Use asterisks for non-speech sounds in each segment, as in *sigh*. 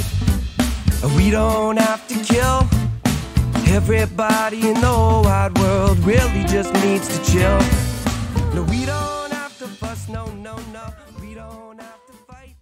fight. We don't have to kill. Everybody in the wide world really just needs to chill. No, we don't have to fuss, no, no, no. We don't have to fight.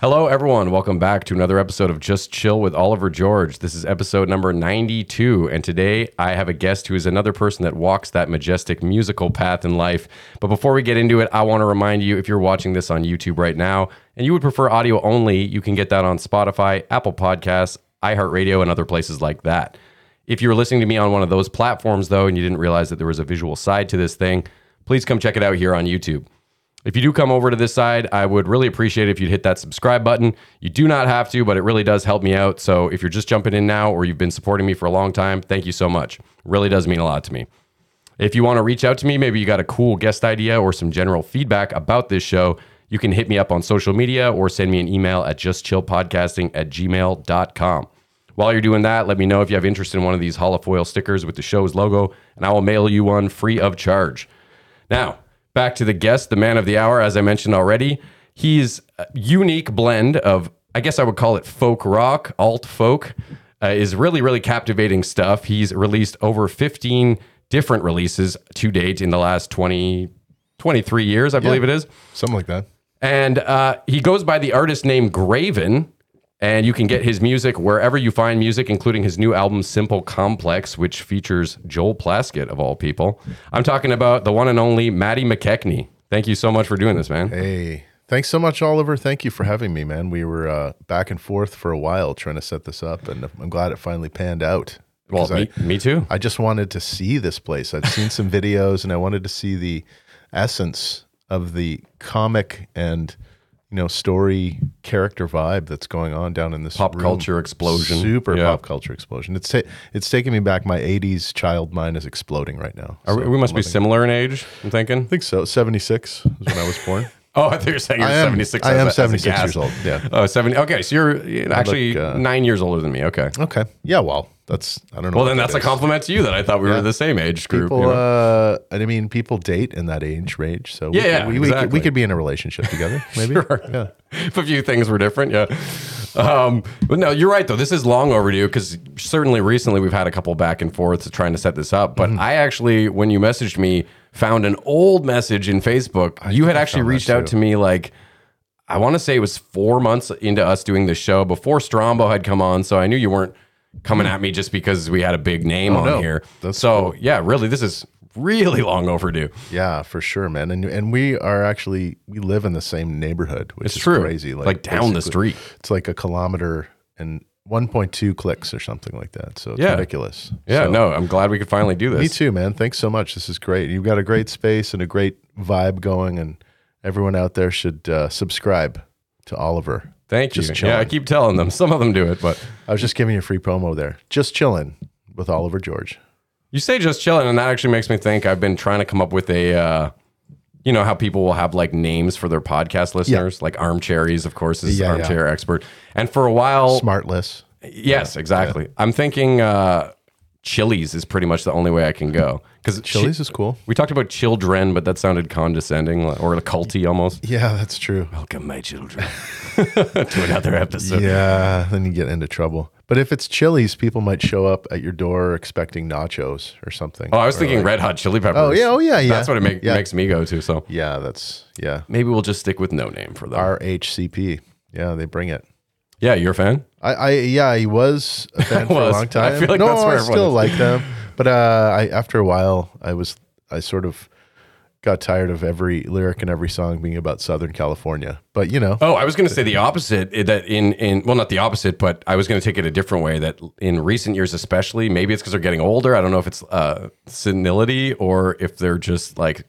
Hello, everyone. Welcome back to another episode of Just Chill with Oliver George. This is episode number 92. And today I have a guest who is another person that walks that majestic musical path in life. But before we get into it, I want to remind you if you're watching this on YouTube right now and you would prefer audio only, you can get that on Spotify, Apple Podcasts, iHeartRadio, and other places like that. If you're listening to me on one of those platforms, though, and you didn't realize that there was a visual side to this thing, please come check it out here on YouTube. If you do come over to this side, I would really appreciate it if you'd hit that subscribe button. You do not have to, but it really does help me out. So if you're just jumping in now or you've been supporting me for a long time, thank you so much. Really does mean a lot to me. If you want to reach out to me, maybe you got a cool guest idea or some general feedback about this show, you can hit me up on social media or send me an email at justchillpodcasting at gmail.com. While you're doing that, let me know if you have interest in one of these holofoil stickers with the show's logo, and I will mail you one free of charge. Now, back to the guest, the man of the hour, as I mentioned already. He's a unique blend of, I guess I would call it folk rock, alt folk, uh, is really, really captivating stuff. He's released over 15 different releases to date in the last 20, 23 years, I believe it is. Something like that. And uh, he goes by the artist name Graven. And you can get his music wherever you find music, including his new album, Simple Complex, which features Joel Plaskett, of all people. I'm talking about the one and only Matty McKechnie. Thank you so much for doing this, man. Hey, thanks so much, Oliver. Thank you for having me, man. We were uh, back and forth for a while trying to set this up, and I'm glad it finally panned out. Well, me, I, me too. I just wanted to see this place. I'd seen some *laughs* videos, and I wanted to see the essence of the comic and you know story character vibe that's going on down in this Pop room. culture explosion. Super Yeah. pop culture explosion. It's ta- it's taking me back. My '80s child mind is exploding right now. Are we, we must be loving it. similar in age, I'm thinking. I think so. '76 is when I was born. *laughs* Oh, I thought you were saying you're I am- 76. I am as 76 gas. years old, yeah. Oh, 70. Okay, so you're actually look, uh, nine years older than me. Okay. Okay. Yeah. Well, that's I don't know. Well, then that that's a compliment to you that I thought we were the same age group. People, you know? uh, and I mean, people date in that age range. So we Yeah, could- yeah, we, we, could, exactly. we could be in a relationship together, *laughs* maybe. Yeah. if *laughs* a few things were different, yeah. Um, but no, you're right though. This is long overdue because certainly recently we've had a couple back and forths trying to set this up. But I actually, when you messaged me, found an old message in Facebook. you had actually reached out to me like. I want to say it was four months into us doing the show before Strombo had come on, so I knew you weren't coming at me just because we had a big name on Mm. no. here. That's so yeah, really, this is really long overdue. Yeah, for sure, man. And and we are actually we live in the same neighborhood, which It's is true. crazy. Like down the basically, street. It's like a kilometer and 1.2 clicks or something like that. So it's Yeah. ridiculous. Yeah, So- no, I'm glad we could finally do this. Me too, man. Thanks so much. This is great. You've got a great space and a great vibe going, and everyone out there should uh, subscribe to Oliver. Thank you. Just Yeah, I keep telling them. Some of them do it, but I was just giving you a free promo there. Just chilling with Oliver George. you say just chilling, and that actually makes me think I've been trying to come up with a, uh, you know, how people will have like names for their podcast listeners, like Armcherries, of course, is Yeah, yeah. Armchair Expert. And for a while, Smartless. yes, exactly. I'm thinking uh, Chili's is pretty much the only way I can go. Because Chili's is cool. we talked about children, but that sounded condescending or culty almost. Yeah, that's true. Welcome, my children, *laughs* to another episode. Yeah, then you get into trouble. But if it's Chili's, people might show up at your door expecting nachos or something. Oh, I was Or thinking like- Red Hot Chili Peppers. Oh, yeah, oh, yeah, yeah. That's what it make, Yeah. makes me go to. So Yeah, that's yeah. maybe we'll just stick with no name for them. RHCP. Yeah, they bring it. Yeah, you're a fan? I, I yeah, I was a *laughs* fan for a was. long I time. feel like no, that's where I everyone still is. like them, *laughs* but uh, I after a while, I was I sort of got tired of every lyric and every song being about Southern California. But you know, Oh, I was going to say the opposite. eh, That in in well, not the opposite, but I was going to take it a different way. That in recent years, especially, maybe it's because they're getting older. I don't know if it's uh, senility or if they're just like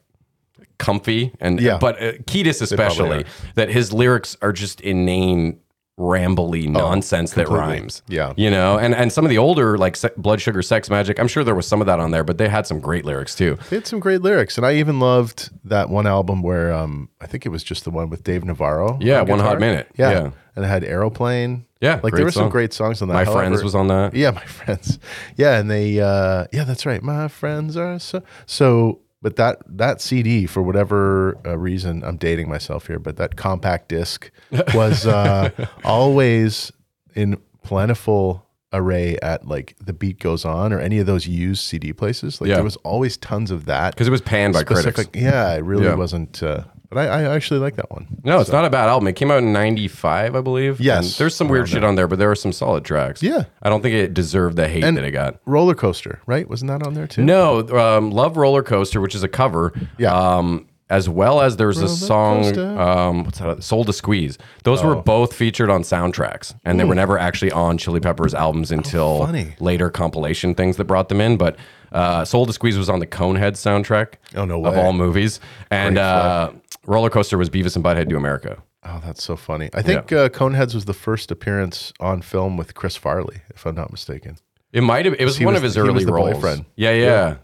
comfy and Yeah. But uh, Kiedis especially, are. that his lyrics are just inane rambly nonsense that Oh, completely. rhymes. Yeah. you know, and and some of the older like Se- Blood Sugar Sex Magik, I'm sure there was some of that on there, but they had some great lyrics too. They had some great lyrics, and I even loved that one album where um, I think it was just the one with Dave Navarro. Yeah, on One Hot. Minute. Yeah. Yeah. and it had Aeroplane. Yeah, like there were some great songs on that. My friends was on that. *laughs* Yeah, my friends. Yeah, and they uh, yeah, that's right. My friends are so so. But that that CD for whatever uh, reason, I'm dating myself here, but that compact disc *laughs* was uh, always in plentiful array at like the beat goes on or any of those used CD places. Like Yeah. there was always tons of that because it was panned by critics. Yeah, it really Yeah. wasn't. Uh, but I, I actually like that one. No, it's not a bad album. It came out in '95, I believe. Yes, And there's some weird shit on there, but there are some solid tracks. Yeah. I don't think it deserved the hate And- that it got. Roller coaster, right? Wasn't that on there too? No, um, Love Roller Coaster, which is a cover. Yeah. Um, as well as there's a song, coaster. Oh. um, what's that? Soul to Squeeze. Those were both featured on soundtracks, and they were never actually on Chili Peppers albums until funny. later compilation things that brought them in. But uh, Soul to Squeeze was on the Conehead soundtrack. Oh, no way! Of all movies, and uh, Roller Coaster was Beavis and Butthead Do America. Oh, that's so funny. I think uh, Coneheads was the first appearance on film with Chris Farley, if I'm not mistaken. It might have. It was He one was- of his he was early the roles. boyfriend. Yeah, yeah.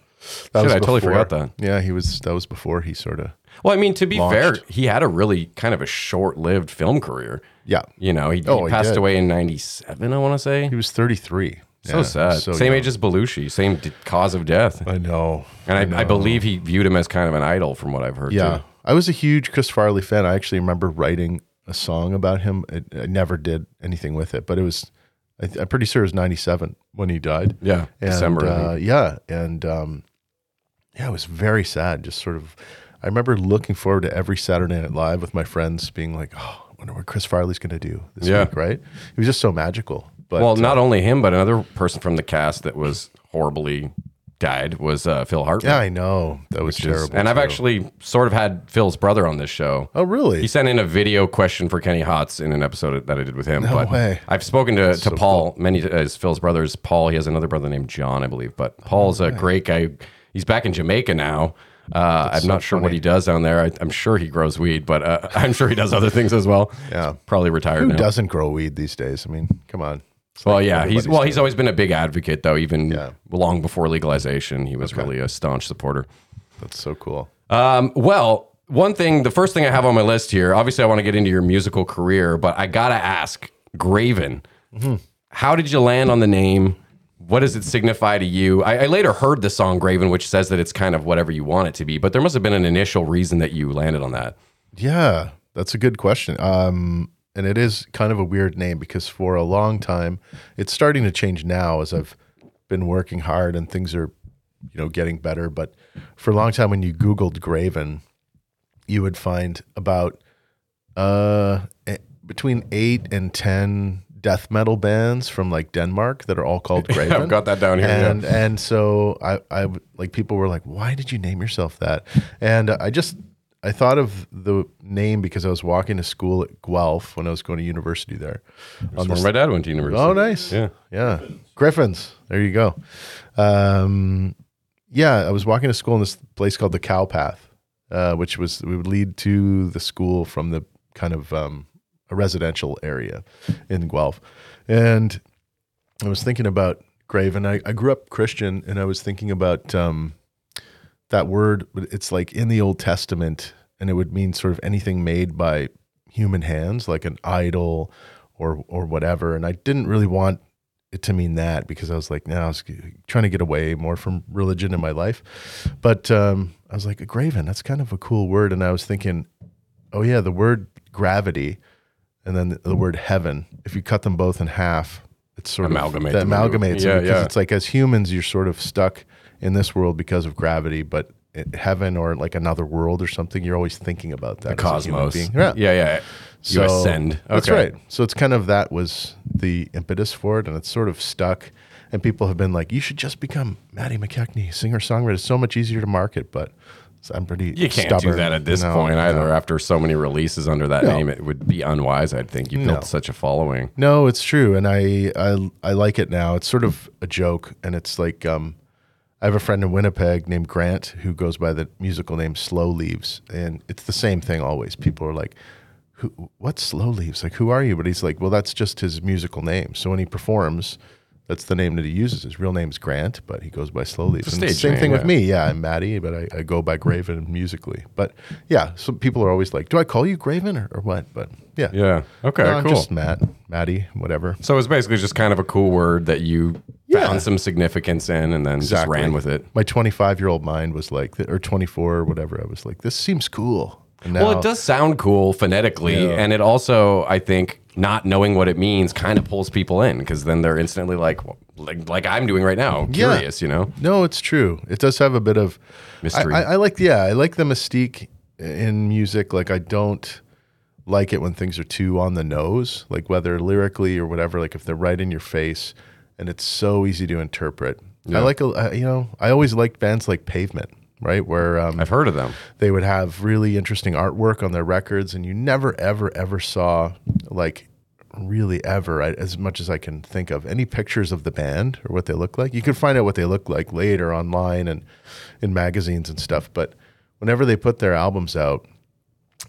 That Shit, I totally forgot that. Yeah, he was. That was before he sort of. Well, I mean, to be fair, he had a really kind of a short-lived film career. Yeah, You know, he, Oh, he he passed did. away in '97. I want to say. he was 33. So Yeah, sad. so same young. age as Belushi. Same d- cause of death. I know. And I, I, know. believe he viewed him as kind of an idol, from what I've heard. Yeah, Too. I was a huge Chris Farley fan. I actually remember writing a song about him. I, I never did anything with it, but it was. I, I'm pretty sure it was '97 when he died. Yeah. and, December. Uh, yeah, and um, yeah, it was very sad. Just sort of, I remember looking forward to every Saturday Night Live with my friends, being like, "Oh, I wonder what Chris Farley's going to do this Yeah. week." Right? It was just so magical. But well, uh, not only him, but another person from the cast that was horribly died was uh, Phil Hartman. yeah, I know that was which is- terrible. and I've actually sort of had Phil's brother on this show. oh really? He sent in a video question for Kenny Hotz in an episode that I did with him. No but way. I've spoken to, to so Paul many as Phil's brothers. Paul, he has another brother named John, I believe. But Paul's a great guy. He's back in Jamaica now. Uh, I'm so not sure what he does down there. I, I'm sure he grows weed, but uh, *laughs* I'm sure he does other things as well. Yeah. probably retired Who now. doesn't grow weed these days? I mean, come on. Well, like yeah, he's well, doing he's always been a big advocate, though. Even Yeah. long before legalization, he was really a staunch supporter. That's so cool. Um, well, one thing, the first thing I have on my list here, obviously, I want to get into your musical career, but I gotta ask, Graven, how did you land on the name? What does it signify to you? I, I later heard the song Graven, which says that it's kind of whatever you want it to be, but there must have been an initial reason that you landed on that. Yeah, that's a good question. Um, and it is kind of a weird name because for a long time, it's starting to change now as I've been working hard and things are, you know, getting better. But for a long time, when you Googled Graven, you would find about uh, eh, between eight and ten death metal bands from like Denmark that are all called *laughs* Graven. I've got that down here. yeah. and and so I like people were like, why did you name yourself that? And I just I thought of the name because I was walking to school at Guelph when I was going to university there. That's where my dad went to university. Oh, nice. Yeah. yeah. Gryphons. There you go. Um, yeah, I was walking to school in this place called the Cow Path, uh, which was we would lead to the school from the kind of um, a residential area in Guelph, and I was thinking about Graven. I, I grew up Christian, and I was thinking about um, that word. but It's like in the Old Testament, and it would mean sort of anything made by human hands, like an idol or or whatever. And I didn't really want it to mean that because I was like, no, I was trying to get away more from religion in my life. But um, I was like, a graven, that's kind of a cool word. And I was thinking, oh yeah, the word gravity and then the, the word heaven. If you cut them both in half, it's sort Amalgamate of that into- amalgamates yeah, because yeah. it's like as humans, you're sort of stuck in this world because of gravity, but heaven or like another world or something, you're always thinking about that. The as a human cosmos. being. Yeah, yeah. You ascend. That's right. So it's kind of that was the impetus for it, and it's sort of stuck. And people have been like, "You should just become Matty McKechnie, singer songwriter. It's so much easier to market." But I'm pretty. You can't stubborn. do that at this No, point either. No. After so many releases under that No. name, it would be unwise. I'd think you built such a following. No, it's true, and I, I I like it now. It's sort of a joke, and it's like um, I have a friend in Winnipeg named Grant who goes by the musical name Slow Leaves, and it's the same thing always. People are like, "Who? What's Slow Leaves? Like, who are you?" But he's like, "Well, that's just his musical name." So when he performs, that's the name that he uses. His real name's Grant, but he goes by Slow Leaves. And same name, thing with me. Yeah, I'm Matty, but I, I go by Graven musically. But yeah, so people are always like, "Do I call you Graven or, or what?" But yeah, Yeah. Okay. No, I'm cool. just Matt, Matty, whatever. so it's basically just kind of a cool word that you found some significance in and then just ran with it. My 25 year old mind was like, or 24 or whatever. I was like, this seems cool. And now, Well, it does sound cool phonetically, Yeah. and it also, I think, not knowing what it means kind of pulls people in because then they're instantly like, well, like, like I'm doing right now, Yeah. curious, you know? No, it's true. It does have a bit of Mystery. I, I, I like, yeah, I like the mystique in music. Like, I don't like it when things are too on the nose, like whether lyrically or whatever. Like, if they're right in your face, and it's so easy to interpret. I like, a, I- you know, I always liked bands like Pavement, right, where um, I've heard of them. they would have really interesting artwork on their records, and you never, ever, ever saw like really ever, I, as much as I can think of, any pictures of the band or what they look like. You could find out what they look like later online and in magazines and stuff, but whenever they put their albums out,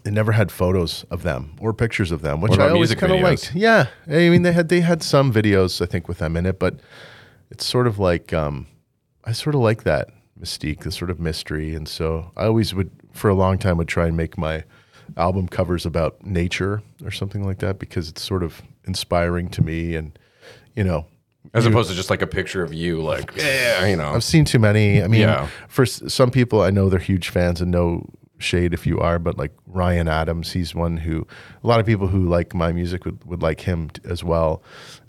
they never had photos of them or pictures of them, which I always kind of liked. Yeah, I mean they had they had some videos I think with them in it, but it's sort of like um, I sort of like that mystique, the sort of mystery, and so I always would for a long time would try and make my album covers about nature or something like that because it's sort of inspiring to me, and you know As opposed to just like a picture of you, like, yeah, you know. I've seen too many. I mean, Yeah. for some people, I know they're huge fans, and no shade if you are, but like Ryan Adams, he's one who a lot of people who like my music would, would like him t- as well.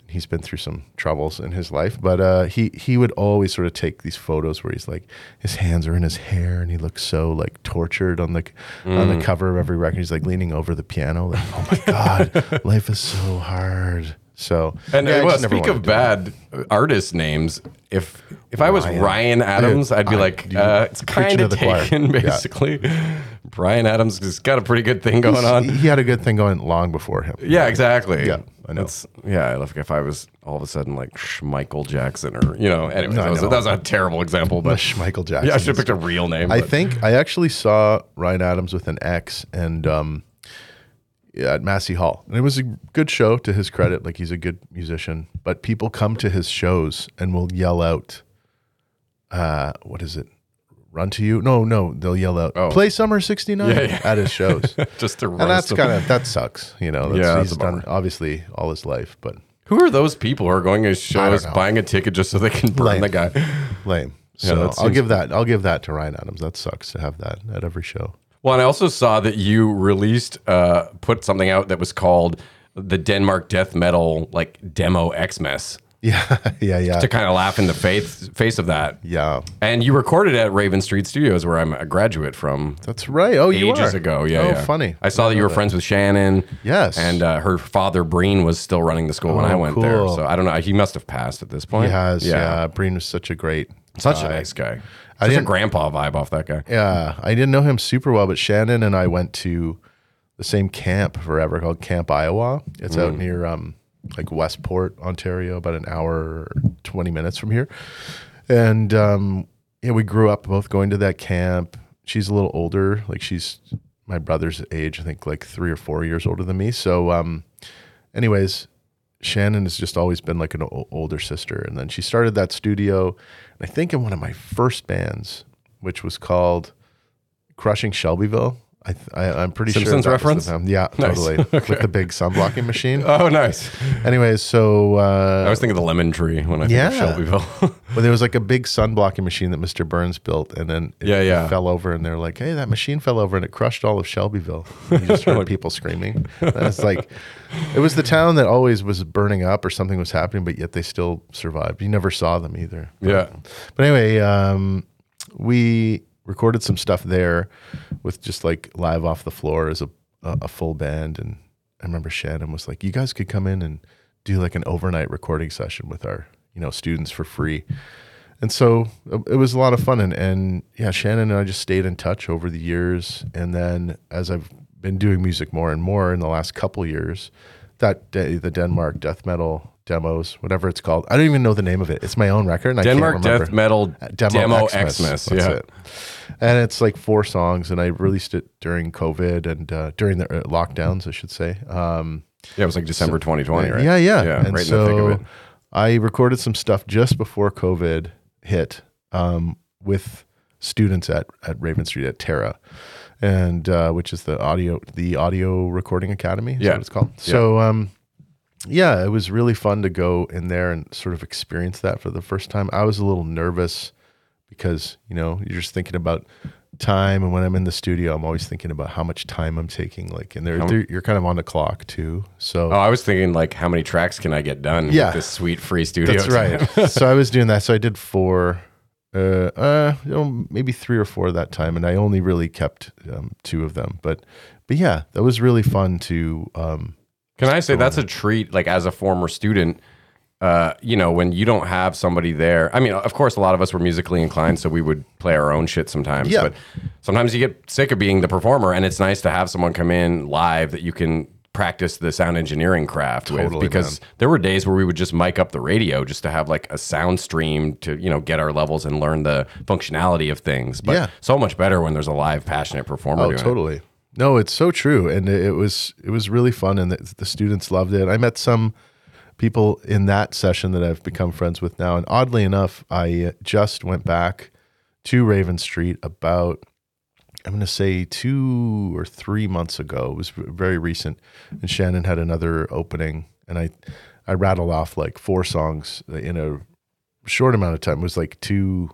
He's been through some troubles in his life, but uh, he he would always sort of take these photos where he's like his hands are in his hair and he looks so like tortured on the on Mm. the cover of every record. He's like leaning over the piano, like oh my god, *laughs* life is so hard. So And yeah, well, speak of to that. bad artist names, if if I was Ryan. Ryan Adams, Yeah, I'd be I- like, uh, it's kind of the choir. taken, *laughs* Yeah. basically. Bryan Adams has got a pretty good thing going on. He had a good thing going long before him. Yeah, exactly. Yeah, I know. That's, yeah, I love if I was all of a sudden like Michael Jackson or you know. Anyways, No, that, was, that was a terrible example, but *laughs* Michael Jackson. yeah, I should have picked a real name. I but- think I actually saw Ryan Adams with an X and um, yeah, at Massey Hall, and it was a good show. To his credit, like he's a good musician, but people come to his shows and will yell out, uh, "What is it? Run to you?" No, no, they'll yell out, Oh. "Play Summer '69" Yeah, yeah. at his shows. *laughs* just to And that's kind of that sucks, you know. That's, Yeah, that's he's done obviously all his life, but Who are those people who are going to shows, buying a ticket just so they can burn Lame. the guy? *laughs* lame. So that I'll seems- give that. I'll give that to Ryan Adams. That sucks to have that at every show. Well, and I also saw that you released, uh, put something out that was called the Denmark death metal like demo Xmas *laughs* Yeah, yeah, yeah, to kind of laugh in the face face of that. yeah. And you recorded at Raven Street Studios, where I'm a graduate from That's right. Oh, you ages are. ago. Yeah, Oh, yeah. funny. I saw that you were friends with Shannon. Yes. and uh, her father Breen was still running the school when I Oh, went there. So I don't know. He must have passed at this point. He has. Yeah. Breen was such a great. such a nice guy. I Such a grandpa vibe off that guy. Yeah, I didn't know him super well, but Shannon and I went to the same camp forever called Camp IAWAH. It's Mm. out near um like Westport, Ontario, about an hour or twenty minutes from here. And um, yeah, we grew up both going to that camp. She's a little older, like she's my brother's age, I think like three or four years older than me. So, um, anyways, Shannon has just always been like an o- older sister. And then she started that studio, I think in one of my first bands, which was called Crushing Shelbyville. I, I I'm pretty Simpsons sure that was the reference? Yeah, Nice. totally. *laughs* With the big sun blocking machine. *laughs* Oh, nice. Anyways, so uh, I was thinking of the lemon tree when I think Yeah. of Shelbyville. *laughs* well, there was like a big sun blocking machine that Mr. Burns built, and then it, Yeah, it yeah. fell over, and they're like, "Hey, that machine fell over, and it crushed all of Shelbyville." And you just heard people screaming. And it's like it was the town that always was burning up, or something was happening, but yet they still survived. You never saw them either. yeah. But anyway, um, we recorded some stuff there with just like live off the floor as a, a, full band. And I remember Shannon was like, you guys could come in and do like an overnight recording session with our, you know, students for free. And so uh, it was a lot of fun. And, and yeah, Shannon and I just stayed in touch over the years. And then as I've been doing music more and more in the last couple years, that day, the Denmark death metal demos, whatever it's called. I don't even know the name of it. It's my own record. And I Denmark can't remember. death metal Uh, demo, Xmas. Xmas. That's yeah. it. And it's like four songs, and I released it during COVID and uh, during the uh, lockdowns, I should say. Um, Yeah, it was like December 2020, right? Yeah, yeah. Yeah, and right so in the thick of it. I recorded some stuff just before COVID hit um, with students at, at Raven Street at Terra, and uh, which is the audio the audio recording academy. Is Yeah. what it's called. So um, yeah, it was really fun to go in there and sort of experience that for the first time. I was a little nervous because, you know, you're just thinking about time. And when I'm in the studio, I'm always thinking about how much time I'm taking. Like, and they're, they're, you're kind of on the clock too. So Oh, I was thinking like, how many tracks can I get done? Yeah. with this sweet free studio. that's right. *laughs* so I was doing that. So I did four, uh, uh, you know, maybe three or four that time. And I only really kept um, two of them. But, but yeah, that was really fun to, um, Can I say that's a treat? Like as a former student, uh, you know, when you don't have somebody there. I mean, of course, a lot of us were musically inclined, so we would play our own shit sometimes. Yeah. But sometimes you get sick of being the performer, and it's nice to have someone come in live that you can practice the sound engineering craft with. Totally, Because there were days where we would just mic up the radio just to have like a sound stream to you know get our levels and learn the functionality of things. But Yeah. so much better when there's a live, passionate performer. Oh, doing it. totally. No, it's so true, and it, it was it was really fun, and the, the students loved it. I met some people in that session that I've become friends with now, and oddly enough, I just went back to Raven Street about I'm going to say two or three months ago. It was very recent, and Shannon had another opening, and I I rattled off like four songs in a short amount of time. It was like two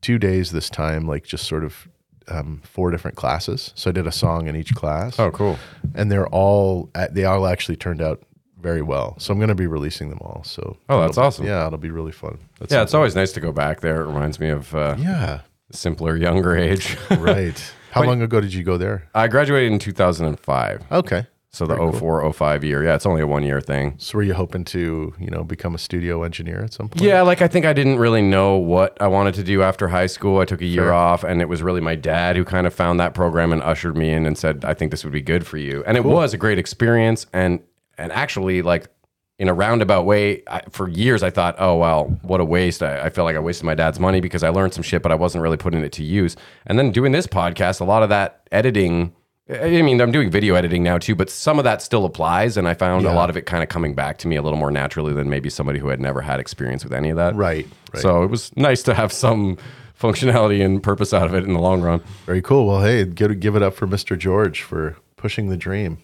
two days this time, like just sort of um, four different classes. So I did a song in each class. Oh, cool. and they're all they all actually turned out very well. So I'm going to be releasing them all. So Oh, that's be- awesome. Yeah, it'll be really fun. That's Yeah, it's always nice to go back there. It reminds me of uh, yeah, simpler, younger age. *laughs* right. How Wait. long ago did you go there? I graduated in 2005. Okay. So the 04, 05 year. Yeah, it's only a one year thing. So were you hoping to, you know, become a studio engineer at some point? Yeah, like I think I didn't really know what I wanted to do after high school. I took a year off, and it was really my dad who kind of found that program and ushered me in and said, "I think this would be good for you." And it was a great experience, and and actually, like in a roundabout way, I, for years I thought, "Oh well, what a waste!" I, I felt like I wasted my dad's money because I learned some shit, but I wasn't really putting it to use. And then doing this podcast, a lot of that editing. I mean, I'm doing video editing now too, but some of that still applies, and I found a lot of it kind of coming back to me a little more naturally than maybe somebody who had never had experience with any of that. Right. Right. So it was nice to have some functionality and purpose out of it in the long run. Very cool. Well, hey, give, give it up for Mr. George for pushing the dream.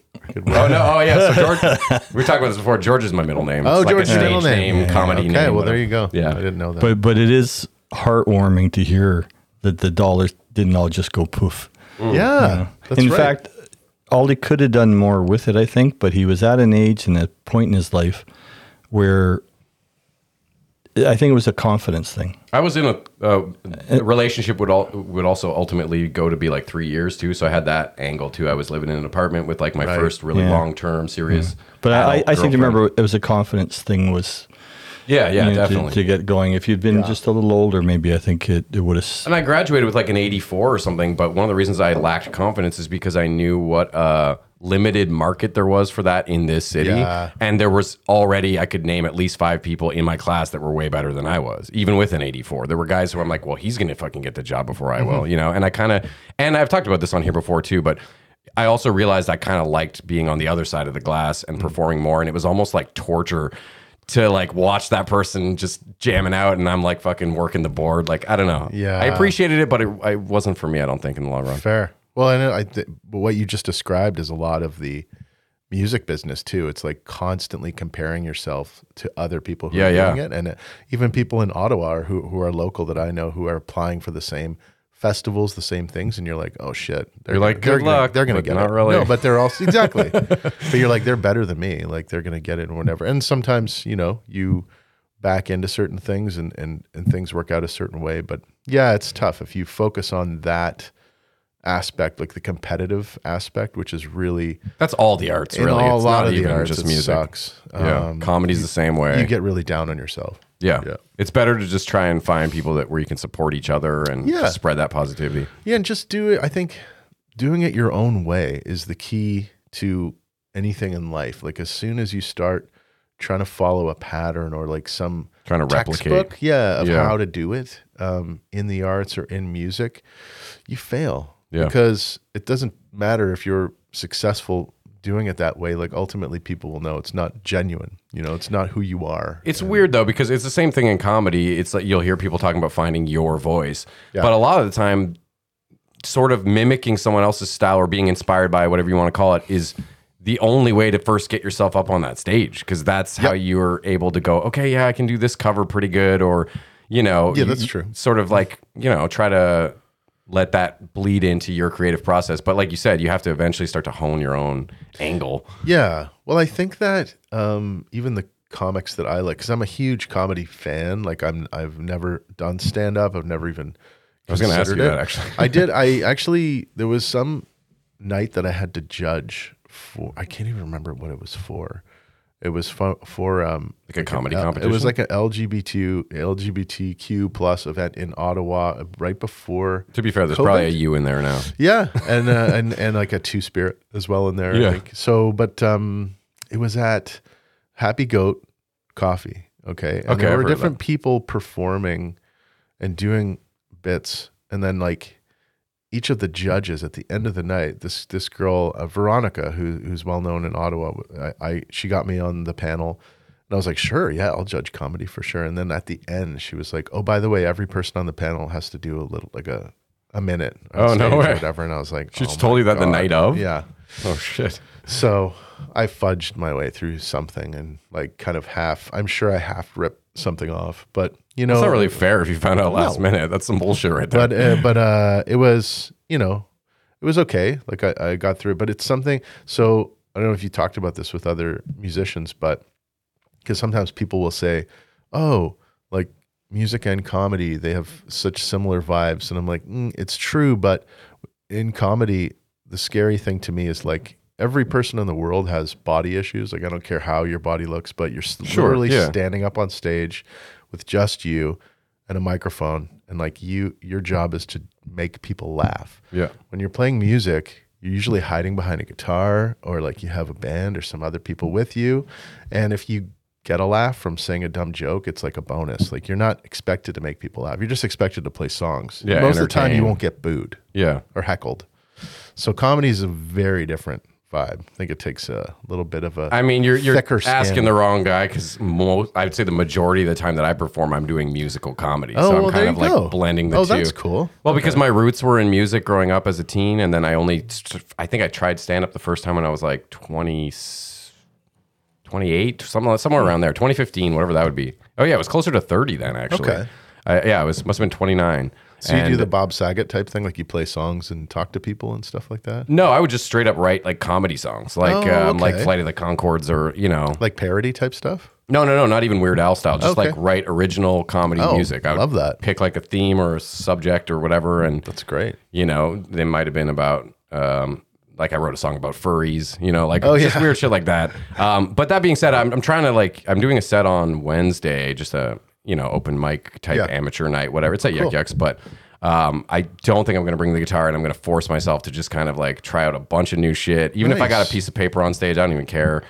Oh no! *laughs* Oh yeah. So George, we were talking about this before. George is my middle name. Oh, It's George a is your middle stage name. comedy okay, name. well, whatever. there you go. Yeah. I didn't know that. But but it is heartwarming to hear that the dollars didn't all just go poof. Mm. yeah. That's in right. fact, Aldi could have done more with it, I think, but he was at an age and a point in his life where I think it was a confidence thing. I was in a, uh, a relationship would all would also ultimately go to be like three years too. So I had that angle too. I was living in an apartment with like my Right. first really Yeah. long term serious. But I, adult I seem to remember it was a confidence thing was Yeah, yeah, you know, to- definitely. to, get going. If you'd been just a little older, maybe I think it, it would have. And I graduated with like an 84 or something, but one of the reasons I lacked confidence is because I knew what uh limited market there was for that in this city. Yeah. And there was already I could name at least 5 people in my class that were way better than I was, even with an 84. There were guys who I'm like, "Well, he's going to fucking get the job before I will," mm-hmm. you know? And I kind of and I've talked about this on here before too, but I also realized I kind of liked being on the other side of the glass and mm-hmm. performing more and it was almost like torture to like watch that person just jamming out and I'm like fucking working the board. Like, I don't know. Yeah. I appreciated it, but it, it wasn't for me, I don't think, in the long run. Fair. Well, and I th- but what you just described is a lot of the music business too. It's like constantly comparing yourself to other people who Yeah, are yeah. doing it, and uh, even people in Ottawa are, who who are local that I know who are applying for the same festivals, the same things, and you're like, oh shit. They're You're like, they're good gonna, luck, They're gonna get not it. really. No, but they're also *laughs* exactly. but you're like, they're better than me. Like they're gonna get it and whatever. And sometimes you know you back into certain things and and and things work out a certain way. But yeah, it's tough if you focus on that aspect, like the competitive aspect, which is really That's all the arts, really. all, it's a lot not of the arts, just music. sucks. Yeah. Um, Comedy's the same way. you get really down on yourself. yeah. yeah. It's better to just try and find people that where you can support each other and Yeah. spread that positivity. Yeah, and just do it. I think doing it your own way is the key to anything in life. Like as soon as you start trying to follow a pattern or like some Trying to replicate. textbook, yeah, of Yeah. how to do it um, in the arts or in music, you fail. Yeah. Because it doesn't matter if you're successful doing it that way. Like ultimately, people will know it's not genuine. You know, it's not who you are. It's weird though because it's the same thing in comedy. It's like you'll hear people talking about finding your voice, Yeah. but a lot of the time, sort of mimicking someone else's style or being inspired by whatever you want to call it is the only way to first get yourself up on that stage because that's how you're able to go. Okay, yeah, I can do this cover pretty good, or you know, Yeah, that's you true. Sort of like you know, try to let that bleed into your creative process. But like you said, you have to eventually start to hone your own angle. Yeah. Well, I think that um, even the comics that I like, because I'm a huge comedy fan. Like I'm, I've never done stand up. I've never even. I was gonna ask you considered that, actually. I did. *laughs* I actually there was some night that I had to judge for. I can't even remember what it was for. It was for, for um Like a comedy uh, competition. It was like an LGBT LGBTQ plus event in Ottawa right before. To be fair, there's COVID? probably a you in there now. Yeah, *laughs* and uh, and and like a two spirit as well in there. Yeah. Think. So, but um, it was at Happy Goat Coffee. Okay. And Okay, I've There were different people performing and doing bits, and then like each of the judges at the end of the night, this this girl uh, Veronica, who who's well known in Ottawa, I, I she got me on the panel. And I was like, sure, yeah, I'll judge comedy for sure. And then at the end, she was like, oh, by the way, every person on the panel has to do a little, like a, a minute. Oh, no way. Whatever. And I was like, She oh told you that the night of? Yeah. Oh shit. So I fudged my way through something and like kind of half, I'm sure I half ripped something off, but you know, It's not really fair if you found out last No. minute. That's some bullshit right there. but, uh, but, uh, it was, you know, it was okay. Like I, I got through it, but it's something. So I don't know if you talked about this with other musicians, but because sometimes people will say, oh, like music and comedy, they have such similar vibes. And I'm like, mm, it's true. But in comedy, the scary thing to me is like every person in the world has body issues. Like, I don't care how your body looks, but you're Sure, literally yeah. standing up on stage with just you and a microphone. And like you, your job is to make people laugh yeah. when you're playing music, you're usually hiding behind a guitar or like you have a band or some other people with you. And if you get a laugh from saying a dumb joke, it's like a bonus. Like you're not expected to make people laugh. You're just expected to play songs. Yeah, Most of the time you won't get booed Yeah. or heckled. So comedy is very different vibe. I think it takes a little bit of a I mean, you're you're Thicker skin. asking the wrong guy because most I would say the majority of the time that I perform, I'm doing musical comedy. Oh, so I'm well, kind of like go. blending the Oh, two. that's cool. Well, because my roots were in music growing up as a teen, and then I only I think I tried stand up the first time when I was like 20, 28, somewhere somewhere around there, 2015, whatever that would be. Oh yeah, it was closer to 30 then actually. Okay. I, yeah, it was must have been 29. So you do the Bob Saget type thing, like you play songs and talk to people and stuff like that? No, I would just straight up write like comedy songs, like Oh, um, like. Flight of the Conchords, or you know, Like parody type stuff? no, no, no, not even Weird Al style. Just Okay. like write original comedy Oh, music. I love that. Pick like a theme or a subject or whatever, and That's great. you know, they might have been about. Um, like I wrote a song about furries, you know, like Oh, just yeah. weird shit like that. Um, but that being said, I'm, I'm trying to like I'm doing a set on Wednesday, just a you know open mic type Yeah. amateur night, whatever. It's at Cool. Yuk Yuk's, but um, I don't think I'm going to bring the guitar, and I'm going to force myself to just kind of like try out a bunch of new shit. Even if I got a piece of paper on stage, I don't even care.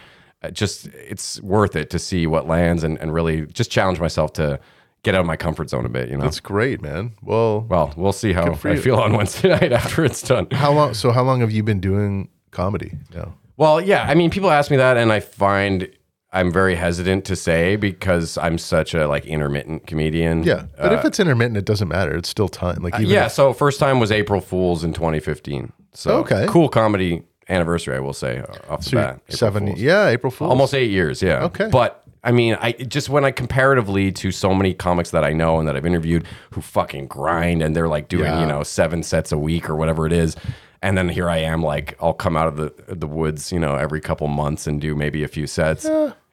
Just it's worth it to see what lands and, and really just challenge myself to get out of my comfort zone a bit. You know. That's great, man. Well, well, we'll see how I feel on *laughs* Wednesday night after it's done. How long? So how long have you been doing comedy? now? Well, yeah. I mean, people ask me that, and I find I'm very hesitant to say because I'm such a like intermittent comedian. Yeah, but if it's intermittent, it doesn't matter. It's still time. Like even Uh, yeah. if- So first time was April Fools in 2015. So Okay. cool comedy anniversary, I will say uh, off the bat. April seven. Fools. Yeah, April Fool's. almost eight years. Yeah. Okay. But I mean, I just when I comparatively to so many comics that I know and that I've interviewed who fucking grind and they're like doing Yeah. you know seven sets a week or whatever it is. And then here I am, like I'll come out of the the woods, you know, every couple months and do maybe a few sets.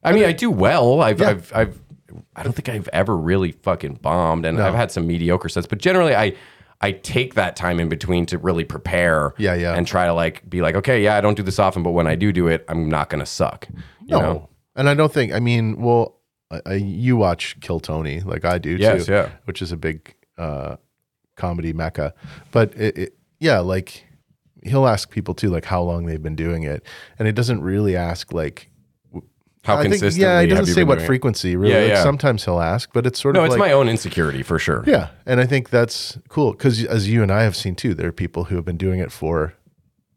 I mean, I do well. I've, Yeah. I've, I've, I don't think I've ever really fucking bombed, and I've had some mediocre sets. But generally, I, I take that time in between to really prepare. Yeah, yeah. And try to like be like, okay, yeah, I don't do this often, but when I do do it, I'm not gonna suck. You no, know? and I don't think. I mean, well, I, I, you watch Kill Tony like I do Yes, too. yeah. which is a big uh, comedy mecca. But it, it, yeah, like he'll ask people too, like how long they've been doing it, and it doesn't really ask like. How I think, yeah, he doesn't say what frequency. Really, Yeah, Like, yeah. sometimes he'll ask, but it's sort No, of no. it's like my own insecurity for sure. Yeah, and I think that's cool because as you and I have seen too, there are people who have been doing it for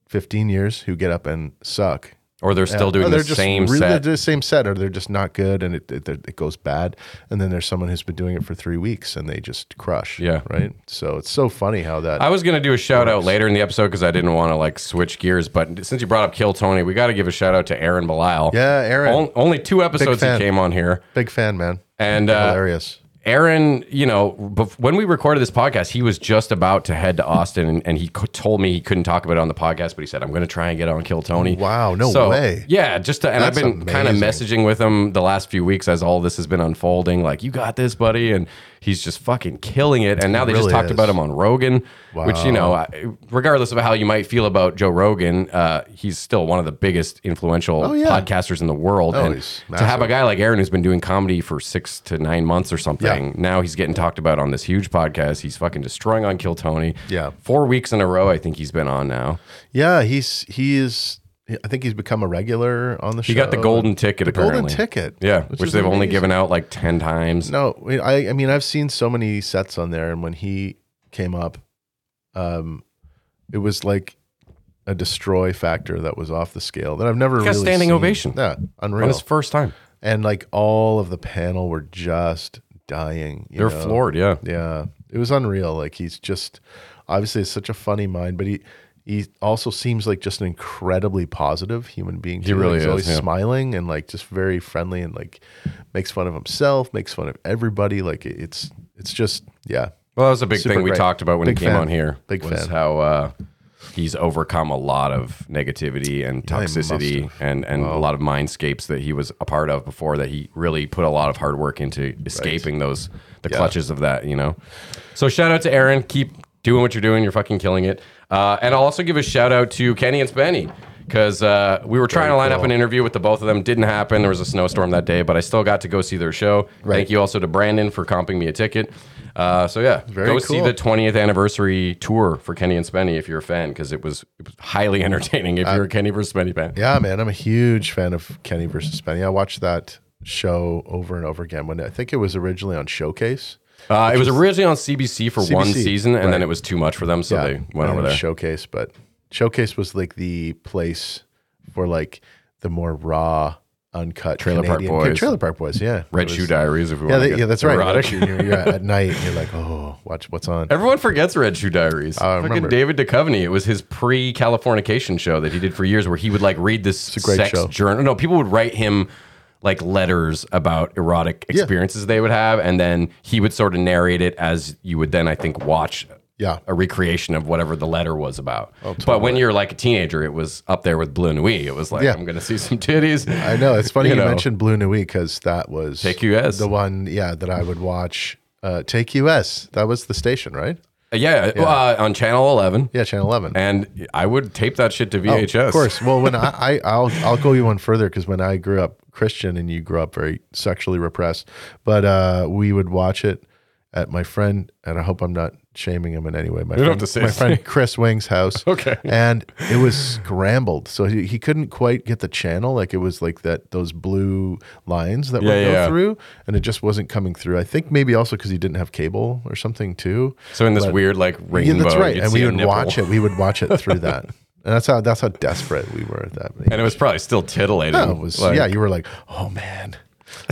15 years who get up and suck. Or they're still doing the they're just same really- set. they're the same set, or they're just not good, and it, it it goes bad. And then there's someone who's been doing it for three weeks, and they just crush. Yeah. right. So it's so funny how that. I was gonna do a shout out later in the episode because I didn't want to like switch gears, but since you brought up Kill Tony, we got to give a shout out to Aaron Belisle. yeah, Aaron, On- only two episodes he came on here, big fan, man. and uh, Hilarious. Aaron, you know, when we recorded this podcast, he was just about to head to Austin, and, and he co- told me he couldn't talk about it on the podcast, but he said, "I'm going to try and get on Kill Tony." Wow, no So, way. Yeah, just to, and That's I've been kind of messaging with him the last few weeks as all this has been unfolding. Like, you got this, buddy, and he's just fucking killing it. And now they just talked is. about him on Rogan, which you know, regardless of how you might feel about Joe Rogan, uh, he's still one of the biggest influential Oh, yeah. podcasters in the world. Oh, and to have a guy like Aaron who's been doing comedy for six to nine months or something, Yeah. now he's getting talked about on this huge podcast. He's fucking destroying on Kill Tony. Yeah. four weeks in a row, I think he's been on now. Yeah, he's he is. I think he's become a regular on the show. He got the golden ticket. The apparently. golden ticket. Yeah, which, is they've only given out like ten times. No, I I mean I've seen so many sets on there, and when he came up, um, it was like a destroy factor that was off the scale that I've never He got really standing seen. ovation. Yeah, on unreal. his first time. and like all of the panel were just dying. you They're know? floored. Yeah, Yeah, it was unreal. Like he's just obviously it's such a funny mind, but he he also seems like just an incredibly positive human being. Too. really he's is, always yeah. smiling and like just very friendly and like makes fun of himself, makes fun of everybody. Like it's it's just yeah. Well, that was a big Super thing we great. talked about when Big he came fan. on here. Big was fan. how uh, he's overcome a lot of negativity and Yeah, he toxicity have. and, and a lot of mindscapes that he was a part of before that he really put a lot of hard work into escaping those the Yeah. clutches of that, you know. So shout out to Aaron. Keep doing what you're doing. You're fucking killing it. Uh, and I'll also give a shout out to Kenny and Spenny. Because uh, we were trying to line up an interview with the both of them. Didn't happen. There was a snowstorm that day, but I still got to go see their show. Thank you also to Brandon for comping me a ticket. Uh, so yeah, Very go see the 20th anniversary tour for Kenny and Spenny if you're a fan, because it was, it was highly *laughs* entertaining if you're a Kenny versus Spenny fan. Yeah, man, I'm a huge fan of Kenny versus Spenny. I watched that show over and over again when I think it was originally on Showcase. Uh, it was originally on CBC for one season, and then it was too much for them, so they went over there. Showcase, but Showcase was like the place for like the more raw, uncut Trailer Park Canadian- Boys. Trailer Park Boys, yeah. *laughs* Red was- Shoe Diaries, if we Yeah, want they, to yeah, that's right. erotic. You're, you're, you're at, night, and you're like, oh, watch what's on. Everyone forgets Red Shoe Diaries. I Fucking remember. David Duchovny. It was his pre-Californication show that he did for years, where he would like read this a great sex show. journal. No, people would write him like letters about erotic experiences they would have, and then he would sort of narrate it as you would then, I think, watch. Yeah. a recreation of whatever the letter was about. Oh, But when you're like a teenager, it was up there with Bleu Nuit. It was like, Yeah. I'm going to see some titties. I know it's funny *laughs* You you, know. mentioned Bleu Nuit because that was TQS. the one, yeah, that I would watch. Uh, TQS. That was the station, right? Uh, yeah, Uh, on Channel 11. Yeah, Channel Eleven. And I would tape that shit to Oh, VHS. of course. Well, when I, I *laughs* I'll I'll go you one further because when I grew up Christian and you grew up very sexually repressed, but uh, we would watch it at my friend, and I hope I'm not shaming him in any way. My friend, my friend Chris Wing's house. *laughs* Okay. and it was scrambled, so he, he couldn't quite get the channel. Like it was like that those blue lines that Yeah, would go yeah. through, and it just wasn't coming through. I think maybe also because he didn't have cable or something too. So in this But- weird like Yeah, rainbow, that's right. And we would watch it. We would watch it through that. *laughs* And that's how that's how desperate we were at that. and it was probably still titillating. Yeah, it was Like- yeah. You were like, oh man.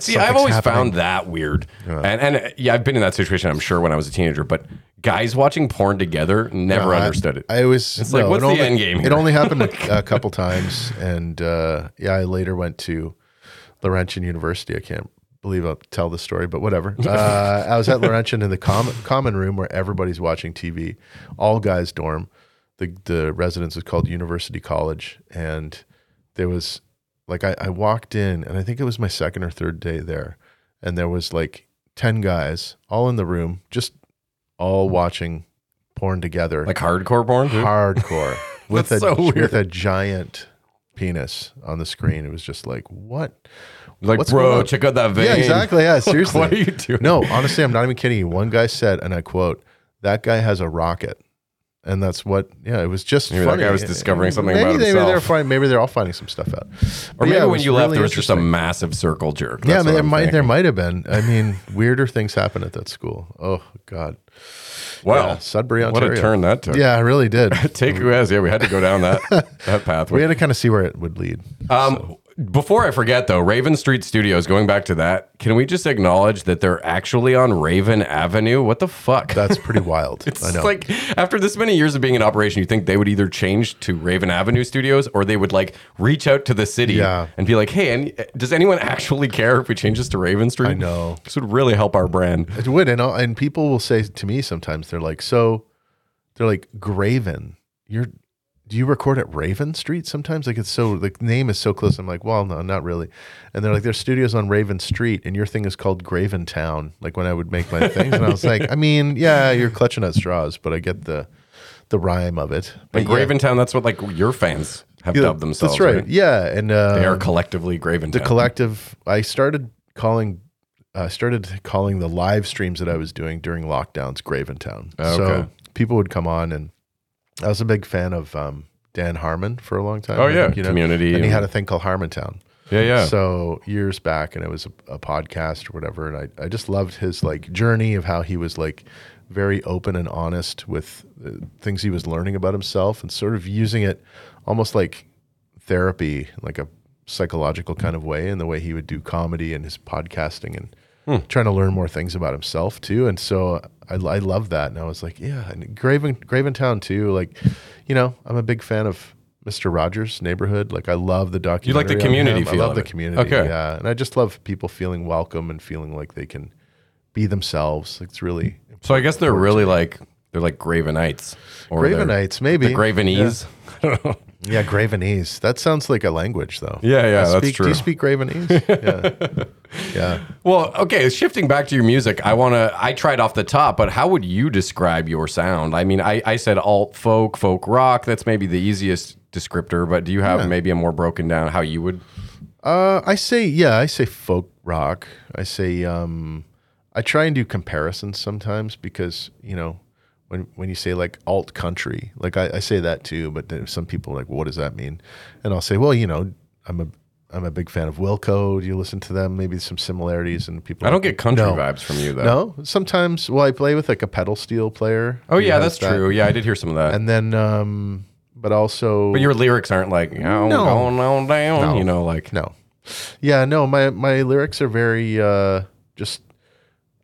See, I've always happening. found that weird, and and uh, yeah, I've been in that situation. I'm sure when I was a teenager, but guys watching porn together never I- understood it. I was. It's like, what's the only, end game It here? only happened a, *laughs* a couple times, and uh, yeah, I later went to Laurentian University. I can't believe I'll tell the story, but whatever. *laughs* Uh, I was at Laurentian in the common common room where everybody's watching TV, all guys dorm. The the residence is called University College, and there was like I, I walked in, and I think it was my second or third day there, and there was like ten guys all in the room, just all watching porn together like hardcore porn. too? hardcore *laughs* with a That's so weird. with a giant penis on the screen. It was just like what? Like, what's going bro, on? check out that vein. Yeah, exactly. Yeah, *laughs* seriously. what are you doing? No, honestly, I'm not even kidding you. One guy said, and I quote, "That guy has a rocket." And that's what. Yeah, it was just Maybe that guy was discovering something maybe about they, Maybe they're himself. finding, maybe they're all finding some stuff out. Or But maybe yeah, when you left, really there was just a massive circle jerk. Yeah, That's there what I'm might there might have been. I mean, weirder things happen at that school. Oh God. Wow, Yeah, Sudbury, what a Ontario. turn that took. Yeah, I really did. *laughs* Take who has. Yeah, we had to go down that *laughs* that pathway. we had to kind of see where it would lead. Um, Before I forget, though, Raven Street Studios, going back to that, can we just acknowledge that they're actually on Raven Avenue? What the fuck? That's pretty *laughs* wild. It's I know. like after this many years of being in operation, you think they would either change to Raven Avenue Studios or they would like reach out to the city Yeah. and be like, "Hey, and does anyone actually care if we change this to Raven Street?" I know. this would really help our brand. It would, and and people will say to me sometimes they're like, so they're like Graven, you're. Do you record at Raven Street sometimes? Like it's so the name is so close. I'm like, well, no, not really. And they're like, there's studios on Raven Street, and your thing is called Graven Town. Like when I would make my things, and I was like, I mean, yeah, you're clutching at straws, but I get the the rhyme of it. But But Graventown, that's what like your fans have yeah, dubbed themselves. That's right. Yeah, and uh, They are collectively Graventown. the collective i started calling i started calling the live streams that i was doing during lockdowns graventown Okay. so people would come on and i was a big fan of um, dan harmon for a long time Oh, I yeah. think, Community and he had a thing called harmontown yeah, yeah. so years back and it was a, a podcast or whatever and I, I just loved his like journey of how he was like very open and honest with the things he was learning about himself and sort of using it almost like therapy like a psychological kind of way and the way he would do comedy and his podcasting and trying to learn more things about himself tove and so I, I love that and I was like yeah and Graven Graventown too like you know I'm a big fan of Mr. Rogers neighborhood like I love the documentary. You like the community. I love the community Okay. yeah and I just love people feeling welcome and feeling like they can be themselves it's really so I guess they're really like they're like Gravenites or Gravenites maybe the Gravenese. *laughs* I don't know. Yeah Gravenese that sounds like a language though Yeah, yeah, I that's true. do you speak Gravenese *laughs* yeah yeah Well, okay, shifting back to your music, I want to. I tried off the top, but how would you describe your sound? I mean, I, I said alt folk, folk rock. That's maybe the easiest descriptor, but do you have maybe a more broken down how you would? Uh, I say yeah, I say folk rock. I say um, I try and do comparisons sometimes because you know when when you say like alt country, like I, I say that too, but some people are like, what does that mean? And I'll say, well, you know, I'm a I'm a big fan of Wilco. Do you listen to them? Maybe some similarities and people. I don't get country No. vibes from you though. No, sometimes. Well, I play with like a pedal steel player. Oh yeah, that's that. true. Yeah, I did hear some of that. And then, um, but also, but your lyrics aren't like, oh, No. going on down. No. You know, like No. Yeah, no, my my lyrics are very uh just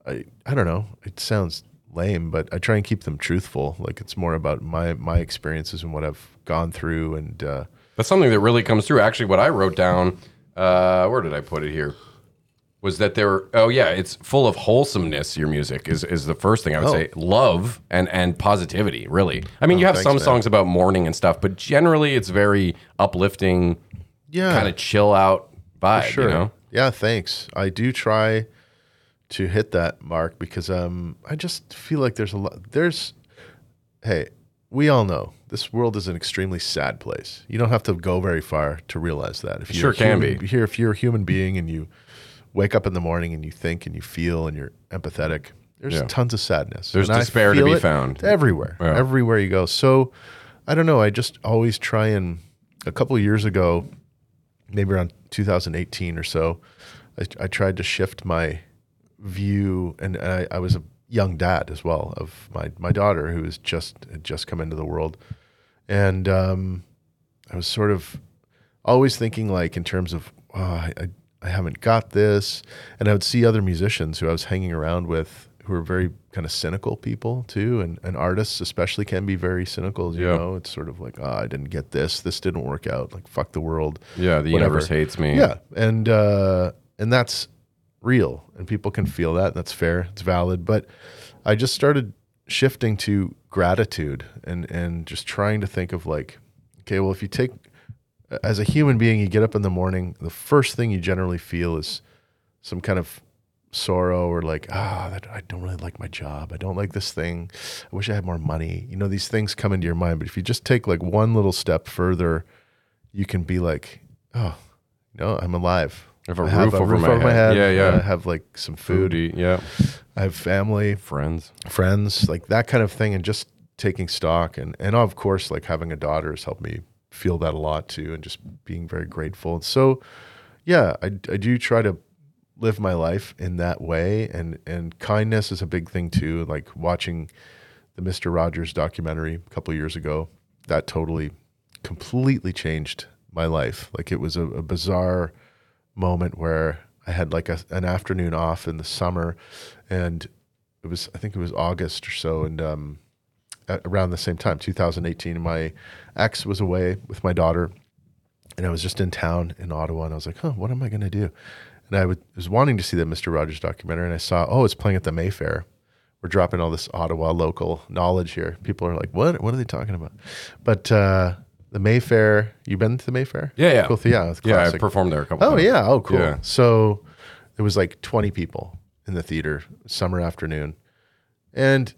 I I don't know. It sounds lame, but I try and keep them truthful. Like it's more about my my experiences and what I've gone through and uh That's something that really comes through. Actually, what I wrote down, uh, where did I put it here? Was that there? Oh yeah, it's full of wholesomeness. Your music is is the first thing I would Oh. say. Love and and positivity. Really, I mean, you have thanks, some man. songs about mourning and stuff, but generally, it's very uplifting, yeah. kind of chill out vibe. sure. You know, Yeah, thanks. I do try to hit that mark because um I just feel like there's a lot there's hey, we all know this world is an extremely sad place. You don't have to go very far to realize that. If Sure a can human- be. Here, if you're a human being and you wake up in the morning and you think and you feel and you're empathetic, there's Yeah. tons of sadness. There's And despair to be found. everywhere, Yeah. everywhere you go. So, I don't know. I just always try and a couple of years ago, maybe around 2018 or so, I, I tried to shift my view, and I, I was a young dad as well of my my daughter who was just had just come into the world, and um, I was sort of always thinking like in terms of oh, I, I I haven't got this, and I would see other musicians who I was hanging around with who are very kind of cynical people too, and, and artists especially can be very cynical. You Yeah. know, it's sort of like oh, I didn't get this, this didn't work out, like fuck the world. yeah, the Whatever. universe hates me. Yeah, and uh, and that's real, and people can feel that. And that's fair. It's valid. But I just started shifting to gratitude and and just trying to think of like, okay, well, if you take as a human being, you get up in the morning, the first thing you generally feel is some kind of sorrow or like ah that I don't really like my job I don't like this thing I wish I had more money you know these things come into your mind but if you just take like one little step further you can be like oh no I'm alive I have a roof over my over head. Yeah, yeah. I have like some food Foodie, yeah, I have family friends. friends like that kind of thing and just taking stock and and of course like having a daughter has helped me feel that a lot too and just being very grateful and so yeah i, I do try to live my life in that way and and kindness is a big thing too like watching the mr rogers documentary a couple years ago that totally completely changed my life like it was a, a bizarre moment where i had like a, an afternoon off in the summer and it was i think it was august or so and um around the same time 2018 my ex was away with my daughter and I was just in town in Ottawa, and I was like, "Huh, what am I to do?" And I was wanting to see that Mister Rogers documentary, and I saw, "Oh, it's playing at the Mayfair." We're dropping all this Ottawa local knowledge here. People are like, "What? What are they talking about?" But uh, the Mayfair, You've been to the Mayfair? Yeah, yeah. cool. Yeah, it's Yeah, I classic. performed there a couple. Times. Oh times. yeah. Oh cool. Yeah. So there was like 20 people in the theater summer afternoon. And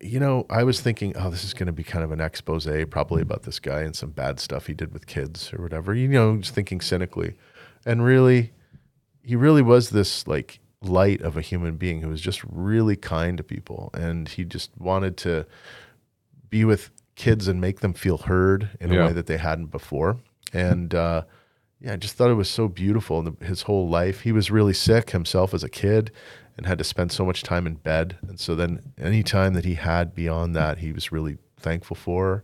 you know, I was thinking, oh, this is going to be kind of an expose probably about this guy and some bad stuff he did with kids or whatever. You know, just thinking cynically. And really he really was this like light of a human being who was just really kind to people and he just wanted to be with kids and make them feel heard in Yeah. a way that they hadn't before. And uh, yeah, I just thought it was so beautiful. And the, his whole life, he was really sick himself as a kid and had to spend so much time in bed. And so then any time that he had beyond that, he was really thankful for.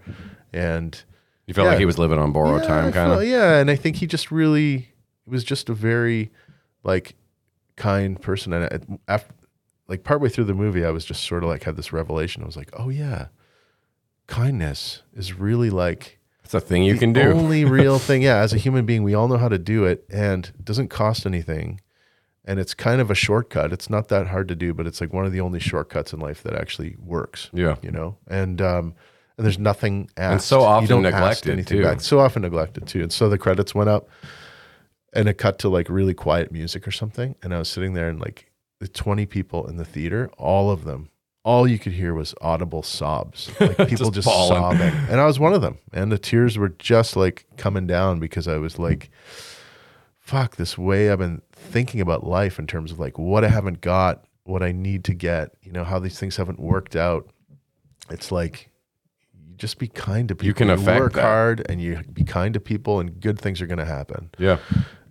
And You felt Yeah. like he was living on borrowed yeah, time, kind of. Yeah, and I think he just really he was just a very like kind person. And after, like partway through the movie, I was just sort of like had this revelation. I was like, oh yeah, kindness is really like It's a thing you can do. only *laughs* real thing. Yeah, as a human being, we all know how to do it, and it doesn't cost anything. And it's kind of a shortcut. It's not that hard to do, but it's like one of the only shortcuts in life that actually works. Yeah. you know, and um, and there's nothing asked. And so You often don't neglected, anything too. back. So often neglected too. And so the credits went up, and it cut to like really quiet music or something. And I was sitting there, and like the 20 people in the theater, all of them, all you could hear was audible sobs, *laughs* like people Just just, sobbing. And I was one of them. And the tears were just like coming down because I was like, fuck, this way I've been thinking about life in terms of like what I haven't got, what I need to get, you know, how these things haven't worked out. It's like, you just be kind to people. You can affect work that. hard and you be kind to people, and good things are going to happen. Yeah.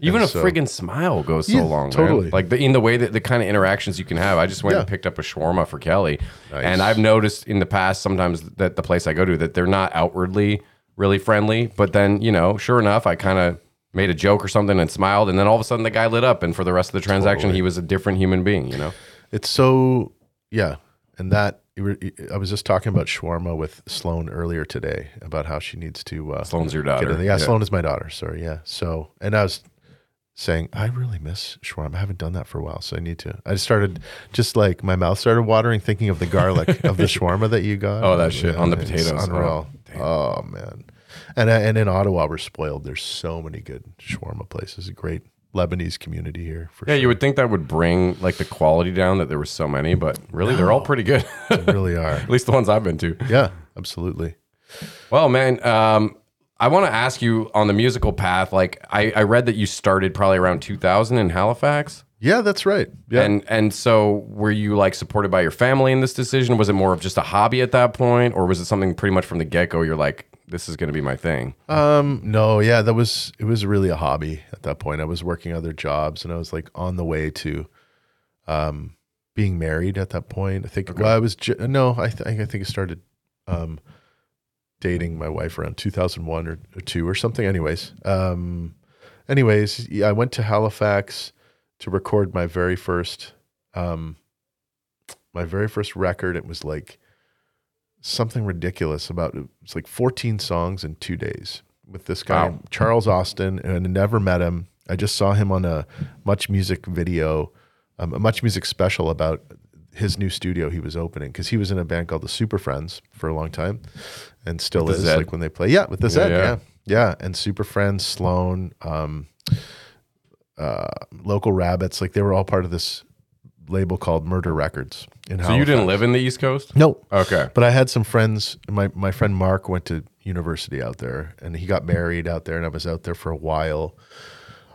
Even a so- friggin' smile goes so Yeah, long. totally. Man. Like the, in the way that the kind of interactions you can have. I just went and picked up a shawarma for Kelly. Nice. And I've noticed in the past sometimes that the place I go to that they're not outwardly really friendly. But then, you know, sure enough, I kind of made a joke or something and smiled. And then all of a sudden the guy lit up. And for the rest of the transaction, he was a different human being, you know? It's so yeah, and that I was just talking about shawarma with Sloan earlier today about how she needs to. Uh, Sloan's your daughter. in- yeah, Sloan is my daughter. Sorry, yeah. So, and I was saying I really miss shawarma. I haven't done that for a while, so I need to. I started just like my mouth started watering thinking of the garlic of the *laughs* shawarma that you got. Oh, that shit, on the potatoes. unreal. Oh, man, and uh, and in Ottawa we're spoiled. There's so many good shawarma places. A great Lebanese community here. For Yeah, you would think that would bring like the quality down that there was so many, but really they're all pretty good. sure. really are. *laughs* At least the ones I've been to. Yeah, absolutely. Well, man, um, I want to ask you on the musical path. Like, I, I read that you started probably around 2000 in Halifax, Yeah, that's right. Yeah. and and so were you like supported by your family in this decision? Was it more of just a hobby at that point, or was it something pretty much from the get go? You're like, this is going to be my thing. Um, no, yeah, that was it was really a hobby at that point. I was working other jobs and I was like on the way to um being married at that point. I think well, I was ju- no, I th- I think I started um dating my wife around 2001 or, or 2 or something anyways. Um anyways, yeah, I went to Halifax to record my very first um my very first record. It was like something ridiculous about it's like 14 songs in two days with this guy Wow. Charles Austin and I never met him. I just saw him on a Much Music video, um, a Much Music special about his new studio he was opening because he was in a band called the Super Friendz for a long time and still With is like when they play. Yeah, with the Yeah, Zed. yeah. Yeah. yeah. And Super Friendz, Sloan, um, uh, Local Rabbits, like they were all part of this label called Murder Records in So you didn't live in the East Coast? No. Okay. But I had some friends. My my friend Mark went to university out there, and he got married out there, and I was out there for a while,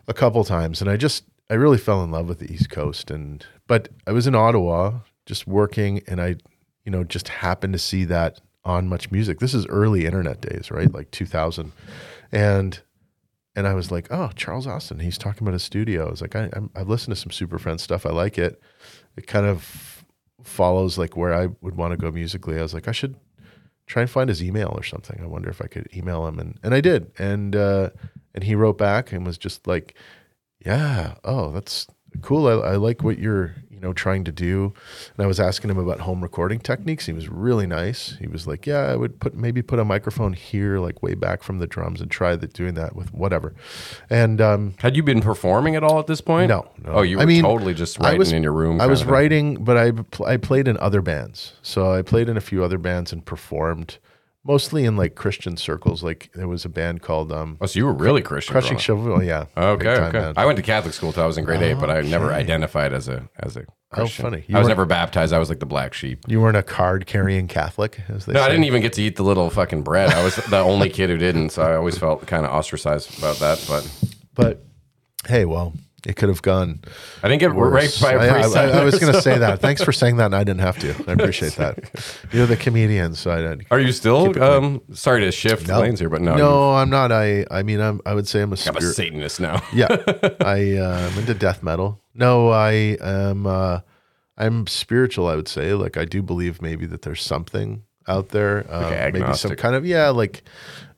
a couple times, and I just I really fell in love with the East Coast, and but I was in Ottawa just working, and I, you know, just happened to see that on Much Music. This is early internet days, right? Like 2000. And and I was like, oh, Charles Austin, he's talking about his studio. I was like, I, I'm, I've listened to some Super Friendz stuff. I like it. It kind of follows like where I would want to go musically. I was like, I should try and find his email or something. I wonder if I could email him, and and I did, and uh, and he wrote back and was just like, yeah, oh, that's cool. I, I like what you're you know trying to do. And I was asking him about home recording techniques. He was really nice. He was like, yeah, I would put maybe put a microphone here, like way back from the drums, and try that doing that with whatever. And um, Had you been performing at all at this point? no, no. Oh, you were I mean, totally just writing was- in your room. I was writing, but I I played in other bands. So I played in a few other bands and performed mostly in like Christian circles. Like there was a band called um, Oh, so you were really Christian. Crushing. Shovel. Yeah. *laughs* Okay, okay. band. I went to Catholic school till I was in grade eight, but I never identified as a as a Christian. funny. You I was never baptized. I was like the black sheep. You weren't a card carrying Catholic, as they No, say. I didn't even get to eat the little fucking bread. I was the only kid who didn't, so I always felt kind of ostracized about that. But But hey, well, it could have gone. I didn't get worse. raped by a I, I- priest. I- I was going to say that. Thanks for saying that, and I didn't have to. I *laughs* appreciate that. You're the comedian, so I didn't. Are you still? Um, sorry to shift lanes here, but no, no, I'm not. I, I mean, I'm. I would say I'm a I'm a. Satanist now. *laughs* yeah, *laughs* I uh, I'm into death metal. No, I am. Uh, I'm spiritual. I would say, like, I do believe maybe that there's something out there. Um, maybe some kind of yeah, like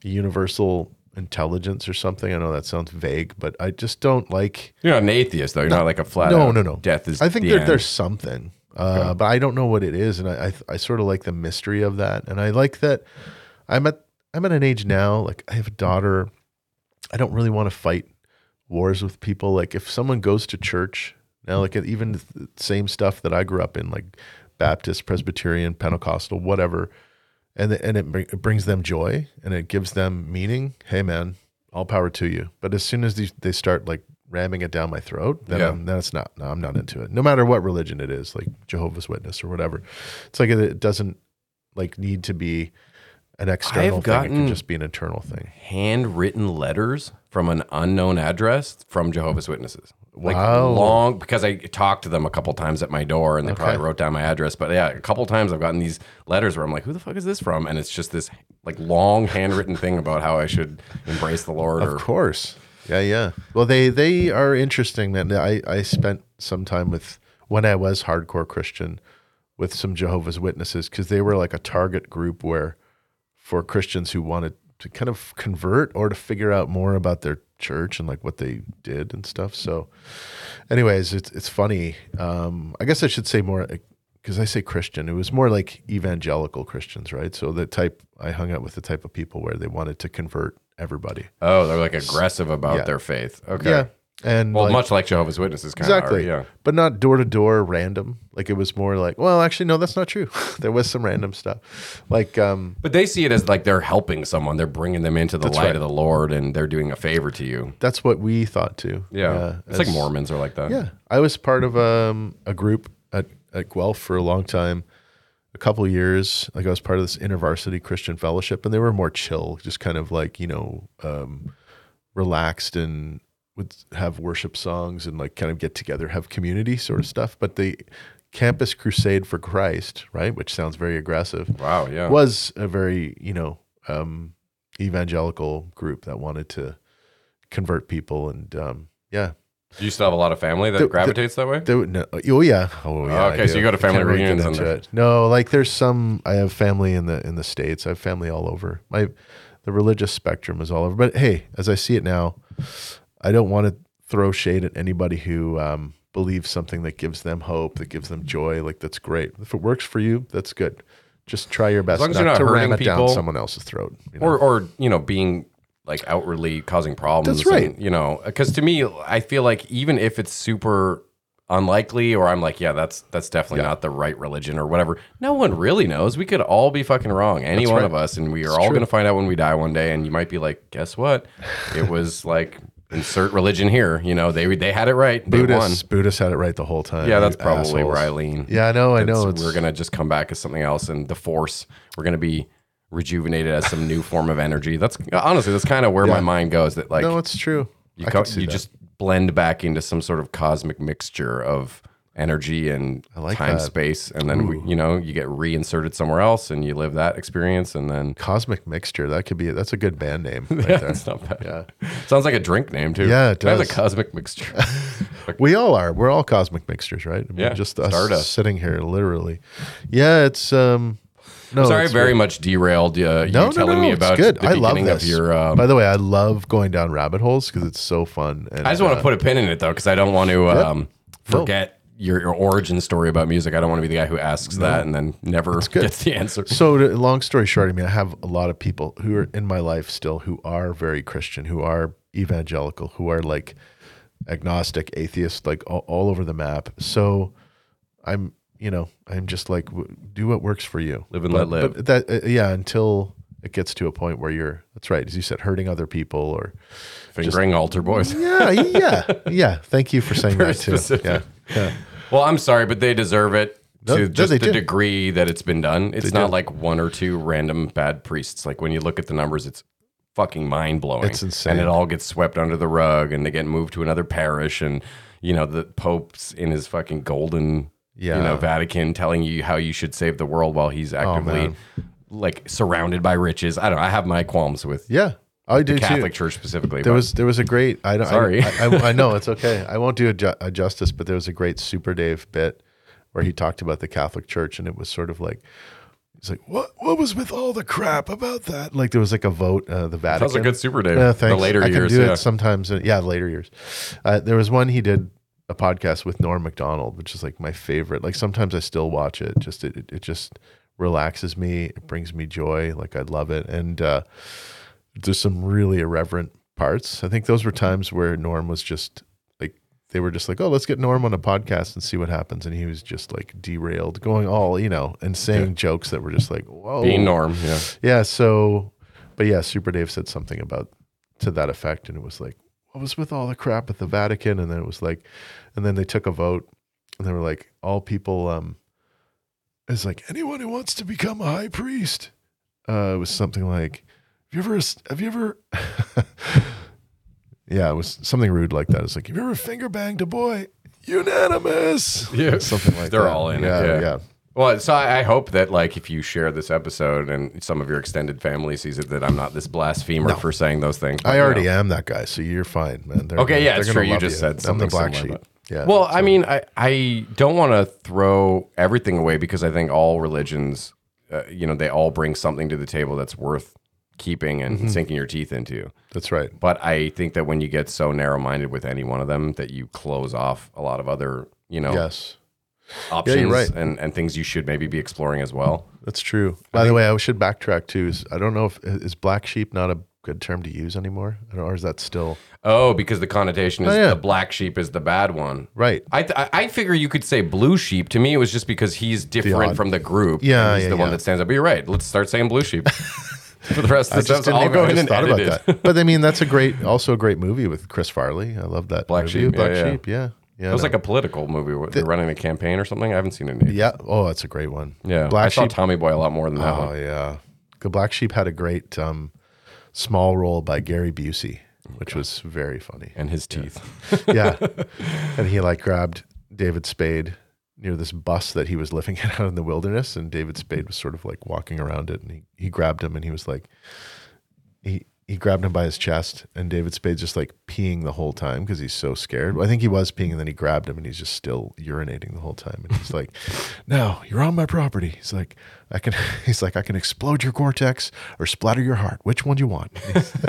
universal intelligence or something. I know that sounds vague, but I just don't like. You're not an atheist, though. You're not like a flat. no, no, no. Death is. I think the there, there's something, uh, but I don't know what it is, and I, I I sort of like the mystery of that, and I like that. I'm at I'm at an age now, like I have a daughter. I don't really want to fight wars with people. Like if someone goes to church now, like even the same stuff that I grew up in, like Baptist, Presbyterian, Pentecostal, whatever, and the, and it, bring, it brings them joy and it gives them meaning. Hey, man, all power to you. But as soon as these, they start like ramming it down my throat, then Yeah. I'm, then it's not. No, I'm not into it. No matter what religion it is, like Jehovah's Witness or whatever. It's like it, it doesn't like need to be an external thing. it can just be an internal thing. handwritten letters from an unknown address from Jehovah's Witnesses. Like Wow. long because I talked to them a couple times at my door and they probably wrote down my address. But yeah, a couple times I've gotten these letters where I'm like, who the fuck is this from? And it's just this like long handwritten thing about how I should embrace the Lord or Of course. Yeah, yeah. Well, they they are interesting. Man, I I spent some time with when I was hardcore Christian with some Jehovah's Witnesses because they were like a target group where for Christians who wanted to kind of convert or to figure out more about their church and like what they did and stuff. So, anyways, it's it's funny. Um, I guess I should say more because I say Christian. It was more like evangelical Christians, right? So the type I hung out with the type of people where they wanted to convert everybody. Oh, they're like aggressive about Yeah. their faith. Okay. Yeah. And Well, like- much like Jehovah's Witnesses kind of exactly. are. Yeah. But not door to door random. Like it was more like, well, actually, no, that's not true. *laughs* there was some random stuff. Like, um, But they see it as like they're helping someone. They're bringing them into the light right. of the Lord and they're doing a favor to you. that's what we thought too. Yeah. it's as- like Mormons are like that. Yeah. I was part of um, a group at, at Guelph for a long time, a couple years. Like I was part of this intervarsity Christian fellowship, and they were more chill, just kind of like, you know, um, relaxed and would have worship songs and like kind of get together, have community sort of stuff. But the Campus Crusade for Christ, right, which sounds very aggressive, Wow. Yeah. was a very, you know, um, evangelical group that wanted to convert people. And um, yeah, Do you still have a lot of family that The- the- gravitates that way? there, no, oh yeah, oh yeah. I okay, so you go to family reunions and. No, like there's some. I have family in the in the states. I have family all over. My the religious spectrum is all over. But hey, as I see it now, I don't want to throw shade at anybody who um, believes something that gives them hope, that gives them joy. Like that's great. If it works for you, that's good. Just try your best as long as not, you're not to ram it down someone else's throat. you know? or or you know being like outwardly causing problems That's right. and, you know because to me i feel like even if it's super unlikely or i'm like yeah that's that's definitely not the right religion or whatever no one really knows we could all be fucking wrong any That's one right. of us and we are all true. going to find out when we die one day and you might be like guess what it was like insert religion here you know they they had it right Buddhists, Buddhists had it right the whole time. yeah that's probably where i lean Yeah, I know. I It's- know. It's, we're gonna just come back as something else, and the force we're gonna be rejuvenated as some new form of energy. That's honestly that's kind of where my mind goes. That like no, it's true. you I co- can see you that. just blend back into some sort of cosmic mixture of energy and like time that. space and then we, you know you get reinserted somewhere else and you live that experience and then Cosmic Mixture. That could be. That's a good band name. *laughs* Right yeah, it's not bad Yeah. *laughs* sounds like a drink name too Yeah, it I does. the cosmic mixture *laughs* We all are. We're all cosmic mixtures, right? I mean, Yeah, just us stardust. sitting here, literally. Yeah, it's um. No, sorry it's very good. much derailed uh, you No, telling no, me about good. the I love beginning this. of your um, By the way, I love going down rabbit holes because it's so fun. And, I just want uh, to put a pin in it though, because I don't want to um, forget your, your origin story about music. I don't want to be the guy who asks that and then never *laughs* gets the answer. So, to, long story short, I mean, I have a lot of people who are in my life still who are very Christian, who are evangelical, who are like agnostic, atheist, like all, all over the map. So, I'm, you know, I'm just like, w- do what works for you. Live and but, let live. But that, uh, yeah, until it gets to a point where you're, that's right, as you said, hurting other people or, Fingering altar boys. yeah, yeah, yeah. *laughs* Thank you for saying Very that too. specific. Yeah. *laughs* Well, I'm sorry, but they deserve it No, to no, just they the do. degree that it's been done. It's not do. like one or two random bad priests. Like when you look at the numbers, it's fucking mind blowing. It's insane. And it all gets swept under the rug and they get moved to another parish. And, you know, the Pope's in his fucking golden, Yeah. you know, Vatican telling you how you should save the world while he's oh, actively Oh, man. like surrounded by riches. I don't know. I have my qualms with Yeah, I do the Catholic too. Church specifically. There but- was there was a great. I don't. Sorry. I, I, I know it's *laughs* okay. I won't do a, ju- a justice, but there was a great Super Dave bit where he talked about the Catholic Church, and it was sort of like. He's like, what? What was with all the crap about that? Like, there was like a vote, uh, the Vatican. That was a good Super Dave. Yeah, The thanks. later I can years, do yeah. it sometimes. uh, Yeah, later years. Uh, there was one he did a podcast with Norm Macdonald, which is like my favorite. Like sometimes I still watch it. Just it, it, it just relaxes me. It brings me joy. Like I love it. And uh, there's some really irreverent parts. I think those were times where Norm was just like they were just like, oh, let's get Norm on a podcast and see what happens. And he was just like derailed, going all you know, and saying jokes that were just like, whoa, being norm. Yeah. yeah. So, but yeah, Super Dave said something about to that effect, and it was like, what was with all the crap at the Vatican? And then it was like, and then they took a vote, and they were like, all people, um, it's like anyone who wants to become a high priest. Uh, it was something like, you ever, have you ever, *laughs* yeah, it was something rude like that. It's like, have you ever finger banged a boy? Unanimous. Yeah. something like that. They're that. all in it, yeah, yeah. yeah. Well, so I I hope that like if you share this episode and some of your extended family sees it, that I'm not this blasphemer for saying those things. I already know. am that guy, so you're fine, man. They're Okay, yeah, it's true. You just said I'm something the black similar, sheep. Yeah. Well, I mean, I, I don't want to throw everything away because I think all religions, uh, you know, they all bring something to the table that's worth keeping and Mm-hmm. sinking your teeth into. that's right. But I think that when you get so narrow minded with any one of them, that you close off a lot of other, you know, Yes, options right. and, and things you should maybe be exploring as well. that's true. By the way, I should backtrack too. Is I don't know if is black sheep not a good term to use anymore, or is that still Oh, because the connotation is Oh, yeah. the black sheep is the bad one. right? I, th- I I figure you could say blue sheep. To me, it was just because he's different odd- from the group. Yeah, he's yeah, the one that stands up. But you're right. Let's start saying blue sheep *laughs* for the rest I of the just stuff. didn't I'll even, go I in and thought edit about it. that. But I mean, that's a great, also a great movie with Chris Farley. I love that. Black movie, Sheep, Black yeah, yeah. Sheep. Yeah, yeah. It was no. like a political movie. where They're running a campaign or something. I haven't seen it. Yet. yeah. Oh, that's a great one. Yeah, Black I saw Sheep. Tommy Boy a lot more than that Oh one. yeah, the Black Sheep had a great um, small role by Gary Busey, which was very funny. And his teeth. yeah. *laughs* And he like grabbed David Spade near this bus that he was living *laughs* in out in the wilderness. And David Spade was sort of like walking around it. And he, he grabbed him and he was like, he, he grabbed him by his chest. And David Spade's just like peeing the whole time because he's so scared. Well, I think he was peeing and then he grabbed him and he's just still urinating the whole time. And he's like, *laughs* now you're on my property. He's like, I can, *laughs* he's like, I can explode your cortex or splatter your heart. Which one do you want? *laughs*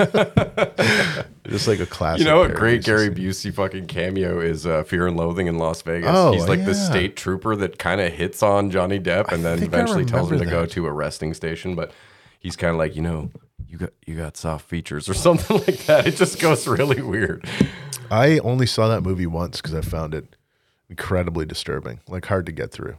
just like a classic. You know, a great Gary. Busey fucking cameo is uh, Fear and Loathing in Las Vegas. Oh, He's like the state trooper that kind of hits on Johnny Depp and then eventually tells him to remember go to a resting station. But he's kind of like, you know, you got you got soft features or *laughs* something like that. It just goes really weird. I only saw that movie once because I found it incredibly disturbing, like hard to get through.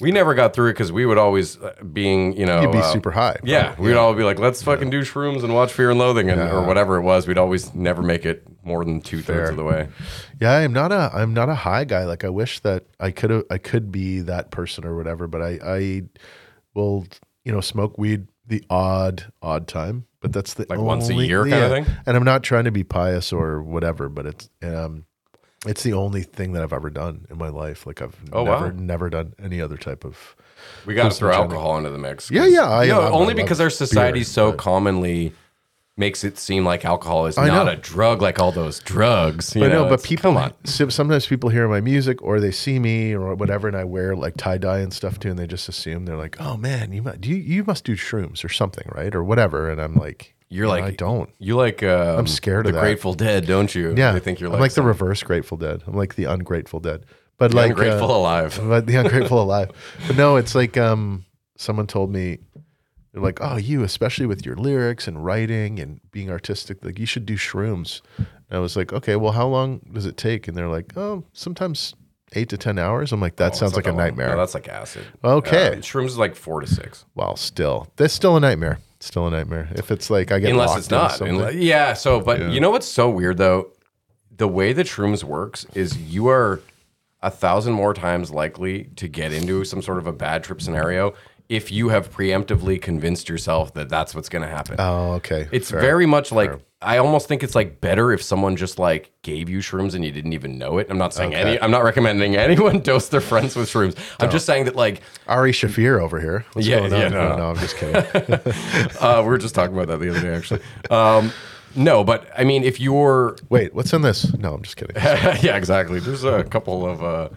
We never got through it because we would always, uh, being you know, You'd be uh, super high. Yeah, we'd all be like, let's fucking do shrooms and watch Fear and Loathing and, or whatever it was. We'd always never make it more than two thirds of the way. Yeah, I'm not a I'm not a high guy. Like I wish that I could have I could be that person or whatever, but I I will you know smoke weed the odd odd time, but that's the Like once a only- year kinda thing? And I'm not trying to be pious or whatever, but it's um It's the only thing that I've ever done in my life. Like I've Oh, wow. never never done any other type of. We got to throw alcohol into the mix. Yeah, yeah, I- You know, only because our society beer, so but- commonly makes it seem like alcohol is I not know. a drug like all those drugs. You I know, but people. Sometimes people hear my music or they see me or whatever, and I wear like tie dye and stuff too, and they just assume they're like, "Oh man, you must do you, you must do shrooms or something, right, or whatever." And I'm like, You're "No, like I don't. You like? Um, I'm scared the of that. Grateful Dead, don't you? Yeah, They think you're I'm like, like the reverse Grateful Dead. I'm like the ungrateful dead, but the like ungrateful uh, alive. but the ungrateful *laughs* alive. But no, it's like um, someone told me they're like, "Oh, you, especially with your lyrics and writing and being artistic, like you should do shrooms." And I was like, "Okay, well, how long does it take?" And they're like, "Oh, sometimes eight to ten hours." I'm like, "That Oh, sounds like, a nightmare." No, that's like acid. Okay. Uh, shrooms is like four to six. well, still, that's still a nightmare. Still a nightmare. If it's like I get unless it's not. something. Unle- yeah. So, but Yeah. you know what's so weird though? The way that shrooms works is you are a thousand more times likely to get into some sort of a bad trip scenario if you have preemptively convinced yourself that that's what's going to happen. oh, okay. it's Fair. very much like I almost think it's like better if someone just like gave you shrooms and you didn't even know it. I'm not saying any. I'm not recommending anyone *laughs* dose their friends with shrooms. I'm just saying that like Ari Shaffir over here. What's Yeah, yeah, no, no. no, I'm just kidding. *laughs* uh, we were just talking about that the other day actually. Um, no, but I mean if you're Wait, what's in this? No, I'm just kidding. *laughs* yeah, exactly. There's a couple of uh,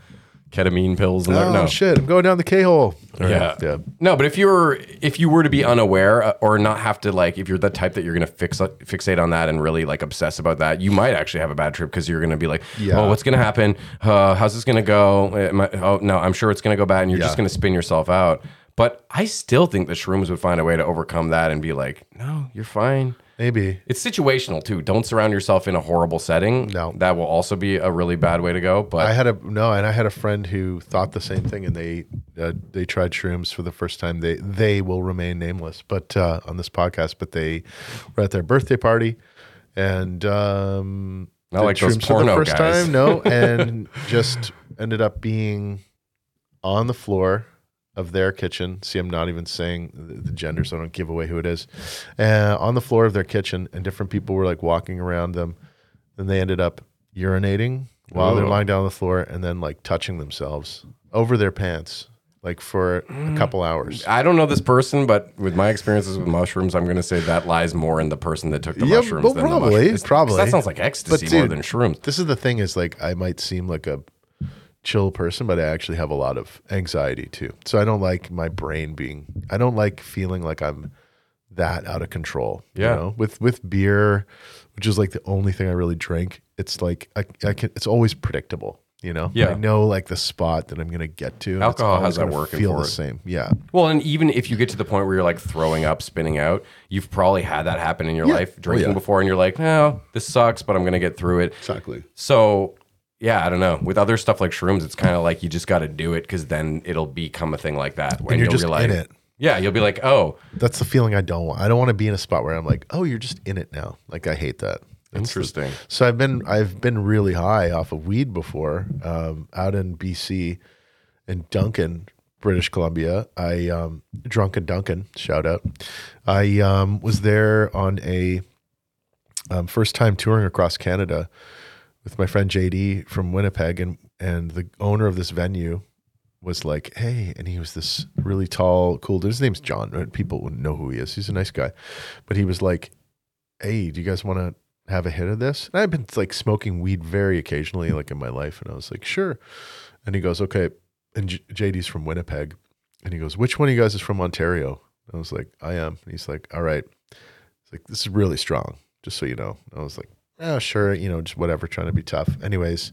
ketamine pills there. Oh no. shit! I'm going down the K hole. Yeah. yeah. No, but if you're if you were to be unaware uh, or not have to like if you're the type that you're gonna fix fixate on that and really like obsess about that, you might actually have a bad trip because you're gonna be like, Yeah. oh, what's gonna happen? Uh, how's this gonna go? Am I- oh no, I'm sure it's gonna go bad, and you're just gonna spin yourself out. But I still think the shrooms would find a way to overcome that and be like, no, you're fine. Maybe. It's situational too. Don't surround yourself in a horrible setting. No. that will also be a really bad way to go. But I had a no, and I had a friend who thought the same thing, and they uh, they tried shrooms for the first time. They they will remain nameless, but uh, on this podcast, but they were at their birthday party, and um, Not like those shrooms for the porno first guys. time. No, *laughs* and just ended up being on the floor of their kitchen. See, I'm not even saying the, the gender, so I don't give away who it is. Uh, on the floor of their kitchen, and different people were like walking around them. Then they ended up urinating while they're lying down on the floor, and then like touching themselves over their pants, like for a couple hours. I don't know this person, but with my experiences with mushrooms, I'm going to say that lies more in the person that took the Yeah, mushrooms. well, than the probably, mushrooms. 'Cause probably. That sounds like ecstasy But, more than shrooms. This is the thing: is like I might seem like a chill person, but I actually have a lot of anxiety too. So I don't like my brain being. I don't like feeling like I'm that out of control. Yeah. You know? With with beer, which is like the only thing I really drink. It's like I, I can. It's always predictable. You know. Yeah. I know like the spot that I'm gonna get to. Alcohol has that gonna working Feel for the it. same. Yeah. Well, and even if you get to the point where you're like throwing up, spinning out, you've probably had that happen in your Yeah. life Oh, drinking yeah. before, and you're like, no, this sucks, but I'm going to get through it. Exactly. So, yeah, I don't know. With other stuff like shrooms, it's kind of like you just got to do it because then it'll become a thing like that. When you're you'll just realize, in it. Yeah, you'll be like, oh, That's the feeling I don't want. I don't want to be in a spot where I'm like, oh, you're just in it now. Like I hate that. That's the- interesting. So I've been I've been really high off of weed before, um, out in BC, in Duncan, British Columbia. I um, drunken Duncan, shout out. I um, was there on a um, first time touring across Canada with my friend JD from Winnipeg, and and the owner of this venue was like, "Hey," and he was this really tall, cool dude. His name's John. People wouldn't know who he is. He's a nice guy, but he was like, "Hey, do you guys want to have a hit of this?" And I've been like smoking weed very occasionally, like in my life, and I was like, "Sure." And he goes, "Okay." And J- JD's from Winnipeg, and he goes, "Which one of you guys is from Ontario?" I was like, "I am." And he's like, "All right." He's like, "This is really strong, just so you know." I was like, "Yeah, sure." You know, just whatever, trying to be tough. Anyways,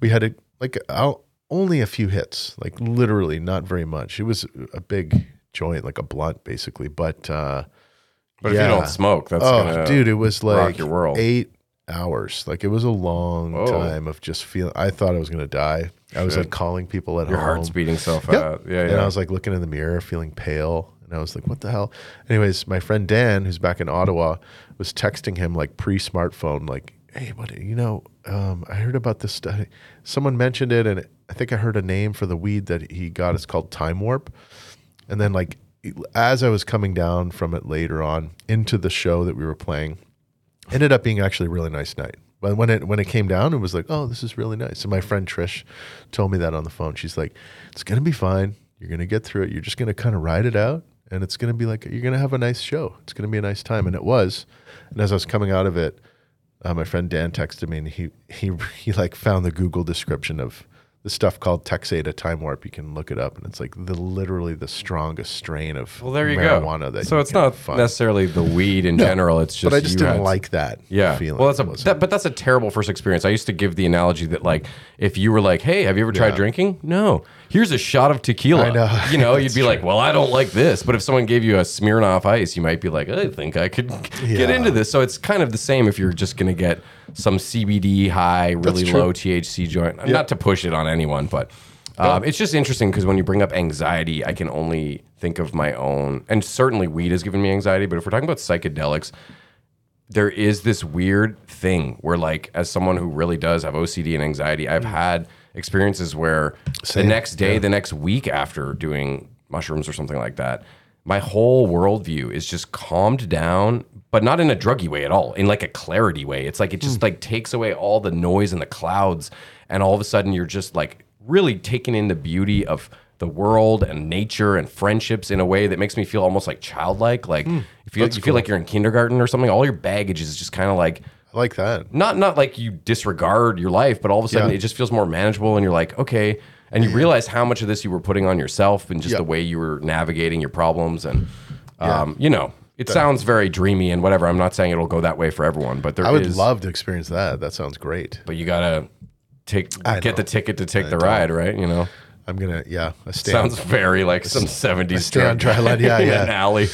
we had a like out only a few hits, like literally not very much. It was a big joint, like a blunt, basically. But uh, But if you don't smoke, that's oh, dude, it was like your world. eight hours. Like it was a long Whoa. time of just feeling. I thought I was gonna die. I was like calling people at your home. heart's beating so fast. Yep. Yeah, And. I was like looking in the mirror, feeling pale. And I was like, what the hell? Anyways, my friend Dan, who's back in Ottawa, was texting him like pre smartphone, like, hey, buddy, you know, um, I heard about this study. Someone mentioned it, and I think I heard a name for the weed that he got. It's called Time Warp. And then, like, as I was coming down from it later on into the show that we were playing, ended up being actually a really nice night. But when it when it came down, it was like, oh, this is really nice. And my friend Trish told me that on the phone. She's like, it's gonna be fine. You're gonna get through it. You're just gonna kind of ride it out, and it's gonna be like you're gonna have a nice show. It's gonna be a nice time, and it was. And as I was coming out of it, uh, my friend Dan texted me, and he he *laughs* he like found the Google description of the stuff called Texada Time Warp. You can look it up, and it's like the literally the strongest strain of Well, there you marijuana go. that so it's not find. necessarily the weed in general. It's just but I just didn't had- like that. Yeah. feeling. Well, that's a that, but that's a terrible first experience. I used to give the analogy that like if you were like, "Hey, have you ever tried Yeah. drinking?" No. Here's a shot of tequila. I know. You know, *laughs* you'd be like, "Well, I don't like this." But if someone gave you a Smirnoff Ice, you might be like, "I think I could *laughs* get into this." So it's kind of the same if you're just going to get some CBD high, really true. low THC joint. Not to push it on anyone, but um, it's just interesting because when you bring up anxiety, I can only think of my own, and certainly weed has given me anxiety. But if we're talking about psychedelics, there is this weird thing where like as someone who really does have OCD and anxiety, I've had experiences where the next day, the next week after doing mushrooms or something like that, my whole worldview is just calmed down, but not in a druggy way at all, in like a clarity way. It's like it just like takes away all the noise and the clouds, and all of a sudden you're just like really taking in the beauty of the world and nature and friendships in a way that makes me feel almost like childlike. Like you feel you feel like you're in kindergarten or something. All your baggage is just kind of like I like that. not not like you disregard your life, but all of a sudden Yeah. it just feels more manageable, and you're like, okay, and you realize how much of this you were putting on yourself and just Yeah. the way you were navigating your problems, and um, you know, it sounds very dreamy and whatever. I'm not saying it'll go that way for everyone, but there I would is- love to experience that. That sounds great. but you gotta take I get know. the ticket to take the ride, right? You know, I'm gonna yeah. I sounds very like some '70s stay on drug dry line. *laughs* Yeah, in yeah. an alley.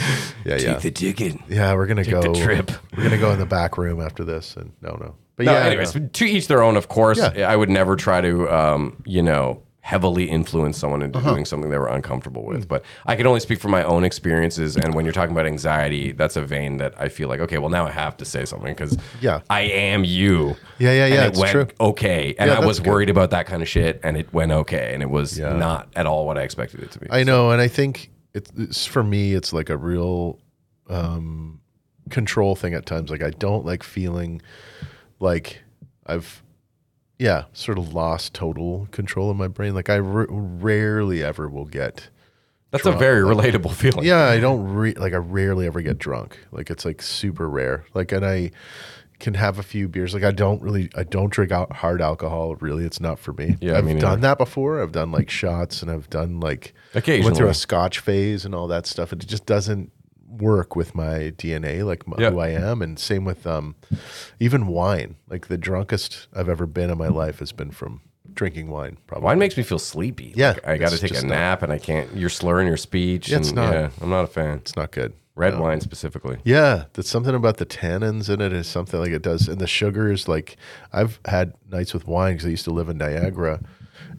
Yeah, yeah. take the ticket. Yeah, we're gonna go the trip. We're gonna go in the back room after this, and no, no. But No, yeah, anyways, to each their own, of course. Yeah. I would never try to, um, you know, heavily influence someone into Uh-huh. doing something they were uncomfortable with. But I can only speak from my own experiences. And when you're talking about anxiety, that's a vein that I feel like, okay, well, now I have to say something because Yeah. I am you. Yeah, yeah, And yeah, it it's went true. okay. And Yeah, I was good. worried about that kind of shit, and it went okay. And it was Yeah. not at all what I expected it to be. I know, and I think it's, it's for me. It's like a real um, control thing at times. Like I don't like feeling like I've yeah sort of lost total control of my brain. Like I r- rarely ever will get. that's a very relatable feeling. Yeah, I don't re- like I rarely ever get drunk. Like it's like super rare. Like and I can have a few beers. Like I don't really I don't drink out hard alcohol. Really, it's not for me. Yeah, I've me done that before. I've done like shots and I've done like went through a Scotch phase and all that stuff. It just doesn't work with my DNA, like m Yeah. who I am. And same with um, even wine. Like the drunkest I've ever been in my life has been from drinking wine. Probably. Wine makes me feel sleepy. Yeah, Like, I got to take a not- nap, and I can't. You're slurring your speech. Yeah, it's and, not- Yeah, I'm not a fan. It's not good. Red wine specifically. Yeah, that's something about the tannins in it is something like it does, and the sugars. Like I've had nights with wine because I used to live in Niagara,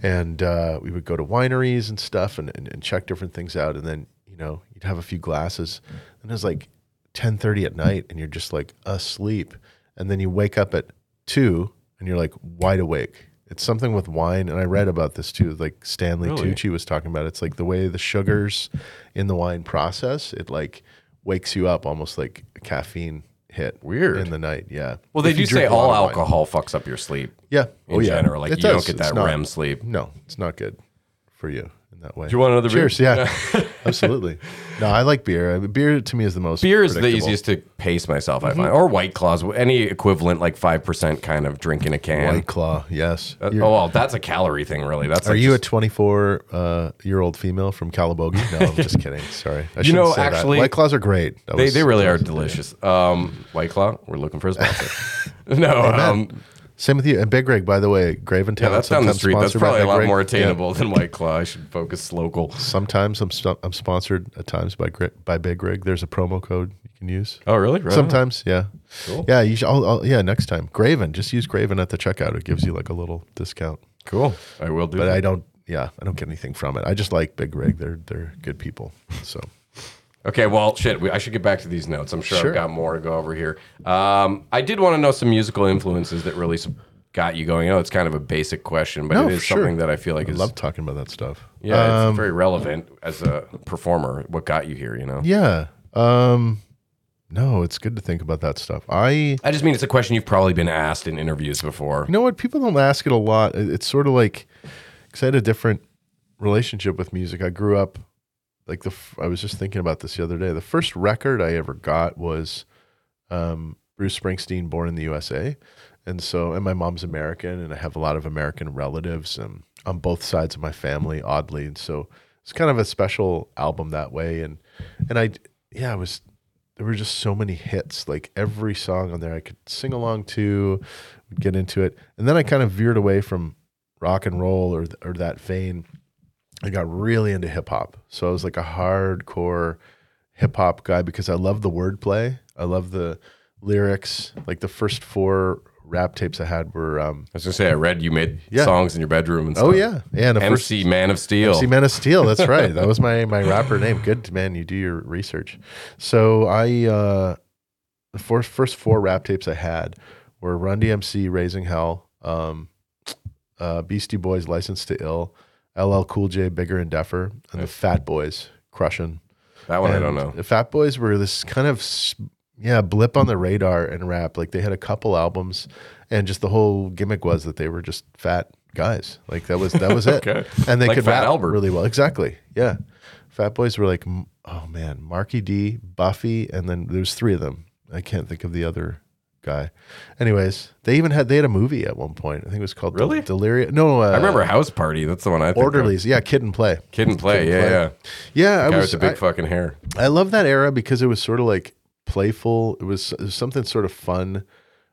and uh, we would go to wineries and stuff and, and, and check different things out, and then you know you'd have a few glasses, and it was like ten thirty at night, and you're just like asleep, and then you wake up at two, and you're like wide awake. It's something with wine, and I read about this too. Like Stanley Really? Tucci was talking about. it. It's like the way the sugars in the wine process. It like wakes you up almost like a caffeine hit. Weird. in the night. Yeah. Well, they If do say drink a lot all wine. alcohol fucks up your sleep Yeah. in oh yeah. general. Like It you don't get that not- REM sleep. No, it's not good for you that way. Do you want another beer? Cheers. Yeah. *laughs* *laughs* Absolutely. No, I like beer. I mean, beer to me is the most. Beer is the predictable. easiest to pace myself, Mm-hmm. I find. Or White Claws, any equivalent, like 5% kind of drink in a can. White Claw. Yes. Uh, You're- oh, well, that's a calorie thing, really. That's Are like you just- a 24 uh, year old female from Calabogie? No, I'm just *laughs* kidding. Sorry. I shouldn't know, say that. actually- White Claws are great. That They, was- they really are delicious. Um, White Claw, we're looking for a sponsor. no, um, Same with you. And Big Rig, by the way, Graven yeah, Town. that's down the street. That's probably a lot Rig. more Yeah. attainable than White Claw. I should focus local. Sometimes I'm st- I'm sponsored at times by by Big Rig. There's a promo code you can use. Oh, really? Right on. Sometimes, yeah, Cool. yeah. You should, I'll, I'll, yeah. Next time, Graven. Just use Graven at the checkout. It gives you like a little discount. Cool. I will do But that. I don't. Yeah, I don't get anything from it. I just like Big Rig. They're they're good people. So Okay, well, shit. We, I should get back to these notes. I'm sure, Sure. I've got more to go over here. Um, I did want to know some musical influences that really s- got you going. I know it's kind of a basic question, but No, it is for sure. something that I feel like I is love talking about that stuff. yeah, Um, it's very relevant as a performer. What got you here? You know? yeah. Um, no, it's good to think about that stuff. I I just mean it's a question you've probably been asked in interviews before. You know what? People don't ask it a lot. It- It's sort of like because I had a different relationship with music. I grew up like the. I was just thinking about this the other day. The first record I ever got was um, Bruce Springsteen, "Born in the USA," and so and my mom's American, and I have a lot of American relatives and on both sides of my family. Oddly, and so it's kind of a special album that way. And and I yeah, it was there were just so many hits. Like every song on there, I could sing along to, get into it, and then I kind of veered away from rock and roll or or that vein. I got really into hip hop, so I was like a hardcore hip hop guy because I love the wordplay. I love the lyrics. Like the first four rap tapes I had were, um, I was gonna say I read you made Yeah. songs in your bedroom and stuff. oh yeah, yeah. And the first MC Man of Steel. MC Man of Steel. That's right. *laughs* That was my my rapper name. Good man, you do your research. So I uh the first first four rap tapes I had were Run DMC, Raising Hell, um, uh, Beastie Boys, License to Ill, LL Cool J, Bigger and Deffer, and the Fat Boys, Crushing. that one I don't know. The Fat Boys were this kind of s- yeah blip on the radar in rap. Like they had a couple albums, and just the whole gimmick was that they were just fat guys. Like that was that was *laughs* it. Okay. And they Like could Fat rap Albert. really well. Exactly. Yeah. Fat Boys were like m- oh man, Markie Dee, Buffy, and then there's three of them. I can't think of the other guy. Anyways, they even had they had a movie at one point. I think it was called Really? Delirium. No, uh, I remember House Party. That's the one I think of. Orderlies. Yeah, Kid and Play. Kid and Play. Kid and yeah, Play. yeah. Yeah, I Guy was with the big I- fucking hair. I love that era because it was sort of like playful. It was, it was something sort of fun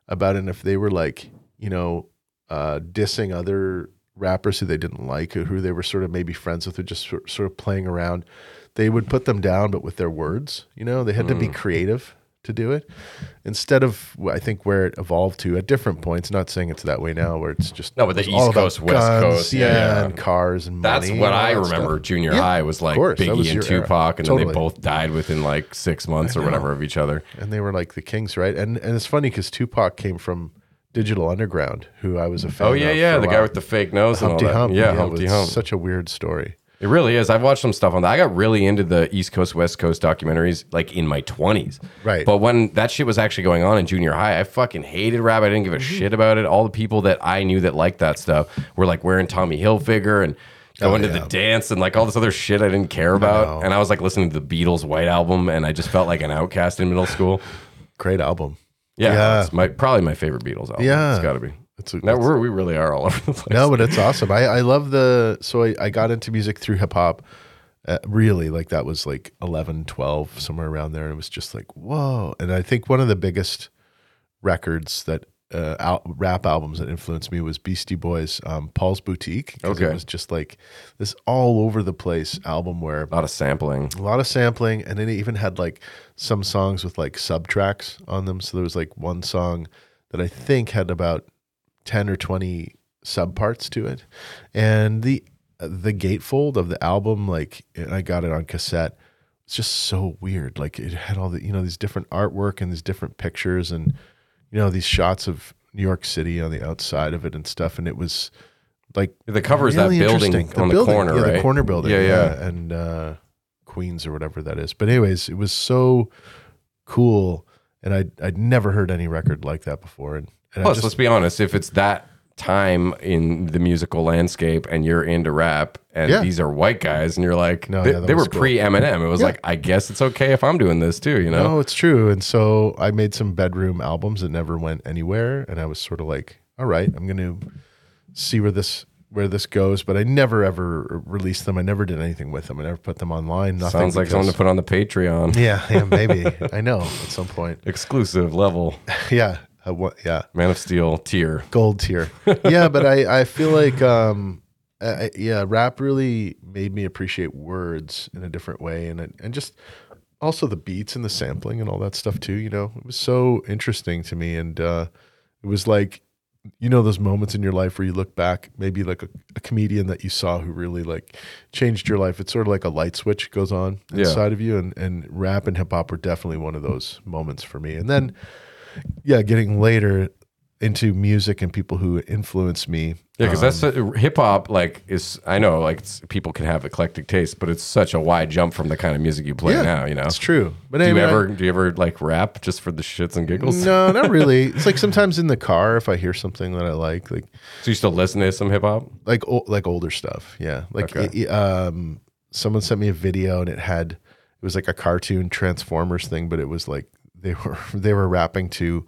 about it. And if they were like, you know, uh, dissing other rappers who they didn't like or who they were sort of maybe friends with or just sort of playing around, they would put them down, but with their words. You know, they had to be Mm. creative to do it instead of I think where it evolved to at different points. Not saying it's that way now, where it's just No, but the East Coast, West Coast, yeah, yeah. and cars and money. That's money what and I that stuff. remember. Junior Yeah, high was like course, Biggie and your era. Tupac, and then they both died within like six months or whatever of each other. and they were like the kings, right? And and it's funny because Tupac came from Digital Underground, who I was a oh, fan. Of. Oh yeah, yeah, the guy with the fake nose and all Humpty that. Hump. Yeah, it Humpty Hump. Such a weird story. It really is. I've watched some stuff on that. I got really into the East Coast, West Coast documentaries like in my 20s. Right. But when that shit was actually going on in junior high, I fucking hated rap. I didn't give a Mm-hmm. shit about it. All the people that I knew that liked that stuff were like wearing Tommy Hilfiger and going to Oh, yeah. the dance and like all this other shit I didn't care about. And I was like listening to the Beatles' White Album and I just felt like an outcast in middle school. Great album. Yeah. Yeah. It's my, probably my favorite Beatles album. Yeah. It's got to be. It's a, No, it's- we're, we really are all *laughs* over the place. no, but it's awesome. I, I love the so I, I got into music through hip hop. Uh, really, like that was like 11, 12, somewhere around there. And it was just like, whoa. And I think one of the biggest records that uh, al- rap albums that influenced me was Beastie Boys, um, Paul's Boutique. Okay. It was just like this all over the place album where A lot of sampling. a lot of sampling and then it even had like some songs with like subtracks on them so there was like one song that i think had about 10 or 20 subparts to it and the the gatefold of the album like i got it on cassette it's just so weird like it had all the you know these different artwork and these different pictures and you know these shots of new york city on the outside of it and stuff and it was like The cover is really that building interesting. on the building, corner, yeah, right? the corner building, Yeah, yeah, yeah. and uh, Queens or whatever that is. But anyways, it was so cool, and I'd I'd never heard any record like that before. And, and Plus, just, let's be honest, if it's that time in the musical landscape and you're into rap and Yeah. these are white guys and you're like, No, they, yeah, they were cool. pre Eminem. It was Yeah. like, I guess it's okay if I'm doing this too, you know? no, it's true. And so I made some bedroom albums that never went anywhere, and I was sort of like, all right, I'm going to see where this where this goes. But I never ever released them. I never did anything with them. I never put them online. Nothing. Sounds like because- something to put on the Patreon. yeah, yeah, maybe. *laughs* I know at some point. Exclusive level. *laughs* Yeah, yeah. Man of Steel tier. gold tier. *laughs* yeah, but I I feel like um I, I- yeah, rap really made me appreciate words in a different way, and it, and just also the beats and the sampling and all that stuff too. You know, it was so interesting to me, and uh, it was like you know those moments in your life where you look back, maybe like a, a comedian that you saw who really like changed your life. It's sort of like a light switch goes on Yeah. inside of you, and and rap and hip hop were definitely one of those moments for me. And then yeah, getting later into music and people who influence me. Yeah, because that's hip hop. Like, is I know like it's, people can have eclectic taste, but it's such a wide jump from the kind of music you play now. You know, it's true. But Do you anyway, I- ever do you ever like rap just for the shits and giggles? No, *laughs* not really. It's like sometimes in the car if I hear something that I like, like So you still listen to some hip hop? like o- like older stuff. Yeah, like Okay. it- um, someone sent me a video and it had it was like a cartoon Transformers thing, but it was like they were *laughs* they were rapping to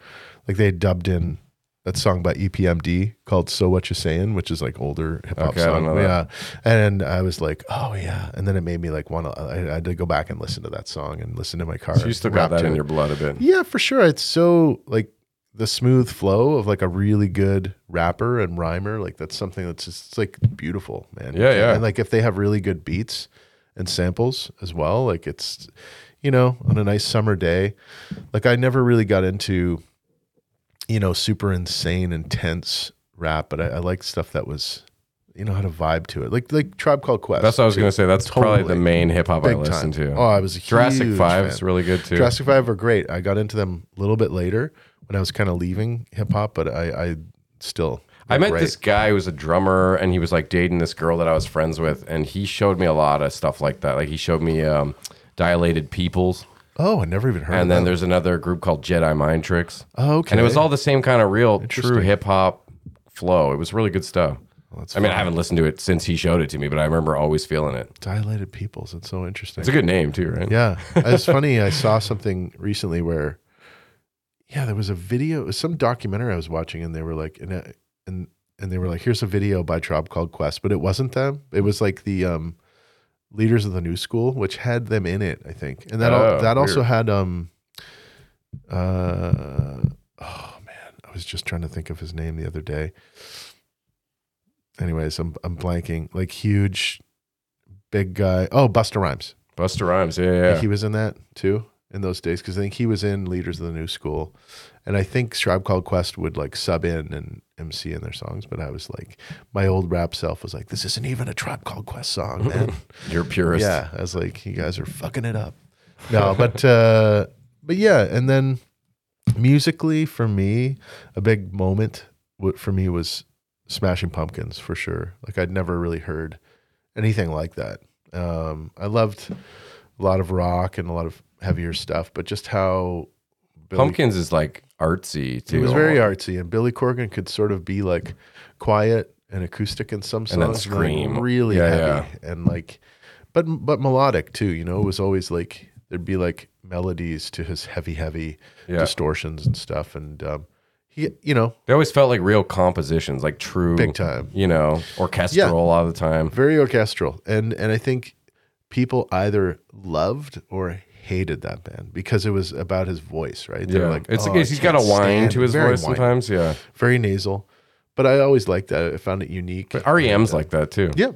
like they had dubbed in that song by EPMD called "So What You Saying," which is like older hip hop Okay, song. Yeah, and I was like, oh yeah, and then it made me like want to. I, I had to go back and listen to that song and listen to my car. So you still got that in it. your blood a bit. Yeah, for sure. It's so like the smooth flow of like a really good rapper and rhymer. Like that's something that's just like beautiful, man. Yeah, yeah. And like if they have really good beats and samples as well, like it's you know on a nice summer day. Like I never really got into you know super insane intense rap, but I, I like stuff that was you know had a vibe to it, like like Tribe Called Quest. That's what I was too. gonna say. That's probably the main hip hop I Big listen time. to. Oh, I was a Jurassic huge Five is really good too. Jurassic Five are great. I got into them a little bit later when I was kind of leaving hip hop, but I, I still. I met great. this guy who was a drummer and he was like dating this girl that I was friends with and he showed me a lot of stuff like that. Like he showed me um, Dilated Peoples Oh, I never even heard. and of then them. there's another group called Jedi Mind Tricks. Oh, okay. And it was all the same kind of real true hip hop flow. It was really good stuff. that's I mean, I haven't listened to it since he showed it to me, but I remember always feeling it. dilated peoples. It's so interesting. It's a good name too, right? yeah, *laughs* it's funny. I saw something recently where, yeah, there was a video, it was some documentary I was watching, and they were like, and uh, and and they were like, here's a video by Tribe Called Quest, but it wasn't them. It was like the um, leaders of the new school, which had them in it, I think, and that al- Oh, that also had um, uh, oh man, I was just trying to think of his name the other day. Anyways, I'm I'm blanking. Like huge, big guy. Oh, Busta Rhymes. Busta Rhymes, yeah, yeah. he was in that too in those days because I think he was in Leaders of the New School, and I think Tribe Called Quest would like sub in and MC in their songs. But I was like, my old rap self was like, this isn't even a Tribe Called Quest song, *laughs* man. You're purist. yeah, I was like, you guys are fucking it up. No, but uh, but yeah, and then musically for me, a big moment for me was Smashing Pumpkins for sure. Like I'd never really heard anything like that. Um, I loved a lot of rock and a lot of heavier stuff, but just how Billy, Pumpkins is like artsy too. it was very artsy, and Billy Corgan could sort of be like quiet and acoustic in some songs, And then like, scream. really Yeah, heavy, and like, but but melodic too. You know, it was always like there'd be like melodies to his heavy, heavy Yeah. distortions and stuff, and um, he, you know, They always felt like real compositions, like true Big time. You know, orchestral Yeah. a lot of the time. very orchestral, and and I think people either loved or hated that band because it was about his voice, right? They were Yeah, like, it's "Oh, he's got a whine to his voice whiny. sometimes. Yeah, very nasal. But I always liked that. I found it unique. but REM's uh, like that too. yeah,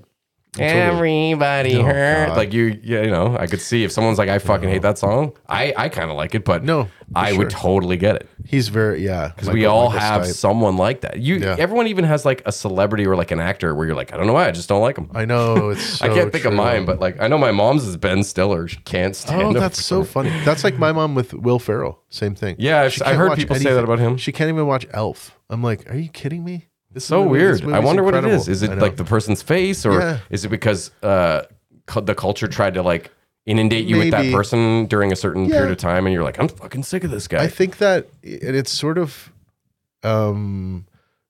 Everybody Oh, hurt. God. Like you, yeah, you know, I could see if someone's like, I fucking hate that song. I, I kind of like it, but No, for I would sure. totally get it he's very yeah. because we all have someone like that. You, Yeah. everyone even has like a celebrity or like an actor where you're like, I don't know why, I just don't like him. I know *laughs* it's. I so can't think of true. mine, but like I know my mom's is Ben Stiller. She can't oh, stand. Oh, him. that's so funny. That's like my mom with Will Ferrell. Same thing. Yeah, I've- She I've can't heard watch people say that about him. She can't even watch Elf. I'm like, are you kidding me? This so movie- weird. I wonder what it is. is. It like the person's face, or Yeah. is it because uh, cu- the culture tried to like inundate you with that person during a certain Yeah. period of time, and you're like, I'm fucking sick of this guy. I think that, and it's sort of, um,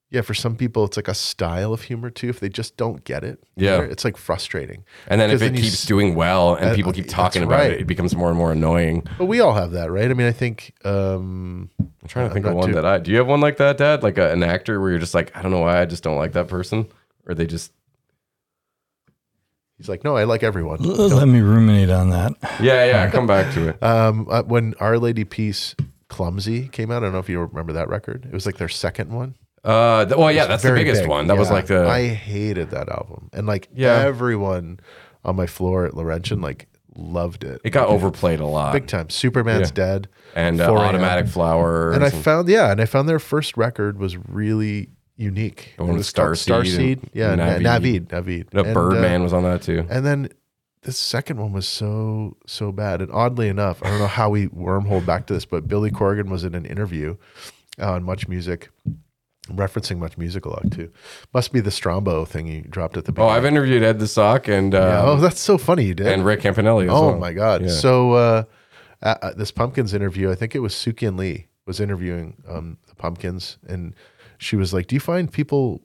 yeah. For some people, it's like a style of humor too. If they just don't get it, Yeah. it's like frustrating. and then if 'Cause it you keeps s- doing well and Uh, people keep talking about right. it, it becomes more and more annoying. But we all have that, right? I mean, I think. Um, I'm trying to think of one too- that I. Do you have one like that, Dad? Like a, an actor where you're just like, I don't know why, I just don't like that person, or they just. he's like, no, I like everyone. L- Let me ruminate on that. Yeah, yeah. Come back to it. *laughs* Um, uh, when Our Lady Peace Clumsy came out, I don't know if you remember that record. It was like their second one. Uh, th- well, yeah, that's the biggest big. one. That was like the. I hated that album, and like Yeah. everyone on my floor at Laurentian like loved it. it got overplayed a lot. big time. Superman's Yeah. dead, and uh, 4 a.m. automatic flowers. and I found yeah, and I found their first record was really unique. The one It with was called Starseed and yeah, Naveed. Naveed, Naveed. the And, Birdman uh, was on that too. and then the second one was so so bad. And oddly enough, I don't know how we wormhole back to this, but Billy Corgan was in an interview on Much Music, I'm referencing much musical luck too. Must be the Strombo thing you dropped at the Oh. I've interviewed Ed the Sock and Yeah. uh, oh, that's so funny you did. and Rick Campanelli. As Oh well. my god! Yeah. So uh, this Pumpkins interview, I think it was Sook-Yin Lee was interviewing um, the Pumpkins, and she was like, "Do you find people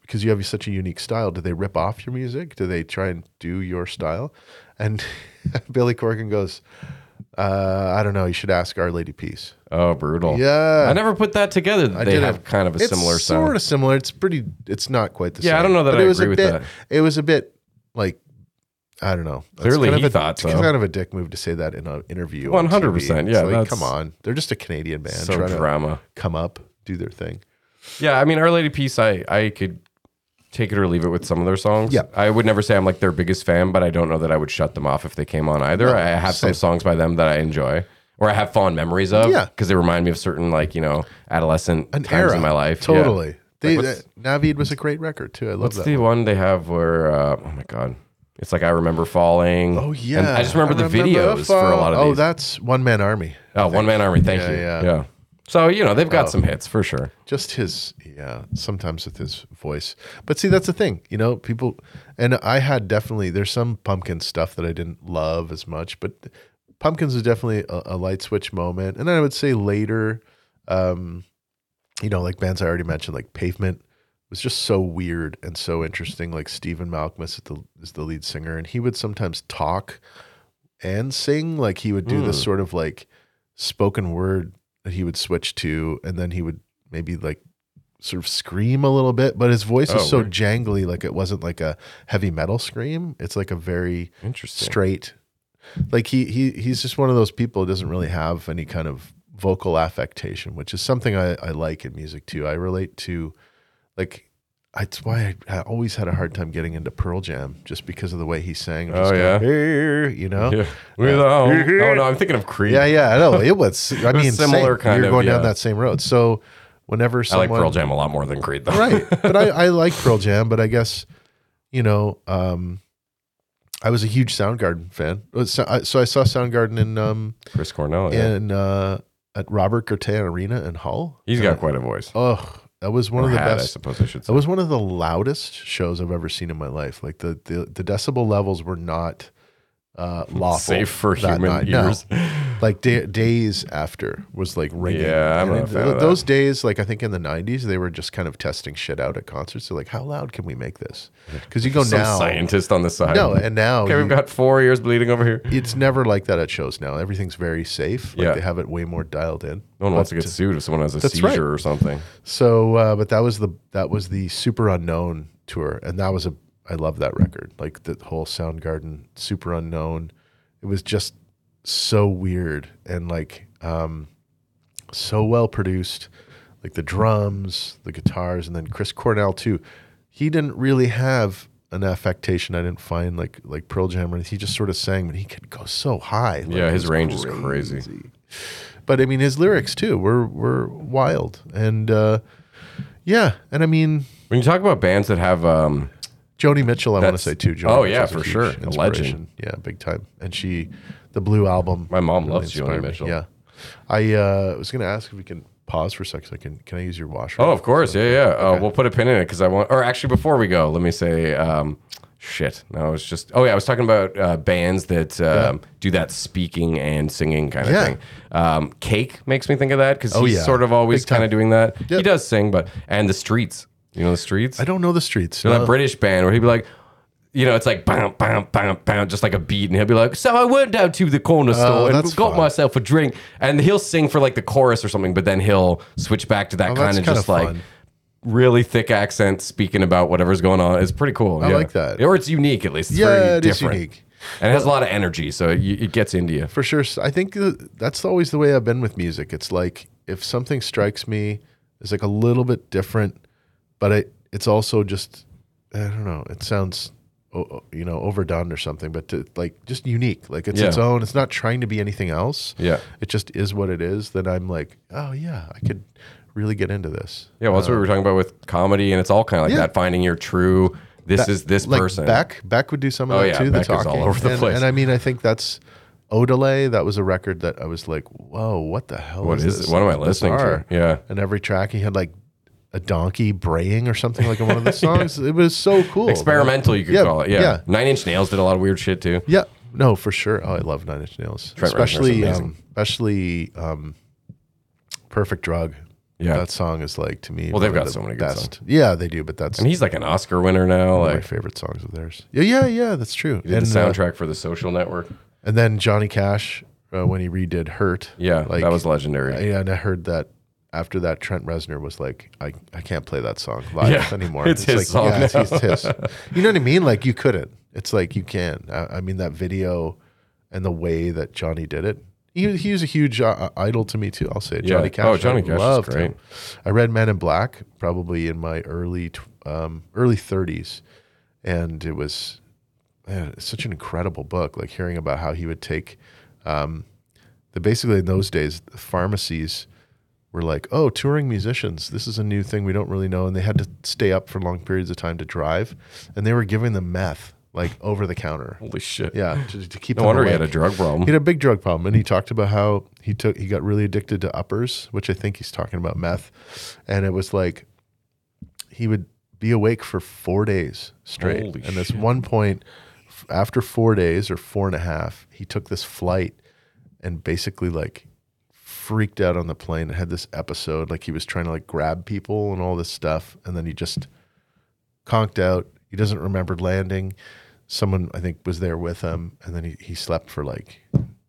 because you have such a unique style? Do they rip off your music? Do they try and do your style?" And *laughs* Billy Corgan goes, uh, "I don't know. You should ask Our Lady Peace." Oh, brutal. Yeah. I never put that together. I they did have it. kind of a it's similar sound. sort of similar. It's pretty. It's not quite the Yeah, same. Yeah, I don't know that but I it was agree a with bit, that. It was a bit like I don't know. It's Clearly kind he of a, thought it's so. kind of a dick move to say that in an interview. 100%, TV. It's yeah, like, that's- come on. They're just a Canadian band so trying drama. to come up, do their thing. Yeah, I mean, Our Lady Peace, I, I could take it or leave it with some of their songs. Yeah. I would never say I'm like their biggest fan, but I don't know that I would shut them off if they came on either. No, I have same. some songs by them that I enjoy or I have fond memories of. Yeah. Because they remind me of certain, like, you know, adolescent An times era in my life. Yeah. Totally. They, Like, uh, Naveed was a great record too. I love What's that. the one. one they have where, uh, oh my God. It's like I Remember Falling. Oh yeah. And I just remember the a videos for a lot of these. Oh, that's One Man Army. oh, One Man Army. Thank Yeah, you. yeah. yeah. So, you know, they've got Oh. some hits for sure. just his yeah sometimes with his voice but see that's the thing you know people and i had definitely there's some pumpkin stuff that i didn't love as much but pumpkins is definitely a, a light switch moment. And then i would say later um you know like bands i already mentioned like pavement was just so weird and so interesting. Like stephen malkmus is the, is the lead singer and he would sometimes talk and sing. Like he would do this sort of like spoken word that he would switch to and then he would maybe like sort of scream a little bit but his voice Oh, is so weird. jangly. Like it wasn't like a heavy metal scream. It's like a very Interesting. straight like he he he's just one of those people who doesn't really have any kind of vocal affectation which is something i, I like in music too i relate to like that's why I, always had a hard time getting into Pearl Jam just because of the way he sang. Oh, Just go, yeah? "Hey," you know. Yeah. Without- oh, no, I'm thinking of Creed. Yeah, yeah, I know. It was. *laughs* I was mean, similar same. kind You're of, going down yeah. that same road. So, whenever someone, I like Pearl Jam a lot more than Creed, though. right? But I, *laughs* I like Pearl Jam. But I guess, you know, um, I was a huge Soundgarden fan. Uh, So I, so I saw Soundgarden in um Chris Cornell. Yeah. in uh at Robert Guertin Arena in Hull. He's got quite a voice. Oh, that was one Or of the had, I suppose I should say. That was one of the loudest shows I've ever seen in my life. Like the the, the decibel levels were not uh, lawful. Safe for human night. No. ears. *laughs* Like da- days after was like ringing. Yeah, I'm And not a it- fan of that. those days. Like I think in the '90s, they were just kind of testing shit out at concerts. They're like, how loud can we make this? Because you go Some now, scientist on the side. no, and now Okay, you- we've got four ears bleeding over here. it's never like that at shows now. Everything's very safe. Like Yeah. they have it way more dialed in. No one wants to get sued if someone has a seizure right. or something. So, uh, but that was the that was the Super Unknown tour, and that was a I love that record. Like the whole Soundgarden Super Unknown, it was just so weird and like um, so well produced. Like the drums, the guitars, and then Chris Cornell too. He didn't really have an affectation. I didn't find like like Pearl Jam. or anything. He just sort of sang, but he could go so high. Like, Yeah, his range is crazy. but I mean, his lyrics too were were wild, and uh, yeah, and I mean, When you talk about bands that have, um, Joni Mitchell, I want to say too. Joni oh, yeah, for sure. A legend. Yeah, big time. And she, the Blue album. My mom loves Joni me. Mitchell. Yeah, I uh, was gonna ask if we can pause for a second. So I can can I use your washroom? oh, of course. Yeah, yeah. Uh, we'll put a pin in it because I want, or actually, before we go, let me say, um, shit. No, it's just, oh, yeah, I was talking about uh, bands that um, do that speaking and singing kind of Yeah. thing. Um, Cake makes me think of that because Oh, he's yeah. sort of always kind of doing that. He does sing, but, and the streets. You know, the streets? I don't know the streets. You know, no. that British band where he'd be like, you know, it's like bam, bam, bam, bam, just like a beat, and he'll be like, "So I went down to the corner oh, store and Oh, that's got fun. myself a drink," and he'll sing for like the chorus or something, but then he'll switch back to that Oh, kind of just like really thick accent, speaking about whatever's going on. It's pretty cool. I yeah. like that. or it's unique at least. It's Yeah, very it is different. unique. and it has a lot of energy, so it, it gets into you. for sure. I think that's always the way I've been with music. It's like if something strikes me as like a little bit different, but it it's also just I don't know. It sounds you know overdone or something, but to, like just unique. Like it's its own. It's not trying to be anything else. Yeah. it just is what it is. Then I'm like, oh yeah, I could really get into this. Yeah, well, that's what we were talking about with comedy, and it's all kind of like Yeah. that finding your true. This That- is this like person. Beck, Beck would do some of Oh, that yeah, too. Beck the is all over the and, place. And I mean, I think that's Odelay. That was a record that I was like, whoa, what the hell What is is this? What am I listening to? Yeah. And every track he had like a donkey braying or something like in one of the *laughs* songs. It was so cool. Experimental, you could Yeah, call it. Yeah. yeah. Nine Inch Nails did a lot of weird shit too. Yeah, no, for sure. Oh, I love Nine Inch Nails, Trent especially um, especially um, Perfect Drug. Yeah. that song is like to me. Well, they've got the so many good best. Yeah, they do, but that's And he's like an Oscar winner now. one of my Like favorite songs of theirs. Yeah, yeah, yeah. That's true. he did and, the uh, soundtrack for the Social Network. and then Johnny Cash uh, when he redid "Hurt." Yeah, like, that was legendary. Yeah, and I heard that after that, Trent Reznor was like, "I, I can't play that song live Yeah, *laughs* anymore." it's his like, song Yeah, it's, it's *laughs* his. You know what I mean? Like you couldn't. It's like you can. I, I mean that video and the way that Johnny did it. He, he was a huge uh, idol to me too. I'll say it. Yeah. Johnny Cash. Oh, Johnny Cash loved great. him. I read Man in Black probably in my early um, early thirties, and it was man, it's such an incredible book. Like hearing about how he would take um, the basically in those days, the pharmacies were like, "Oh, touring musicians, this is a new thing we don't really know," and they had to stay up for long periods of time to drive, and they were giving them meth like over the counter. Holy shit. Yeah, to, to keep No them wonder he had a drug problem. He had a big drug problem, and he talked about how he took he got really addicted to uppers, which I think he's talking about meth, and it was like he would be awake for four days straight. Holy and this shit. one point, f- after four days or four and a half, he took this flight and basically like freaked out on the plane and had this episode like he was trying to like grab people and all this stuff, and then he just conked out. He doesn't remember landing. Someone I think was there with him, and then he, he slept for like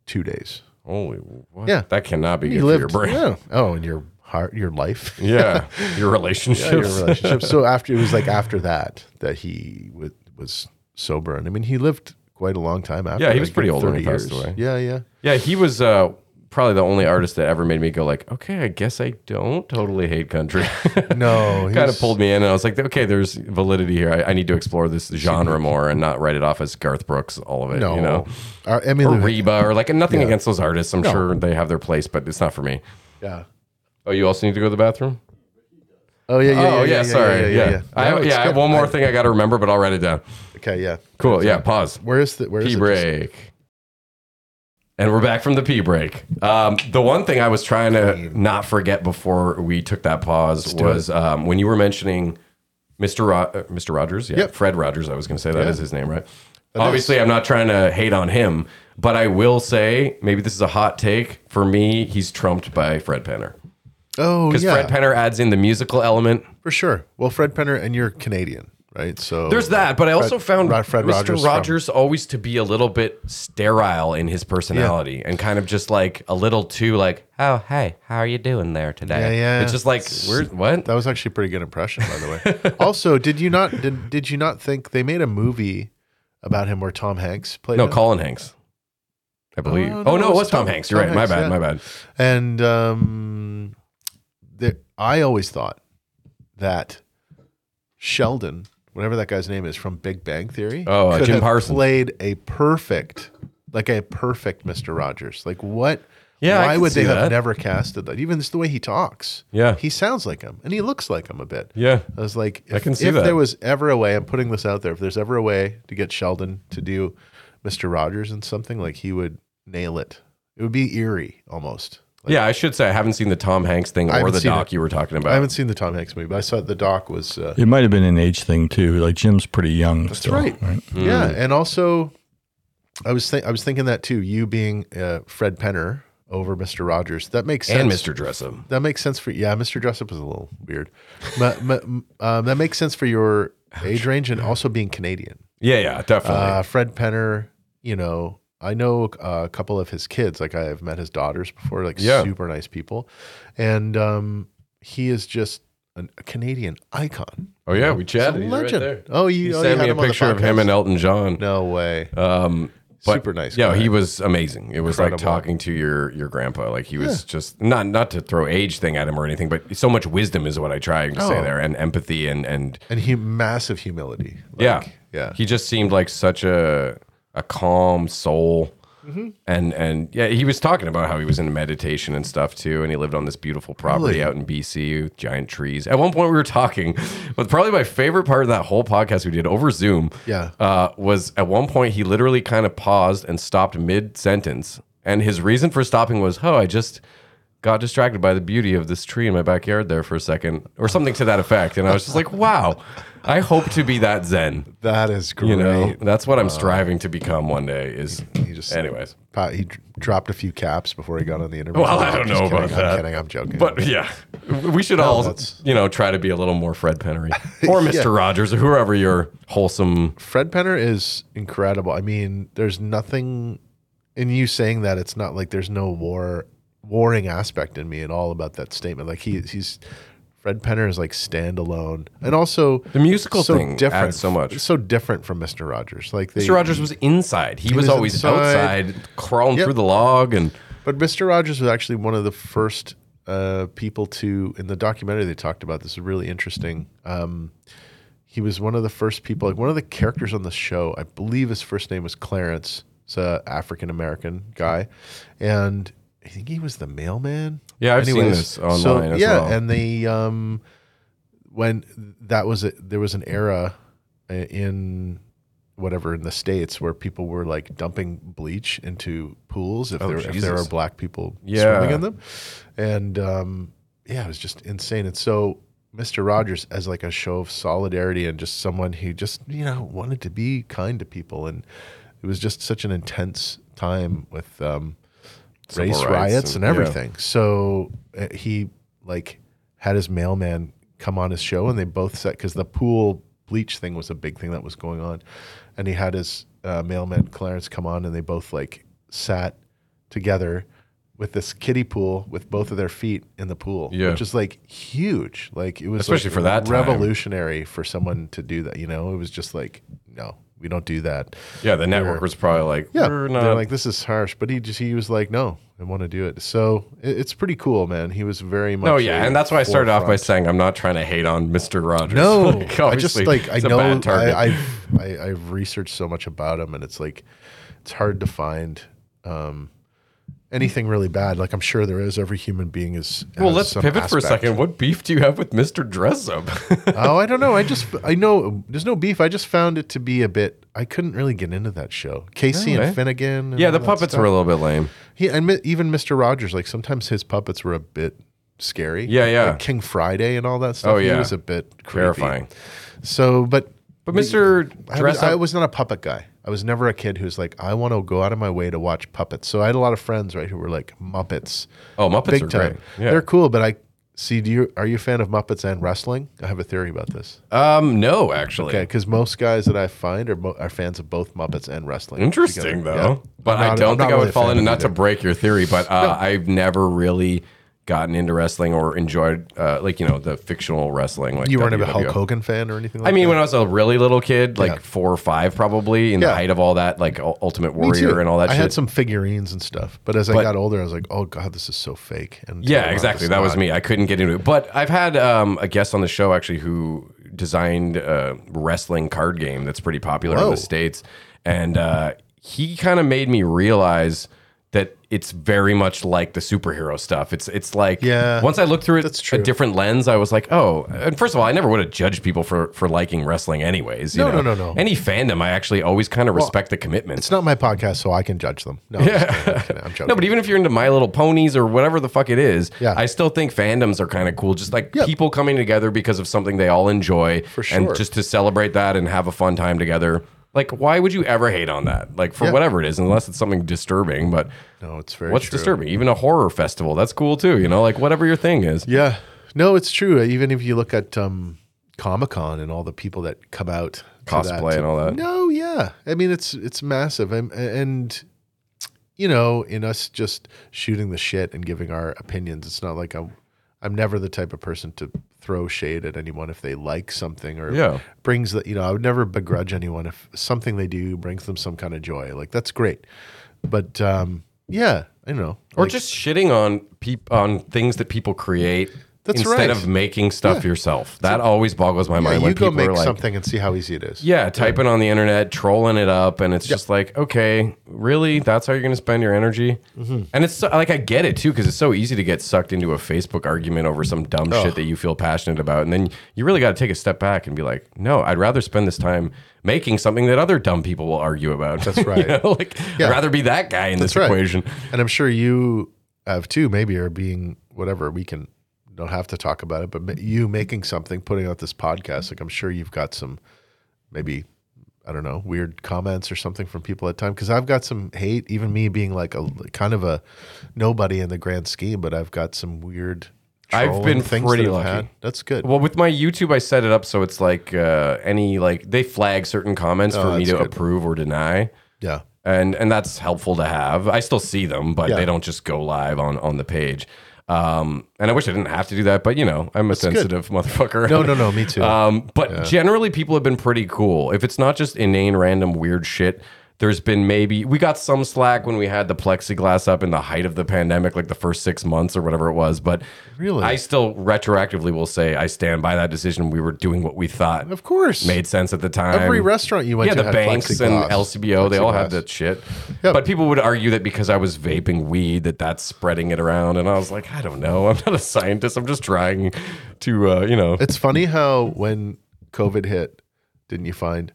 two days. Holy what? Yeah. That cannot be He good lived. for your brain. Yeah. Oh, and your heart, your life, *laughs* Yeah. Your relationships. yeah, your relationship. so after it was like after that that he w- was sober, and I mean he lived quite a long time after. Yeah, he was like, pretty old when he passed away. Yeah, yeah. Yeah, he was uh, probably the only artist that ever made me go like, okay, I guess I don't totally hate country. *laughs* No, *laughs* kind of pulled me in, and I was like, okay, there's validity here. I, I need to explore this genre more and not write it off as Garth Brooks, all of it. No, you know, Uh, I mean, or Reba, or like nothing Yeah. against those artists. I'm No. sure they have their place, but it's not for me. yeah. Oh, you also need to go to the bathroom. Oh yeah, yeah. oh yeah, yeah, sorry. Yeah, I, No, yeah. I have one more I- thing I got to remember, but I'll write it down. Okay, yeah. Cool. Yeah. Pause. Where is the where is Pee it? break. And we're back from the pee break. Um, the one thing I was trying to not forget before we took that pause was um, when you were mentioning Mr. Ro- uh, Mr. Rogers. Yeah, Yep. Fred Rogers. I was going to say that is Yeah. his name, right? Obviously, I'm not trying to hate on him, but I will say maybe this is a hot take. For me, he's trumped by Fred Penner Oh because yeah, Fred Penner adds in the musical element. for sure. Well, Fred Penner, and you're Canadian, right? So There's that, but I also Fred- found Rod- Fred Mr. Rogers Rogers, from- always to be a little bit sterile in his personality and kind of just like a little too like, oh hey, how are you doing there today? Yeah, yeah. It's just like, we're what? That was actually a pretty good impression, by the way. *laughs* also, did you not did, did you not think they made a movie about him where Tom Hanks played No, him? Colin Hanks, I believe. Oh, Oh, no, no, it was Tom, Tom- Hanks. You're Tom right. My bad. yeah. My bad. And um, there, I always thought that Sheldon, whatever that guy's name is from Big Bang Theory, Oh, uh, could Jim have Parsons. played a perfect, like a perfect Mister Rogers. Like what? Yeah, I why would they see have never casted that? Even just the way he talks. Yeah. he sounds like him, and he looks like him a bit. Yeah. I was like, if, I can see if that. there was ever a way, I'm putting this out there. If there's ever a way to get Sheldon to do Mister Rogers and something like he would nail it. It would be eerie almost. Like, Yeah, I should say I haven't seen the Tom Hanks thing or the doc it. you were talking about. I haven't seen the Tom Hanks movie, but I saw the doc was. Uh, It might have been an age thing too. Like Jim's pretty young. that's still, right. Mm. Yeah, and also, I was think I was thinking that too. You being uh, Fred Penner over Mister Rogers, that makes sense. and Mr. Dressup. That makes sense for yeah. Mister Dressup is a little weird, but, but um, that makes sense for your age range and also being Canadian. Yeah, yeah, definitely. Uh, Fred Penner, you know, I know a couple of his kids. Like I've met his daughters before. Like Yeah. super nice people, and um, he is just an, a Canadian icon. oh yeah, we chatted. He's right legend. there. Oh, you, He oh, you sent had me a him on the picture of him and Elton John. No way. Um, but, Super nice Yeah, guy. he was amazing. It was like talking to your your grandpa. Like he was just not not to throw age thing at him or anything, but so much wisdom is what I try to say Oh. there, and empathy and and and he massive humility. Like, yeah, yeah. He just seemed like such a a calm soul. Mm-hmm. And and yeah, he was talking about how he was into meditation and stuff too, and he lived on this beautiful property Really? out in BC with giant trees. At one point, we were talking, but probably my favorite part of that whole podcast we did over Zoom, Yeah. uh, was at one point he literally kind of paused and stopped mid sentence, and his reason for stopping was, "Oh, I just got distracted by the beauty of this tree in my backyard there for a second, or something to that effect. And I was just like, wow, *laughs* I hope to be that zen. That is great. You know, that's what I'm uh, striving to become one day. Is He just anyways. Pa- he dr- dropped a few caps before he got on the interview. Well, I don't just know kidding, about that. I'm kidding. I'm joking. But yeah, we should all, that's- you know, try to be a little more Fred Pennery *laughs* or Mr. Rogers or whoever your wholesome. Fred Penner is incredible. I mean, there's nothing in you saying that. It's not like there's no war warring aspect in me at all about that statement. Like he he's Fred Penner is like standalone, and also The musical so thing different, adds so much. so different from Mister Rogers. Like they, Mr. Rogers was inside. He, was, was always inside. outside, crawling Yep. through the log, and But Mr. Rogers was actually one of the first uh, people to, in the documentary they talked about this is really interesting. Um, he was one of the first people, like one of the characters on the show. I believe his first name was Clarence. It's a African American guy, and I think he was the mailman. Yeah, I've seen this online as yeah, well. and they um, when that was a, there was an era uh, in whatever in the states where people were like dumping bleach into pools if, there, if there Oh, were black people Yeah. swimming in them, and um, yeah, it was just insane. And so Mr. Rogers, as like a show of solidarity and just someone who just you know wanted to be kind to people, and it was just such an intense time with um, race riots and- and, yeah. everything. So uh, he like had his mailman come on his show, and they both said because the pool bleach thing was a big thing that was going on, and he had his uh, mailman Clarence come on, and they both like sat together with this kiddie pool with both of their feet in the pool, Yeah. which is like huge. Like it was Especially like, for that time. revolutionary for someone to do that. You know, it was just like no, we don't do that. yeah, the network was probably like, Yeah, we're they're not. like this is harsh, but he just he was like, no, I want to do it. So it, it's pretty cool, man. He was very much. no, yeah, and that's why I started off by saying I'm not trying to hate on Mr. Rogers. No, *laughs* Like, I just like I know. I, I've I, I've researched so much about him, and it's like it's hard to find um, anything really bad. Like I'm sure there is. Every human being is. well, let's pivot for a second. What beef do you have with Mr. Dressup? *laughs* oh, I don't know. I just I know there's no beef. I just found it to be a bit. I couldn't really get into that show. Casey and Finnegan. and yeah, the puppets stuff. were a little bit lame. He and even Mr. Rogers, like sometimes his puppets were a bit scary. Yeah, yeah. Like King Friday and all that stuff. Oh, yeah. he was a bit creepy. Terrifying. So, but But Mr. I I was not a puppet guy. I was never a kid who's like, I want to go out of my way to watch puppets. So I had a lot of friends, right, who were like Muppets, oh, Muppets big are time. great. Yeah. They're cool, but I see. Do you are you a fan of Muppets and wrestling? I have a theory about this. um, no, actually. Okay, because most guys that I find are, mo- are fans of both Muppets and wrestling. Interesting together. though. Yeah. But I'm I don't think not I would really fall into not to break your theory, but uh, *laughs* I've never really gotten into wrestling or enjoyed uh, like you know the fictional wrestling. Like You weren't a. Hulk Hogan fan or anything like I mean, that? when I was a really little kid, like Yeah. four or five, probably in the Yeah. height of all that, like Ultimate Me Warrior and all that shit. I shit. had some figurines and stuff, but as I But- got older, I was like, "Oh God, this is so fake." And Yeah, exactly. That was me. I couldn't get into it. But I've had um, a guest on the show actually who designed a wrestling card game that's pretty popular in Whoa. the States. And uh, he kind of made me realize that it's very much like the superhero stuff. It's it's like Yeah, once I looked through it a different lens, I was like, oh. And first of all, I never would have judged people for for liking wrestling, anyways. you No, know? no, no, no. Any fandom, I actually always kind of respect the commitment. It's not my podcast, so I can judge them. No, I'm, kidding. I'm kidding. I'm joking. *laughs* No, but even if you're into My Little Ponies or whatever the fuck it is, Yeah. I still think fandoms are kind of cool. Just like Yep. people coming together because of something they all enjoy, For sure. and just to celebrate that and have a fun time together. Like, why would you ever hate on that? Like, for Yeah. whatever it is, unless it's something disturbing. But no, it's very what's true. disturbing? Even a horror festival, that's cool too. You know, like whatever your thing is. Yeah, no, it's true. Even if you look at um, Comic Con and all the people that come out, to Cosplay and all that. No, yeah, I mean it's it's massive, and, and you know, in us just shooting the shit and giving our opinions, it's not like I'm. I'm never the type of person to throw shade at anyone if they like something or Yeah. brings that. You know, I would never begrudge anyone if something they do brings them some kind of joy. Like that's great, but um, yeah, I know. Or Like, just shitting on peop- on things that people create That's instead right. of making stuff yourself. That always boggles my yeah, mind you when go people make are like, something and see how easy it is. Yeah, typing on the internet, trolling it up, and it's just like, okay, really? That's how you're going to spend your energy? Mm-hmm. And it's so, like I get it too because it's so easy to get sucked into a Facebook argument over some dumb shit that you feel passionate about, and then you really got to take a step back and be like, no, I'd rather spend this time making something that other dumb people will argue about. That's *laughs* right. you know, like Yeah. I'd rather be that guy in That's this right. equation. And I'm sure you have too, maybe, are being whatever we can don't have to talk about it, but you making something, putting out this podcast, like I'm sure you've got some maybe I don't know weird comments or something from people at time because I've got some hate, even me being like a kind of a nobody in the grand scheme, but I've got some weird. I've been pretty that lucky. had. That's good. Well, with my YouTube, I set it up so it's like uh, any like they flag certain comments for me Oh, to good. approve or deny, yeah, and and that's helpful to have. I still see them, but Yeah. they don't just go live on on the page. Um, and I wish I didn't have to do that, but you know, I'm a sensitive *laughs* motherfucker. No, no, no, me too. Um, but generally, people have been pretty cool. If it's not just inane, random, weird shit, there's been maybe we got some slack when we had the plexiglass up in the height of the pandemic, like the first six months or whatever it was. But Really? I still retroactively will say I stand by that decision. We were doing what we thought of course. made sense at the time. Every restaurant you went to, yeah, to the had banks and plexiglass. LCBO, they all had that shit. Yep. But people would argue that because I was vaping weed, that that's spreading it around. And I was like, I don't know. *laughs* I'm not a scientist. I'm just trying to, uh, you know. It's funny how when COVID hit, didn't you find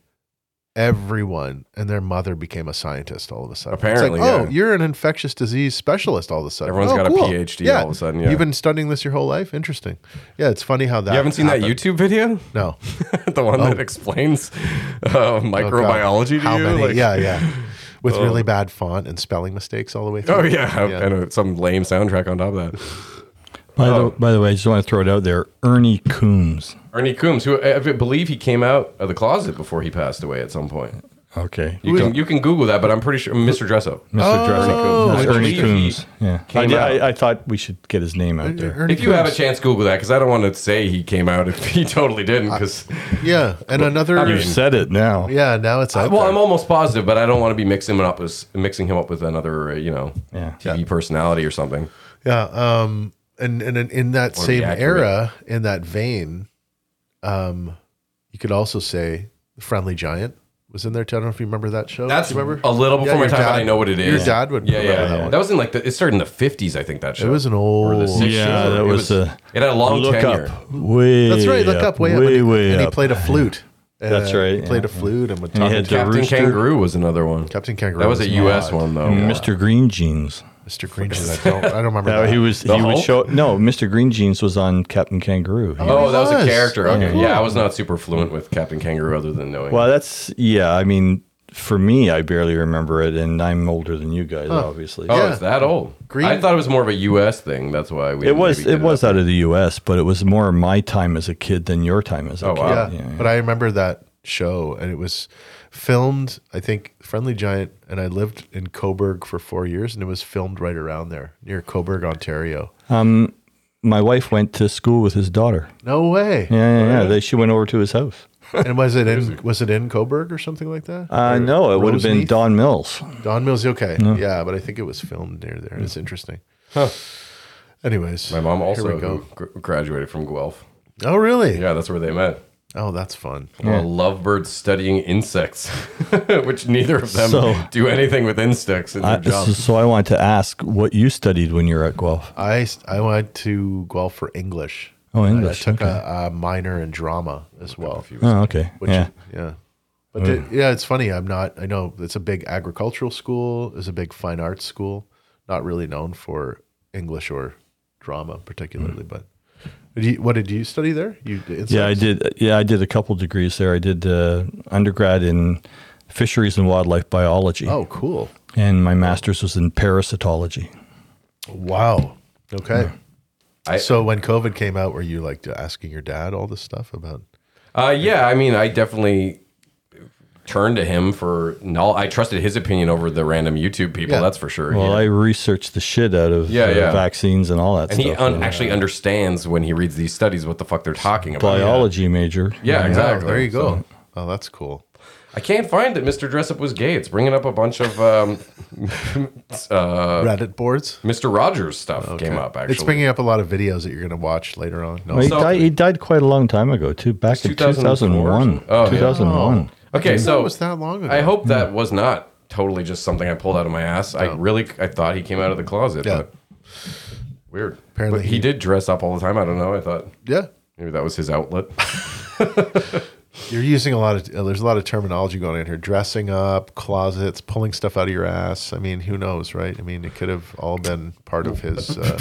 everyone and their mother became a scientist all of a sudden? It's like, Apparently, oh, yeah. you're an infectious disease specialist all of a sudden. Everyone's Oh, got a cool. PhD all of a sudden, yeah. You've been studying this your whole life? Interesting. Yeah, it's funny how that You haven't seen that. YouTube video? No. *laughs* the one that explains uh, Oh, microbiology to How you? many? Like- yeah, yeah. With *laughs* really bad font and spelling mistakes all the way through. Oh yeah, Yeah. and uh, some lame soundtrack on top of that. By, Oh. the, by the way, I just want to throw it out there. Ernie Coombs. Ernie Coombs, who I believe he came out of the closet before he passed away at some point. Okay. You can you can Google that, but I'm pretty sure Mr. Dresso. Mr. Oh, Dresser. I Ernie Coombs. Yeah. I, did- I, I thought we should get his name out there. Ernie If you have a chance, Google that because I don't want to say he came out if *laughs* he totally didn't. Because Yeah, and another. I mean- You said it now. yeah, now it's out well, there. I'm almost positive, but I don't want to be mixing him up with mixing him up with another, uh, you know, Yeah. TV personality or something. Yeah, um, and and in, in that Or same era, in that vein, um, you could also say Friendly Giant was in there. too. I don't know if you remember that show. That's you remember a little before Yeah, my your time, but I know what it is. Your dad would Yeah, remember yeah. that That, one. was in like the. It started in the 50s, I think. That show. It was an Or old. the 60s. Yeah, that It was a- It had a long look tenure. up. Way That's right. Look up way, up. and he, way and he played a flute. *laughs* That's Uh, right, He played yeah. a flute and would And he talk had Captain Rooster. Kangaroo was another one. Captain Kangaroo. That was a U.S. odd. one though. Mr. Green Jeans. Mr. Green Jeans. I don't. I don't remember. No, that. he was. The he would Hulk? show. No, Mr. Green Jeans was on Captain Kangaroo. He- Oh, that was a was. character. Okay, cool. yeah, I was not super fluent with Captain Kangaroo, other than knowing. Well, that's yeah. I mean, for me, I barely remember it, and I'm older than you guys, obviously. oh, yeah. it's that old. Green- I thought it was more of a U.S. thing. That's why we. It was. maybe did It was up out of the U.S., but it was more my time as a kid than your time as a Oh, kid. wow. yeah, but I remember that show, and it was filmed. I think Friendly Giant, and I lived in Cobourg for four years, and it was filmed right around there near Cobourg, Ontario. My wife went to school with his daughter. No way. Yeah, yeah, yeah. They, she went over to his house. And was it in was it in Cobourg or something like that? Uh, no, it would have been Roseneath? Don Mills. Don Mills. Okay, yeah, but I think it was filmed near there. It's interesting. Huh. Anyways, My mom also go. graduated from Guelph. Oh, really? Yeah, that's where they met. Oh, that's fun. Well, lovebirds studying insects, *laughs* which neither of them So- do anything with insects in their I, job. so, so I wanted to ask what you studied when you were at Guelph. I I went to Guelph for English. Oh, And English, I took okay. a, a minor in drama as well. Oh, okay. Which yeah. yeah. But the- mm. yeah, it's funny. I'm not. I know it's a big agricultural school. It's a big fine arts school. Not really known for English or drama particularly. Mm. But did you, what did you study there? You did Yeah, I did. Yeah, I did a couple degrees there. I did uh, undergrad in fisheries and wildlife biology, Oh, cool. and my master's was in parasitology. Wow. Okay. I- so when COVID came out, were you like asking your dad all this stuff about? Uh, yeah, I mean, I definitely turned to him for no. I trusted his opinion over the random YouTube people. Yeah. That's for sure. Well, yeah. I researched the shit out of Yeah, uh, yeah. vaccines and all that and he stuff. un- yeah. actually understands when he reads these studies what the fuck they're talking about. biology major. Yeah, exactly. Oh, there you go. So- oh, that's cool. I can't find that Mr. Dressup was gay. It's bringing up a bunch of um, *laughs* uh, Reddit boards. Mr. Rogers stuff came up. Actually, It's bringing up a lot of videos that you're going to watch later on. No, Well, he, So- died, he died quite a long time ago, too. Back in 2004 or 2001. something? Oh, yeah. 2001. Okay. it So was that long ago. I hope that hmm. was not totally just something I pulled out of my ass. I oh. really, I thought he came out of the closet, Yeah. but weird. Apparently but he, he- did dress up all the time. I don't know. I thought Yeah. maybe that was his outlet. *laughs* *laughs* you're using a lot of uh, there's a lot of terminology going on here dressing up closets pulling stuff out of your ass i mean who knows right i mean it could have all been part of his uh,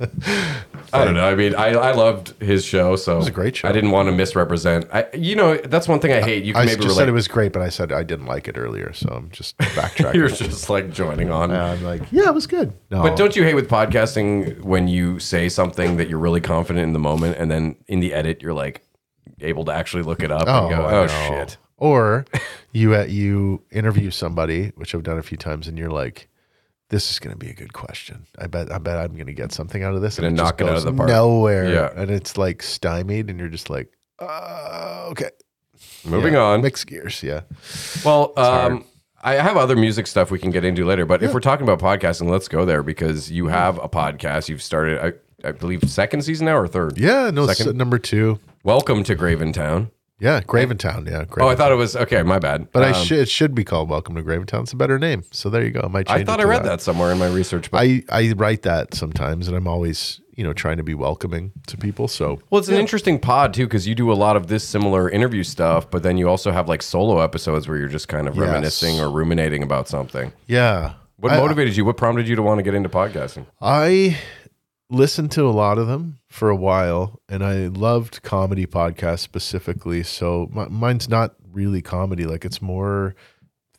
*laughs* I don't know. I mean, I, I loved his show, so it was a great show. I didn't want to misrepresent. I, you know, that's one thing I hate. You can i maybe just relate. said it was great but i said i didn't like it earlier so i'm just *laughs* backtracking You're just like joining on. And i'm like yeah it was good no But don't you hate with podcasting when you say something that you're really confident in the moment, and then in the edit you're like able to actually look it up and go, "Oh know. shit." Or *laughs* you uh, you interview somebody, which I've done a few times, and you're like, "This is going to be a good question. I bet I bet I'm going to get something out of this." And knock it out of the park. Nowhere. Yeah. and it's like stymied, and you're just like, uh, "Okay." Moving Yeah. on. Mixed gears. Yeah. Well, um, I have other music stuff we can get into later, but if we're talking about podcasting, let's go there because you have a podcast. You've started, I, I believe, second season now or third. Yeah. No. Second. number two. Welcome to Graventown. Yeah. Graventown. Yeah. Graventown. Oh, I thought it was okay. My bad. But I Um, should it should be called Welcome to Graventown. It's a better name. So there you go. I might. I thought I read that. somewhere in my research. I I write that sometimes, and I'm always you know trying to be welcoming to people. So well, it's an interesting pod too because you do a lot of this similar interview stuff, but then you also have like solo episodes where you're just kind of Yes. reminiscing or ruminating about something. yeah. What I- motivated you? What prompted you to want to get into podcasting? I listened to a lot of them for a while, and I loved comedy podcasts specifically. So my, mine's not really comedy; like it's more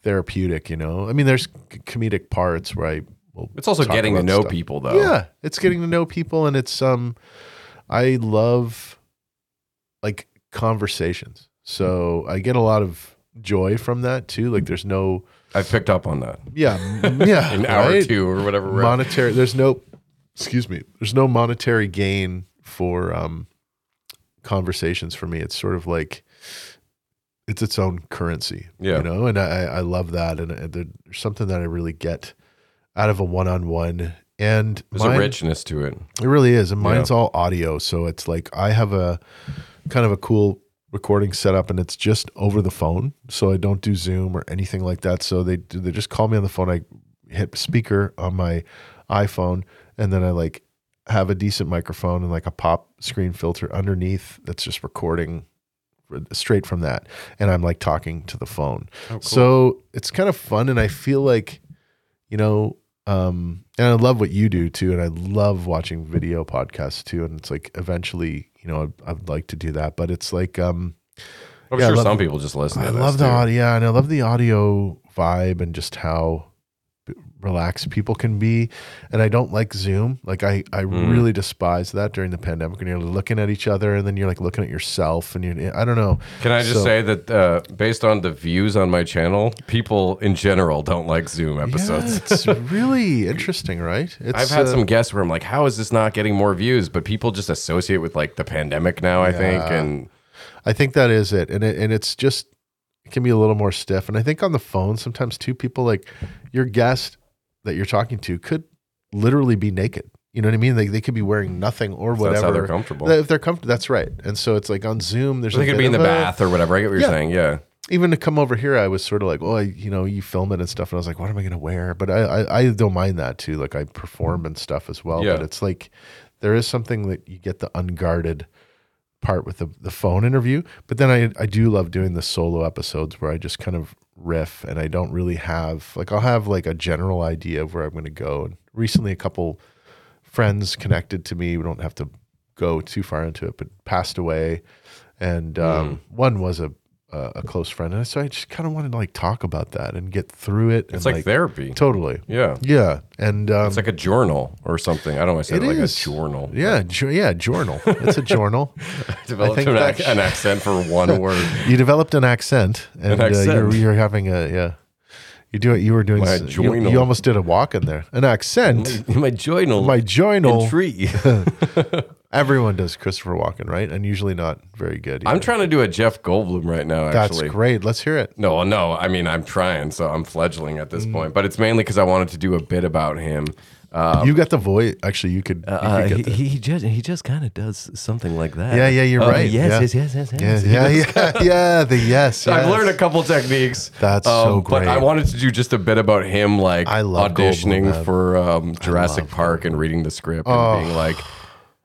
therapeutic. You know, I mean, there's c- comedic parts where I will. It's also getting to know stuff. people, though. Yeah, it's getting to know people, and it's um, I love like conversations. So I get a lot of joy from that too. Like, there's no, I've picked up on that. yeah, yeah, *laughs* An hour right? two or whatever. monetary there's no excuse me there's no monetary gain for um conversations for me. It's sort of like it's its own currency Yeah. you know? And i i love that. And there's something that i really get out of a one-on-one. And There's mine- a richness to it. it really is. And mine's all audio. So it's like i have a kind of a cool recording setup and it's just over the phone. So i don't do zoom or anything like that. So they they just call me on the phone. I hit speaker on my iphone and then i like have a decent microphone and like a pop screen filter underneath that's just recording straight from that and i'm like talking to the phone so it's kind of fun and i feel like you know um and i love what you do too and i love watching video podcasts too and it's like eventually you know i'd, I'd like to do that but it's like um I'm Yeah, sure some the- people just listen to i love the too. audio and i love the audio vibe and just how relaxed people can be and i don't like zoom like i i Mm. really despise that during the pandemic when you're looking at each other and then you're like looking at yourself and you're i don't know Can I just So- say that uh, based on the views on my channel, people in general don't like Zoom episodes. yeah, it's *laughs* really interesting right it's, I've had uh, some guests where I'm like, how is this not getting more views? But people just associate with like the pandemic now, I think. And I think that is it, and it, and it's just it can be a little more stiff. And I think on the phone sometimes two people like your guest that you're talking to could literally be naked. You know what I mean? They they could be wearing mm. nothing or whatever. that's how they're comfortable. If they're comfortable, that's right. And so it's like on Zoom, there's they a could be in the a- bath or whatever. I get what you're saying. Yeah. Even to come over here, I was sort of like, oh, I, you know, you film it and stuff, and I was like, what am I going to wear? But I, I I don't mind that too. Like I perform and stuff as well. Yeah. But it's like there is something that you get the unguarded part with the, the phone interview. But then I, I do love doing the solo episodes where I just kind of riff and I don't really have like I'll have like a general idea of where I'm going to go. And recently, a couple friends connected to me. We don't have to go too far into it, but passed away. And um, one was a a a close friend, and so I just kind of wanted to like talk about that and get through it. It's and, like, therapy. totally, Yeah. yeah, and um, It's like a journal or something. I don't want to say It it like is. a journal. yeah, ju- yeah, journal. It's a journal. *laughs* Developed an, that- ac- an accent for one word. *laughs* You developed an accent, and Uh, accent. you're you're having a yeah. You do it. You were doing. My you, you almost did a walk in there. An accent. *laughs* my journal. My journal. tree. *laughs* *laughs* Everyone does Christopher Walken, right? And usually not very good. I'm trying to do a Jeff Goldblum right now. Actually, That's great. Let's hear it. No, no. I mean, I'm trying, so I'm fledgling at Mm. this point. But it's mainly because I wanted to do a bit about him. Uh, you got the voice. Actually, you could. You uh, could he, the, he just he just kind of does something like that. yeah, yeah, you're Uh, right. Yes, yeah. yes, yes, yes, Yeah, yes. yeah, yeah, *laughs* yeah. The yes. *laughs* I've learned a couple techniques. That's so great. But I wanted to do just a bit about him, like I love auditioning Goldblum, for um, Jurassic love Park and reading the script Oh. and being like,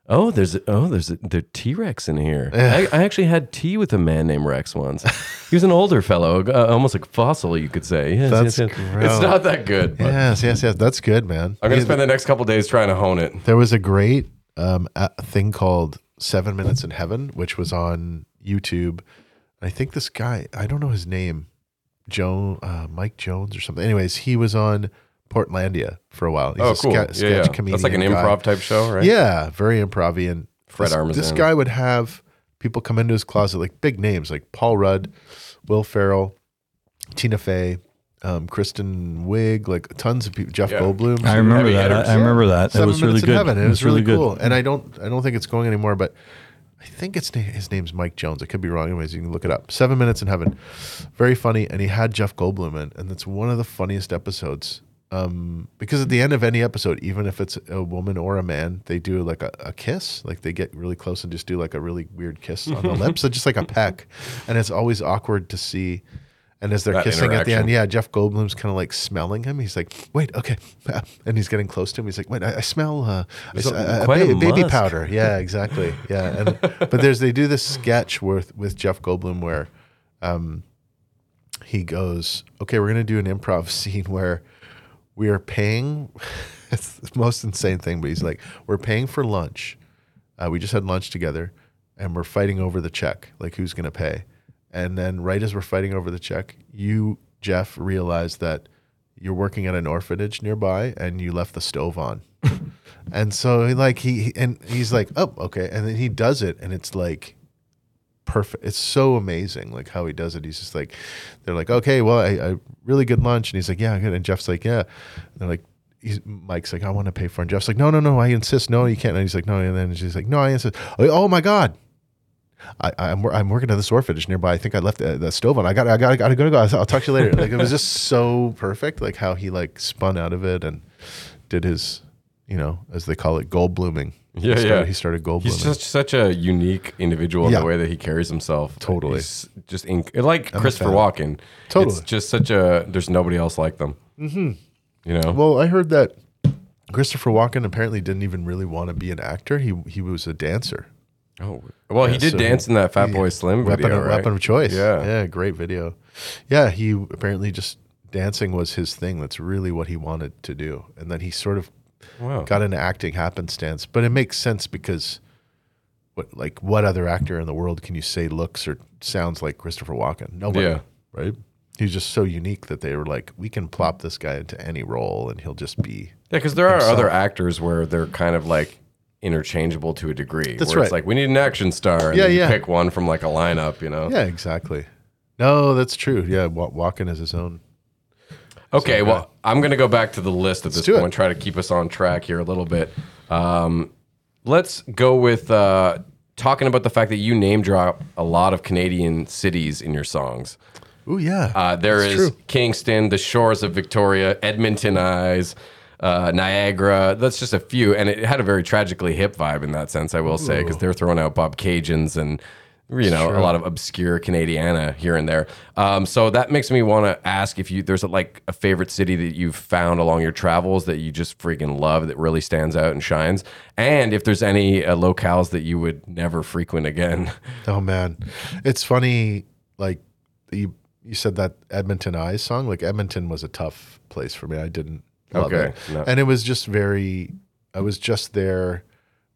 Oh, there's a, oh there's a, the T Rex in here. *laughs* I, I actually had tea with a man named Rex once. he was an older fellow, uh, almost like fossil, you could say. Yes, That's yes, yes. gross. It's not that good. But Yes, yes, yes. That's good, man. I'm gonna spend the next couple days trying to hone it. There was a great um, a thing called Seven Minutes in Heaven, which was on YouTube. I think this guy, I don't know his name, Joe, uh, Mike Jones or something. Anyways, he was on Portlandia for a while. He's Oh, a cool. ska- yeah, sketch yeah. comedian. That's like an guy. improv type show, right? Yeah, very improv and Fred this, Armisen. This guy would have people come into his closet, like big names like Paul Rudd, Will Ferrell, Tina Fey, um, Kristen Wiig, like tons of people, Jeff Yeah. Goldblum. I remember that. hitters. I, I remember that. It was really Minutes in good. Heaven. It, was, really, good. cool. And I don't I don't think it's going anymore, but I think it's his name's Mike Jones. I could be wrong. Anyways, you can look it up. Seven Minutes in Heaven, very funny, and he had Jeff Goldblum in, and it's one of the funniest episodes. Um, because at the end of any episode, even if it's a woman or a man, they do like a, a kiss, like they get really close and just do like a really weird kiss on the lips, so just like a *laughs* peck, and it's always awkward to see. And as they're That kissing at the end, yeah, Jeff Goldblum's kind of like smelling him. He's like, "Wait, okay," *laughs* and he's getting close to him. He's like, "Wait, I, I smell uh, I, s- a- uh, a ba- baby powder." Yeah, *laughs* exactly. Yeah, and but there's they do this sketch with with Jeff Goldblum where, um, he goes, "Okay, we're gonna do an improv scene where we are paying." *laughs* it's the most insane thing, but he's like, "We're paying for lunch. Uh, we just had lunch together, and we're fighting over the check, like who's gonna pay." And then right as we're fighting over the check, you, Jeff, realize that you're working at an orphanage nearby and you left the stove on. *laughs* and so he like he- and he's like, "Oh, okay." And then he does it and it's like perfect. It's so amazing like how he does it. He's just like they're like, "Okay, well, I, I really good lunch." And he's like, "Yeah, good." And Jeff's like, "Yeah." And they're like He's, Mike's like, I want to pay for it. And Jeff's like, no, no, no, I insist. No, you can't. And he's like, no. And then she's like, no, I insist. Oh, oh my God. I, I'm I'm working at this orphanage nearby. I think I left the, the stove on. I got I got I got to go. I'll talk to you later. Like it was just so perfect. Like how he like spun out of it and did his, you know, as they call it, gold blooming. Yeah, he started, yeah. He started gold He's just such a unique individual in Yeah. the way that he carries himself. Totally. He's just inc- like I'm Christopher. Walken. Totally. It's just such a. There's nobody else like them. Mm-hmm. You know. well, I heard that Christopher Walken apparently didn't even really want to be an actor. He he was a dancer. oh, well, he did so dance in that Fatboy Slim weapon video, of, right? weapon of choice. Yeah. yeah, great video. Yeah, he apparently just dancing was his thing. That's really what he wanted to do, and then he sort of Wow. got into acting happenstance. But it makes sense because what like what other actor in the world can you say looks or sounds like Christopher Walken? Nobody, Yeah. right? He's just so unique that they were like, we can plop this guy into any role and he'll just be. Yeah, because there are himself. other actors where they're kind of like interchangeable to a degree. That's where It's right. like we need an action star, and Yeah, yeah. pick one from like a lineup. You know. Yeah, exactly. No, that's true. Yeah, Walken is his own. Okay, well, I'm going to go back to the list at this it. try to keep us on track here a little bit. Um, let's go with uh, talking about the fact that you name drop a lot of Canadian cities in your songs. Oh yeah, Uh, there That's is true. Kingston, the shores of Victoria, Edmonton Eyes, uh, Niagara. That's just a few, and it had a very tragically hip vibe in that sense. I will say because they're throwing out Bobcaygeons and you know a lot of obscure Canadiana here and there. Um, so that makes me want to ask if you there's a, like a favorite city that you've found along your travels that you just freaking love that really stands out and shines, and if there's any uh, locales that you would never frequent again. *laughs* Oh man, it's funny. Like you, you said that Edmonton Eyes song. Like Edmonton was a tough place for me. I didn't Okay, it, no. and it was just very. I was just there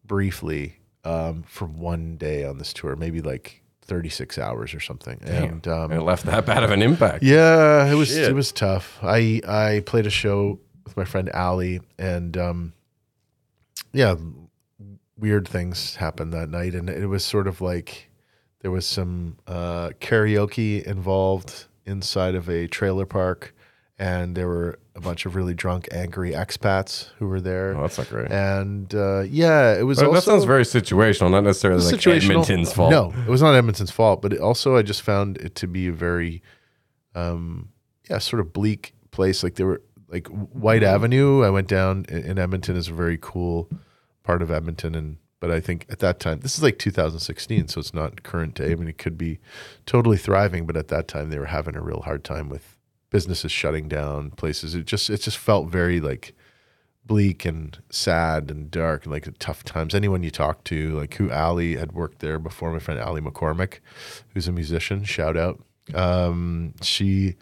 briefly um, for one day on this tour, maybe like thirty six hours or something, and um, And it left that bad of an impact. yeah, it was Shit. it was tough. I I played a show with my friend Ali, and um, yeah, weird things happened that night, and it was sort of like there was some uh, karaoke involved inside of a trailer park, and there were a bunch of really drunk, angry expats who were there. Oh, that's not great. and uh, yeah, it was. But also, that sounds very situational, not necessarily like. Edmonton's fault. No, it was not Edmonton's fault, but it also I just found it to be a very, um, yeah, sort of bleak place. Like there were like Whyte Avenue. I went down in, in Edmonton is a very cool part of Edmonton, and but I think at that time this is like 2016, so it's not current day. I mean, it could be totally thriving, but at that time they were having a real hard time with businesses shutting down, places. It just it just felt very like bleak and sad and dark and like tough times. Anyone you talk to, like who Ali had worked there before, my friend Ali McCormick, who's a musician, shout out. Um, she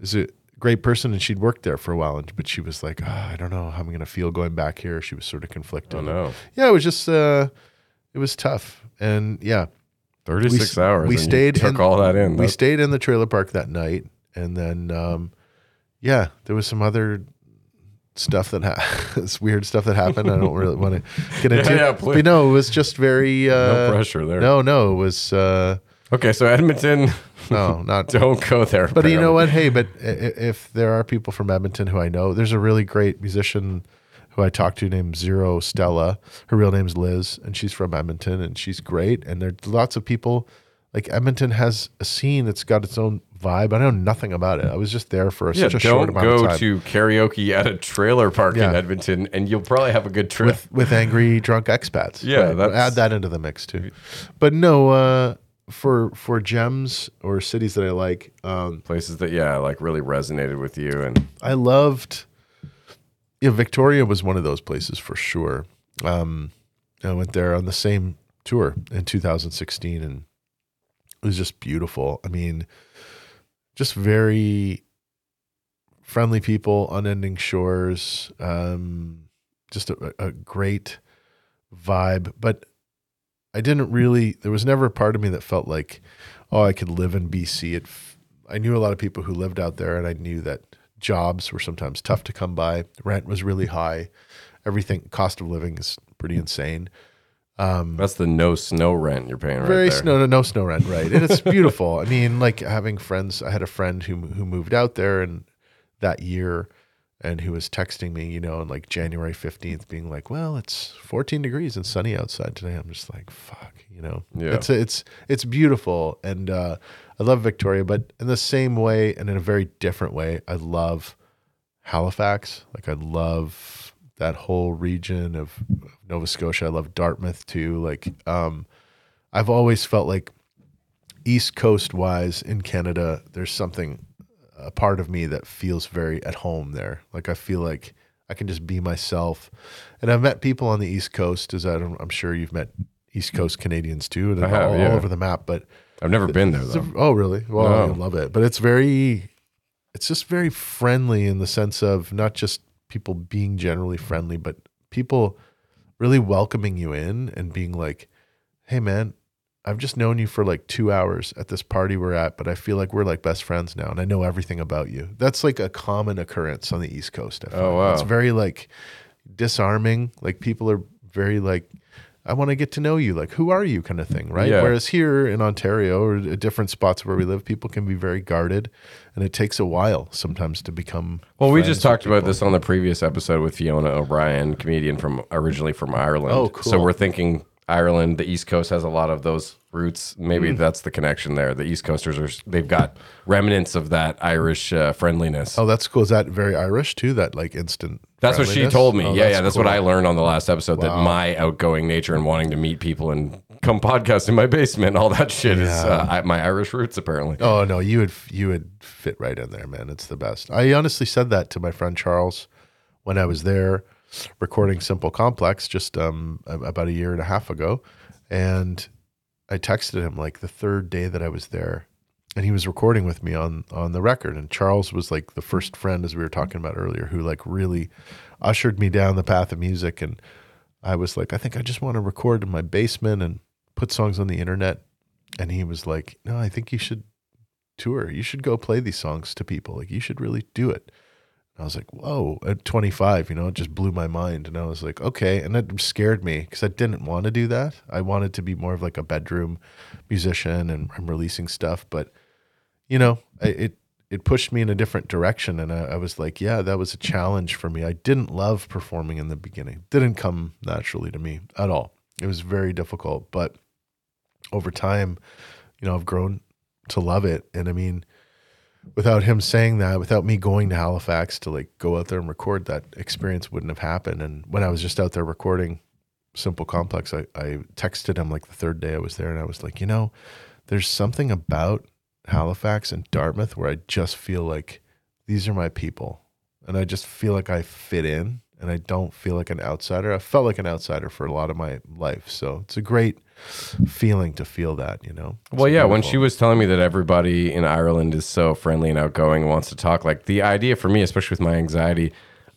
is a great person and she'd worked there for a while, and, but she was like, "Ah, I don't know how I'm going to feel going back here. She was sort of conflicted. Oh no, Yeah, it was just, uh, it was tough. And yeah, 36 we hours. We stayed took in, all that in. We That's- stayed in the trailer park that night, and then um, yeah, there was some other stuff that ha- *laughs* this weird stuff that happened. I don't really want to get *laughs* into. yeah, it. please. But no, it was just very uh, no pressure there. No, no, it was uh, Okay, so Edmonton, *laughs* no, not. don't go there. But you know what? Hey, but if there are people from Edmonton who I know, there's a really great musician who I talked to named Zero Stella. Her real name's Liz, and she's from Edmonton, and she's great. And there's lots of people. Like Edmonton has a scene that's got its own vibe. I know nothing about it. I was just there for Yeah, such a short amount of time. don't go to karaoke at a trailer park in Edmonton, and you'll probably have a good trip. with with angry drunk expats. Yeah, Right. that's- add that into the mix too. But no, uh, for for gems or cities that I like, um, Places that yeah, like really resonated with you, and I loved. Yeah, Victoria was one of those places for sure. Um, I went there on the same tour in 2016, and it was just beautiful. I mean, just very friendly people, unending shores, um, just a, a great vibe. But I didn't really. There was never a part of me that felt like, oh, I could live in BC. It. I knew a lot of people who lived out there, and I knew that jobs were sometimes tough to come by. Rent was really high. Everything, cost of living is pretty insane. Um, that's the no snow rent you're paying right very there. snow, no, no snow rent, right? And it's beautiful. I mean, like having friends. I had a friend who who moved out there and that year, and who was texting me, you know, on like January fifteenth, being like, "Well, it's 14 degrees and sunny outside today." I'm just like, "Fuck," you know. Yeah. It's it's it's beautiful, and uh, I love Victoria, but in the same way and in a very different way, I love Halifax. Like I love that whole region of Nova Scotia. I love Dartmouth too. Like um I've always felt like East Coast wise in Canada, there's something a part of me that feels very at home there. Like I feel like I can just be myself. And I've met people on the East Coast, as I don't, I'm sure you've met East Coast Canadians too, I have, all, yeah. all over the map. But I've never been there it's a- oh, really? Well, No. I love it. But it's very, it's just very friendly in the sense of not just people being generally friendly, but people really welcoming you in and being like, hey, man, I've just known you for like two hours at this party we're at, but I feel like we're like best friends now and I know everything about you. That's like a common occurrence on the East Coast. I oh, find. Oh, wow. It's very like disarming. Like people are very like, I want to get to know you. Like, who are you kind of thing, right? Yeah. Whereas here in Ontario or different spots where we live, people can be very guarded and it takes a while sometimes to become. Well, we just talked about this on the previous episode with Fiona O'Brien, comedian from originally from Ireland. Oh, cool. So we're thinking Ireland, the East Coast has a lot of those roots. Maybe Mm. that's the connection there. The East Coasters are they've got remnants of that Irish uh, friendliness. Oh, that's cool. Is that very Irish too? That like instant. That's what she told me. Oh, yeah, yeah, that's what. I learned on the last episode. That my outgoing nature and wanting to meet people and come podcast in my basement, all that shit is uh, I, my Irish roots apparently. Oh no, you would you would fit right in there, man. It's the best. I honestly said that to my friend Charles when I was there recording Simple Complex just um about a year and a half ago, and I texted him like the third day that I was there, and he was recording with me on on the record. And Charles was like the first mm-hmm. friend, as we were talking about earlier, who like really ushered me down the path of music. And I was like, I think I just want to record in my basement and put songs on the internet. And he was like, No, I think you should tour. You should go play these songs to people. Like you should really do it. And I was like, whoa, at 25, you know, it just blew my mind. And I was like, okay. And that scared me because I didn't want to do that. I wanted to be more of like a bedroom musician and I'm releasing stuff. But, you know, it, it pushed me in a different direction. And I, I was like, yeah, that was a challenge for me. I didn't love performing in the beginning. Didn't come naturally to me at all. It was very difficult. But over time, you know, I've grown to love it. And I mean, without him saying that, without me going to Halifax to like go out there and record, that experience wouldn't have happened. And when I was just out there recording Simple Complex, I, I texted him like the third day I was there and I was like, you know, there's something about Halifax and Dartmouth where I just feel like these are my people. And I just feel like I fit in and I don't feel like an outsider. I felt like an outsider for a lot of my life, so it's a great feeling to feel that. You know. It's Well, yeah, when she was telling me that everybody in Ireland is so friendly and outgoing and wants to talk, like the idea for me, especially with my anxiety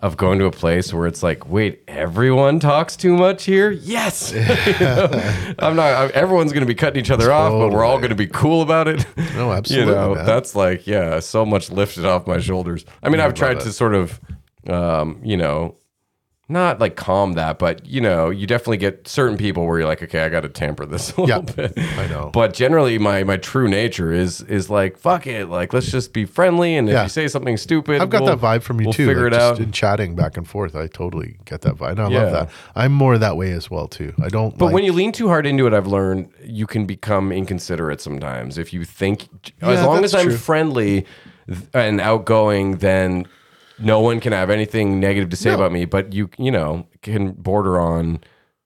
of going to a place where it's like, wait, everyone talks too much here? Yes. *laughs* You know? I'm not, I'm, everyone's going to be cutting each other off, but we're all going to be cool about it. *laughs* No, *laughs* absolutely, You know, man. that's like, yeah, so much lifted off my shoulders. I mean, I've tried love to sort of, um, you know, not like calm that, but you know, you definitely get certain people where you're like, okay, I got to tamper this *laughs* a little Yeah, bit. I know. But generally, my my true nature is is like, fuck it, like let's just be friendly, and if Yeah. you say something stupid, I've got we'll- that vibe from you we'll too. Figure like it just out. in chatting back and forth. I totally get that vibe. And I Yeah. love that. I'm more that way as well too. I don't. But like, when you lean too hard into it, I've learned you can become inconsiderate sometimes. If you think, as long as I'm true. friendly and outgoing, then no one can have anything negative to say No. about me. But you, you know, can border on,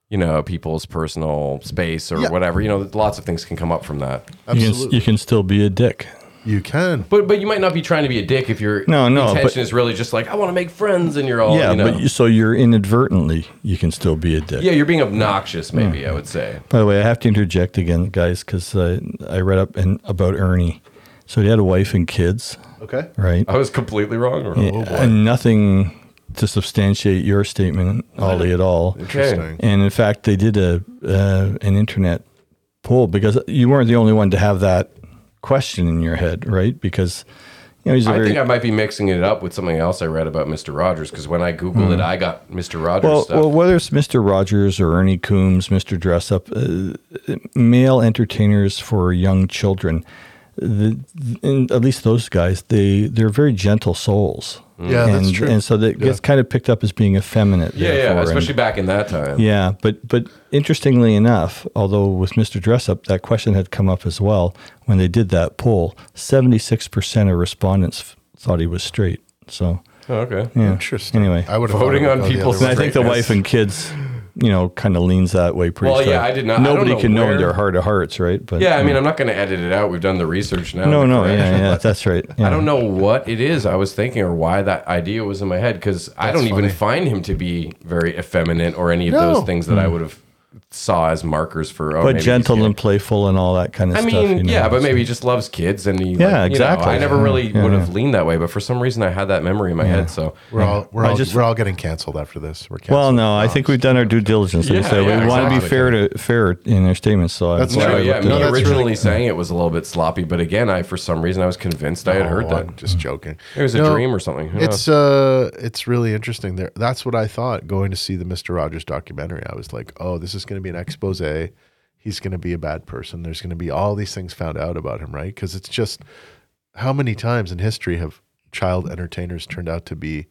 you know, people's personal space or Yeah. whatever. You know, lots of things can come up from that. You can, absolutely, you can still be a dick. you can. But but you might not be trying to be a dick if your No, no, intention but- is really just like I want to make friends, and you're all yeah, you know. but you, so you're inadvertently you can still be a dick. yeah, you're being obnoxious. Maybe I would say. By the way, I have to interject again, guys, because uh, I read up in, about Ernie. So he had a wife and kids, Okay. right? I was completely wrong. Or, and nothing to substantiate your statement, Ollie, at all. Interesting. And in fact, they did a uh, an internet poll because you weren't the only one to have that question in your head, right? Because you know he's a I very think I might be mixing it up with something else I read about Mr. Rogers because when I googled it, I got Mr. Rogers Hmm. well, stuff. well, whether it's Mr. Rogers or Ernie Coombs, Mr. Dressup, uh, male entertainers for young children, the, and at least those guys, they they're very gentle souls. Yeah, and, that's true. And so that gets kind of picked up as being effeminate. yeah, yeah, therefore, and- especially back in that time. Yeah, but but interestingly enough, although with Mr. Dressup, that question had come up as well when they did that poll. Seventy six percent of respondents f- thought he was straight. So Oh, okay. yeah. Interesting. Anyway, I would have Voting on people's- I think the wife and kids, you know, kind of leans that way pretty. Well, yeah. I did not- I don't Nobody know can know where- in their heart of hearts, right? But Yeah, I mean, I'm not going to edit it out. We've done the research now. no, no, yeah, *laughs* yeah, that's right. I don't know what it is I was thinking or why that idea was in my head because I don't even find him to be very effeminate or any of No. those things that I mm. would have saw as markers for. Oh. But maybe gentle gay. and playful and all that kind of I stuff. mean, you know, yeah, but so- maybe he just loves kids and he. Yeah, like, you know, exactly. I never really Yeah, would yeah. have leaned that way, but for some reason I had that memory in my head. So We're all we're I all, just- we're all getting canceled after this. We're canceled. Well, no, I think we've done our due diligence. Like Yeah, said, yeah, we want to be fair to fair in their statements. So That's I, true. no, I yeah, looked me. No, that's originally really- saying it was a little bit sloppy, but again, I for some reason I was convinced I had heard Oh, that. I'm just joking. It was a No, dream or something. It's uh, it's really interesting. There, that's what I thought going to see the Mister Rogers documentary. I was like, oh, this is going to be an expose. He's going to be a bad person. There's going to be all these things found out about him, right? Because it's just how many times in history have child entertainers turned out to be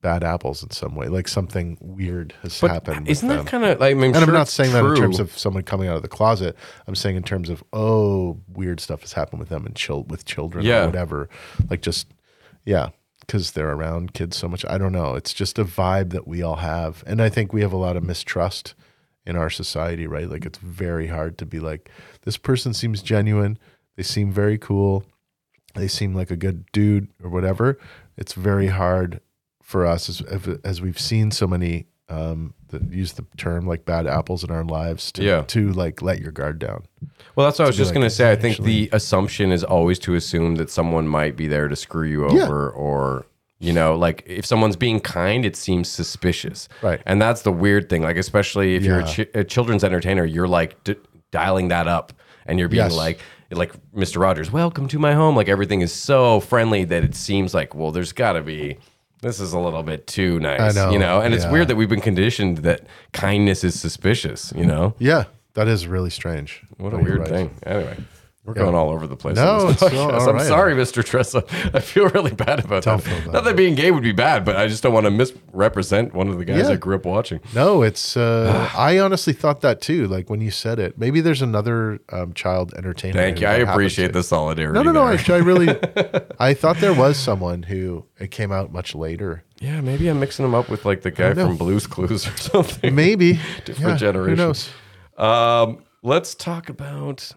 bad apples in some way? Like something weird has But happened. isn't that kind of like? I mean, and sure I'm not saying that in terms of someone coming out of the closet. I'm saying in terms of oh, weird stuff has happened with them and chil- with children Yeah. or whatever. Like just yeah, because they're around kids so much. I don't know. It's just a vibe that we all have, and I think we have a lot of mistrust in our society. Right? Like it's very hard to be like this person seems genuine. They seem very cool. They seem like a good dude or whatever. It's very hard for us as as we've seen so many um, that use the term like bad apples in our lives to Yeah. to like let your guard down. Well, that's what I was just like, going to say. I think actually- the assumption is always to assume that someone might be there to screw you Yeah. over or, you know, like if someone's being kind, it seems suspicious. Right. And that's the weird thing. Like, especially if you're a, chi- a children's entertainer, you're like d- dialing that up and you're being Yes. like, like Mr. Rogers, welcome to my home. Like everything is so friendly that it seems like, well, there's got to be. This is a little bit too nice, know, you know, and it's yeah. weird that we've been conditioned that kindness is suspicious, you know. Yeah, that is really strange. What a you're weird right. thing. Anyway, we're going all over the place. No, it's all-. I'm right. sorry, Mr. Dressup. I feel really bad about Don't that. bad. Not that being gay would be bad, but I just don't want to misrepresent one of the guys Yeah. I grew up watching. No, it's. Uh, *sighs* I honestly thought that too. Like when you said it, maybe there's another um, child entertainer. Thank you. I appreciate the solidarity. No, no, no. there. I really, *laughs* I thought there was someone who it came out much later. yeah, maybe I'm mixing him up with like the guy from Blues Clues or *laughs* something. Maybe *laughs* Different yeah, generation. Who knows? Um, let's talk about.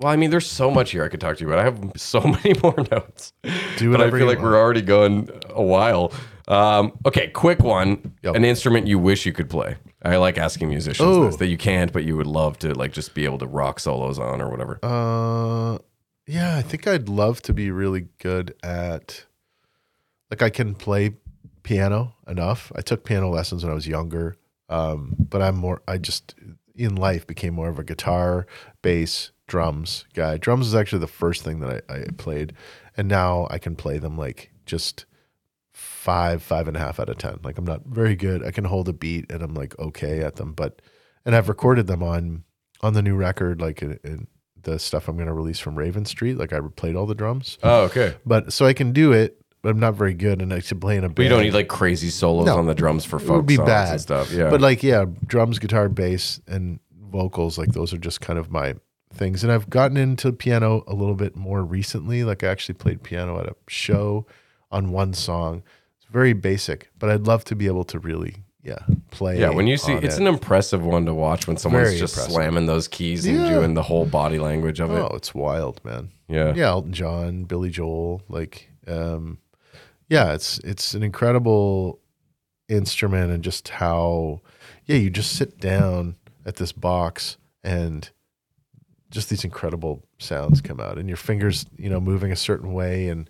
Well, I mean, there's so much here I could talk to you about. I have so *laughs* many more notes, Do but I feel like want. we're already going a while. Um, okay, quick one. Yep. An instrument you wish you could play. I like asking musicians Oh. this that you can't, but you would love to like just be able to rock solos on or whatever. Uh, yeah, I think I'd love to be really good at, like, I can play piano enough. I took piano lessons when I was younger, um, but I'm more. I just in life became more of a guitar, bass, drums guy. Drums is actually the first thing that I, I played, and now I can play them like just five, five and a half out of ten. Like I'm not very good. I can hold a beat and I'm like okay at them, but and I've recorded them on on the new record, like in, in the stuff I'm going to release from Raven Street. Like I played all the drums, Oh, okay. but so I can do it, but I'm not very good, and I should play in a band. But you don't need like crazy solos No. on the drums for it folk would be songs bad and stuff. Yeah. But like yeah, drums, guitar, bass, and vocals, like those are just kind of my things. And I've gotten into piano a little bit more recently. Like I actually played piano at a show on one song. It's very basic, but I'd love to be able to really yeah play. yeah, when you see it's it. an impressive one to watch when someone's Very just impressive. slamming those keys and Yeah. doing the whole body language of oh, it. Oh it's wild, man. Yeah. yeah elton john billy joel like um yeah it's it's an incredible instrument and just how yeah you just sit down at this box and just these incredible sounds come out and your fingers you know moving a certain way and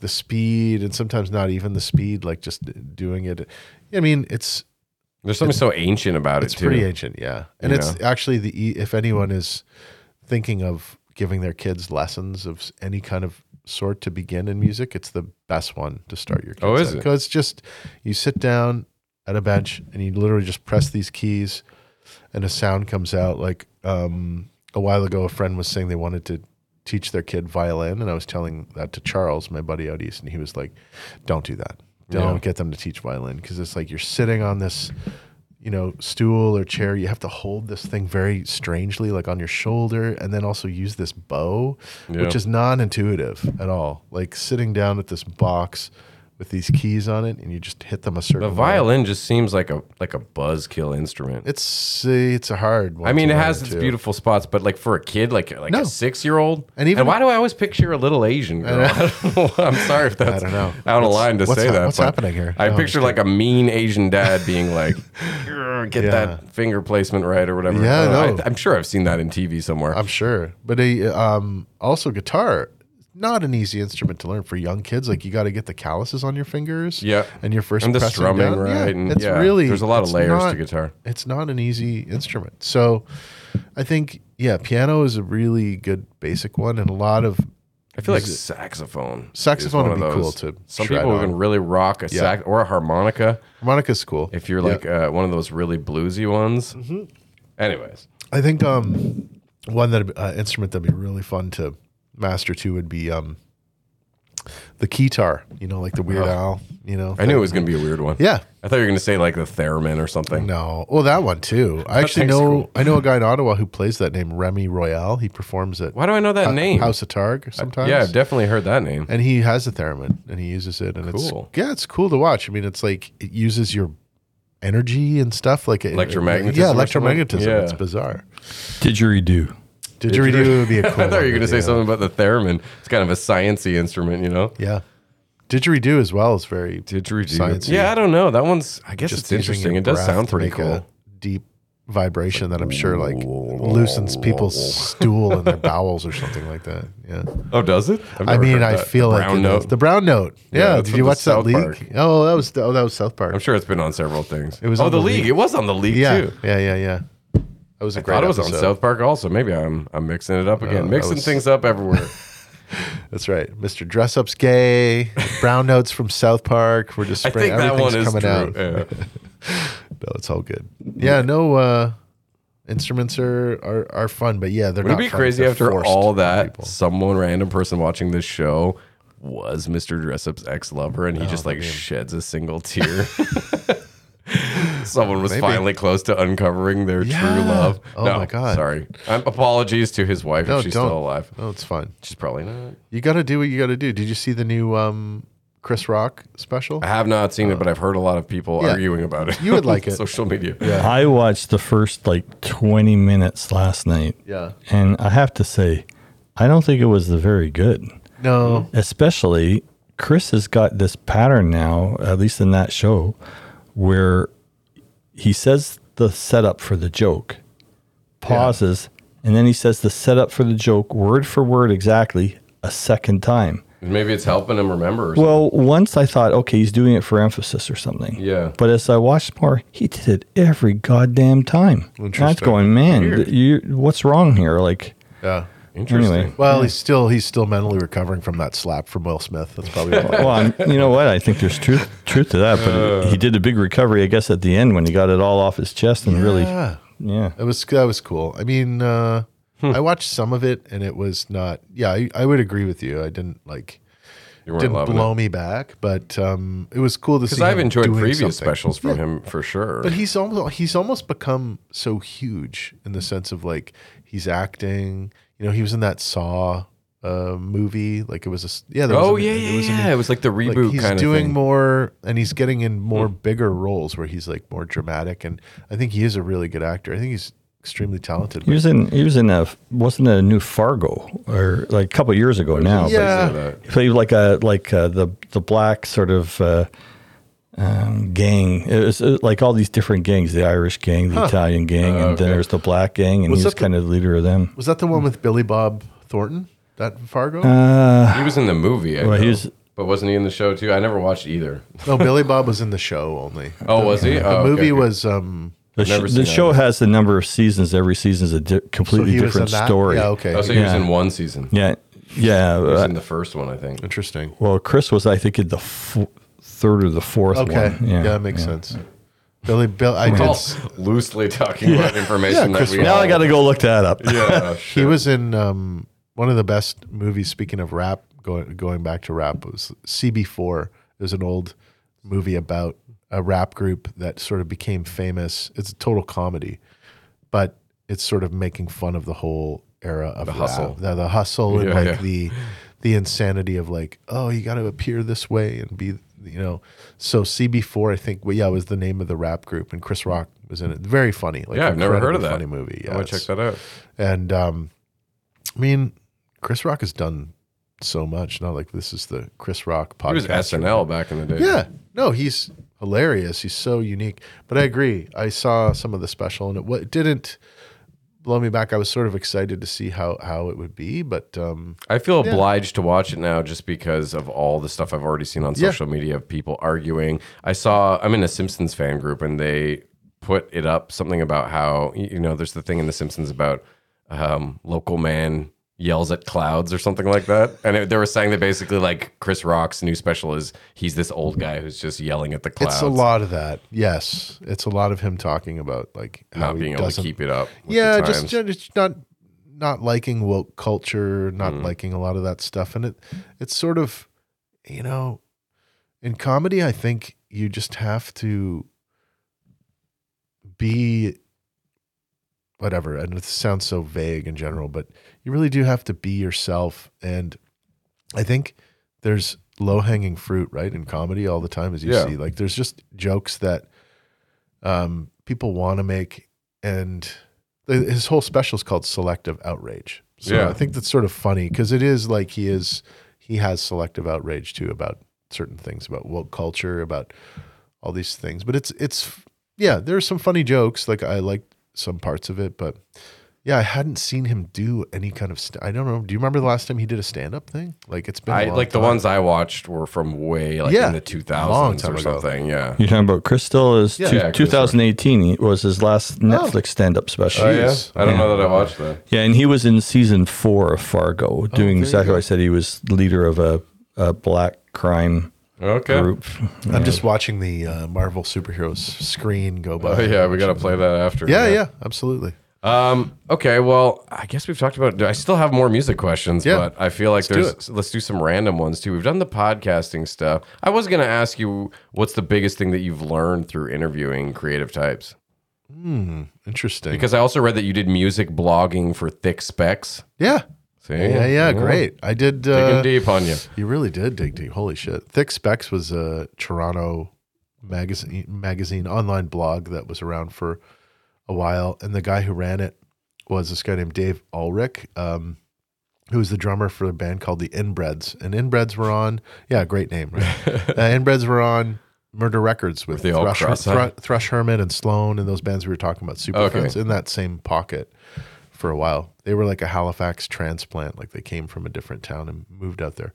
the speed and sometimes not even the speed like just doing it i mean it's There's something so ancient about it's it too. It's pretty ancient, yeah. And You it's actually the if anyone is thinking of giving their kids lessons of any kind of sort to begin in music, it's the best one to start your kids. Oh, is it? Because just you sit down at a bench and you literally just press these keys, and a sound comes out. Like um, a while ago, a friend was saying they wanted to teach their kid violin, and I was telling that to Charles, my buddy out east, and he was like, "Don't do that. Don't Yeah. get them to teach violin because it's like you're sitting on this." you know, stool or chair, you have to hold this thing very strangely, like on your shoulder, and then also use this bow, Yeah. which is non intuitive at all. Like sitting down at this box with these keys on it, and you just hit them a certain The way. violin just seems like a like a buzzkill instrument. It's uh, it's a hard one. I mean, it has its too. beautiful spots, but like for a kid, like like No. a six year old, And even- why do I always picture a little Asian girl? I *laughs* I'm sorry if that's don't know. out of line to say hap- that. what's but happening here? I No, picture like a mean Asian dad being like, *laughs* "Get Yeah. that finger placement right" or whatever. Yeah, uh, no. I, I'm sure I've seen that in TV somewhere. I'm sure, but a um also guitar. Not an easy instrument to learn for young kids. Like you got to get the calluses on your fingers. Yeah. and your first and the strumming, down. right? Yeah, and it's yeah, really there's a lot of layers not- to guitar. it's not an easy instrument. So I think yeah, piano is a really good basic one, and a lot of I feel like saxophone. Saxophone would be those. cool to Some people on. can really rock a Yeah. sax or a harmonica harmonica's cool. if you're Yeah. like uh, one of those really bluesy ones. Mm-hmm. Anyways, I think um one that uh, instrument that'd be really fun to master too would be um the keytar. You know, like the Weird Oh. Al. You know, I knew it was going to be a weird one. Yeah. I thought you were going to say like the theremin or something. No, well that one too. I actually know cool. I know a guy in Ottawa who plays that name Remy Royale. He performs it. Why do I know that Ho- name? House of Targ sometimes. yeah, I've definitely heard that name. and he has a theremin and he uses it and Cool. it's yeah it's cool to watch i mean it's like it uses your energy and stuff like it- Electromagnetism yeah or something? electromagnetism Yeah. it's bizarre Didgeridoo. Didgeridoo would be a cool I thought you were going to say something about the theremin. It's kind of a sciency instrument, you know? yeah didgeridoo as well is very Didgeridoo. Sciencey. Yeah, I don't know. That one's, I guess it's using interesting. your It does breath sound to pretty make cool. a deep vibration that i'm sure like loosens people's stool and their bowels or something like that yeah Oh, does it? I've i never mean heard i that. feel The like brown it note. the brown note Yeah, that's did from you the watch that South league Park. oh that was oh that was south park I'm sure it's been on several things. It was oh, on the, the league. League. It was on the league yeah too. yeah yeah yeah that was a I great thought it was on. South Park also. Maybe I'm I'm mixing it up again. that mixing was- things up everywhere. *laughs* That's right. Mr. Dressup's gay. Brown notes from South Park. We're just I spraying think that one is coming true. out. Yeah. *laughs* No, it's all good. Yeah, no uh instruments are, are are fun, but yeah, they're Would it not be fun crazy they're after all that people. someone random person watching this show was Mr. Dressup's ex lover and he just like sheds a single tear? *laughs* *laughs* Someone was Maybe. finally close to uncovering their Yeah. true love. Oh no, my God. Sorry. Um, apologies to his wife No, if she's don't. still alive. Oh, it's fine. She's probably not. You got to do what you got to do. Did you see the new um Chris Rock special? I have not seen it, but I've heard a lot of people Yeah. arguing about it. You would like *laughs* it. Social media. Yeah. I watched the first like 20 minutes last night, Yeah. and I have to say, I don't think it was the very good. No. Especially Chris has got this pattern now, at least in that show, where he says the setup for the joke, pauses, and then he says the setup for the joke word for word exactly a second time. Maybe it's helping him remember. Or something. Well, once I thought, okay, he's doing it for emphasis or something. Yeah. But as I watched more, he did it every goddamn time. And I was going, man, you, what's wrong here? Like, Yeah. Interesting. anyway. Well, he's still he's still mentally recovering from that slap from Will Smith. That's probably why. well, I'm, you know what? I think there's truth truth to that. But he did a big recovery, I guess, at the end when he got it all off his chest and really, Yeah. yeah. It was that was cool. I mean, uh, Hmm. I watched some of it and it was not. Yeah, I, I would agree with you. I didn't like you didn't blow it. me back, but um, it was cool to see. Because I've him enjoyed doing previous something. specials from Yeah. him for sure. But he's almost he's almost become so huge in the sense of like he's acting. You know, he was in that Saw uh, movie. Like it was a yeah. there was oh an- yeah, it yeah, was an- yeah. It was like the like, reboot he's kind of doing thing. more and he's getting in more Hmm. bigger roles where he's like more dramatic and i think he is a really good actor i think he's extremely talented He was in he was in a wasn't a new Fargo or like a couple years ago now. Yeah. That- He played like a like uh, the the black sort of uh, um, gang. It was uh, like all these different gangs: the Irish gang, the Italian gang, and then okay. there's the black gang, and Was he was that the- kind of the leader of them. was that the one with billy bob thornton that fargo Uh, he was in the movie. I Well, he was- but wasn't he in the show too? I never watched either. *laughs* no billy bob was in the show only *laughs* Oh, was he? the Oh, okay, movie okay. was um the, sh- never the seen show that. has a number of seasons. Every season is a di- so completely he was in different that story. yeah okay Oh, so he was Yeah. in one season. Yeah, yeah. He was uh, in the first one, I think. interesting well, Chris was, I think, in the f- third or the fourth okay. one. yeah, Yeah, that makes sense. Billy bill i did s- loosely talking about information Yeah, that Chris we Now all- I got to go look that up. Yeah, *laughs* he was in um one of the best movies speaking of rap going going back to rap it was cb4 there's an old movie about a rap group that sort of became famous. It's a total comedy but it's sort of making fun of the whole era of the hustle. the, the hustle and Yeah, like yeah. the the insanity of like oh you got to appear this way and be you know so cb4 i think well, yeah was the name of the rap group and chris rock was in it very funny like Yeah, I've never heard of that. funny movie I yeah want to check that out. and um, I mean, Chris Rock has done so much. Not like this is the Chris Rock podcast. He was SNL back in the day. Yeah, no, he's hilarious. He's so unique. But I agree. I saw some of the special, and it, it didn't blow me back. I was sort of excited to see how how it would be, but um, I feel obliged to watch it now just because of all the stuff I've already seen on Yeah. social media of people arguing. I saw I'm in a Simpsons fan group and they put it up something about how you know there's the thing in the Simpsons about um, local man yells at clouds or something like that, and it, they were saying that basically like Chris Rock's new special is he's this old guy who's just yelling at the clouds, it's a lot of that. Yes, it's a lot of him talking about like how not being able to keep it up. with yeah the just, just not not liking woke culture not Mm. liking a lot of that stuff and it it's sort of you know in comedy i think you just have to be whatever and it sounds so vague in general but you really do have to be yourself. And i think there's low hanging fruit right in comedy all the time as you Yeah. see. Like there's just jokes that um, people want to make and his whole special is called selective outrage. So Yeah. i think that's sort of funny because it is like he is he has selective outrage too about certain things about woke culture about all these things. But it's it's yeah there's some funny jokes. Like i like some parts of it but yeah i hadn't seen him do any kind of st- i don't know do you remember the last time he did a stand-up thing like it's been a I long like the ones I watched were from way like Yeah, in the 2000s long time or ago. something. Yeah. You're talking about Crystal is Yeah. two- Yeah, Chris 2018 was his last Netflix stand-up special. Oh yeah, Jeez. I don't Yeah. know that I watched that. Yeah, and he was in season four of Fargo, doing Oh, exactly what I said. He was leader of a, a black crime Okay. group. i'm just watching the uh, marvel superheroes screen go by Oh yeah, we got to play that after. yeah yeah absolutely Um. Okay. Well, I guess we've talked about. I still have more music questions, Yeah. but I feel like do there's. Let's do some random ones too. We've done the podcasting stuff. I was gonna ask you, what's the biggest thing that you've learned through interviewing creative types? Hmm, interesting Because I also read that you did music blogging for Thick Specs. yeah See? yeah yeah great i did Digging uh, deep on you. You really did dig deep. Holy shit. Thick Specs was a Toronto magazine magazine online blog that was around for a while. And the guy who ran it was this guy named Dave Ullrich. Um, who was the drummer for a band called the Inbreds. And Inbreds were on, yeah, great name, right? *laughs* uh, Inbreds were on Murder Records with the Thrush. Thru- Thrush Hermit and Sloan and those bands we were talking about, Super Friendz, Okay. in that same pocket for a while. They were like a Halifax transplant, like they came from a different town and moved out there.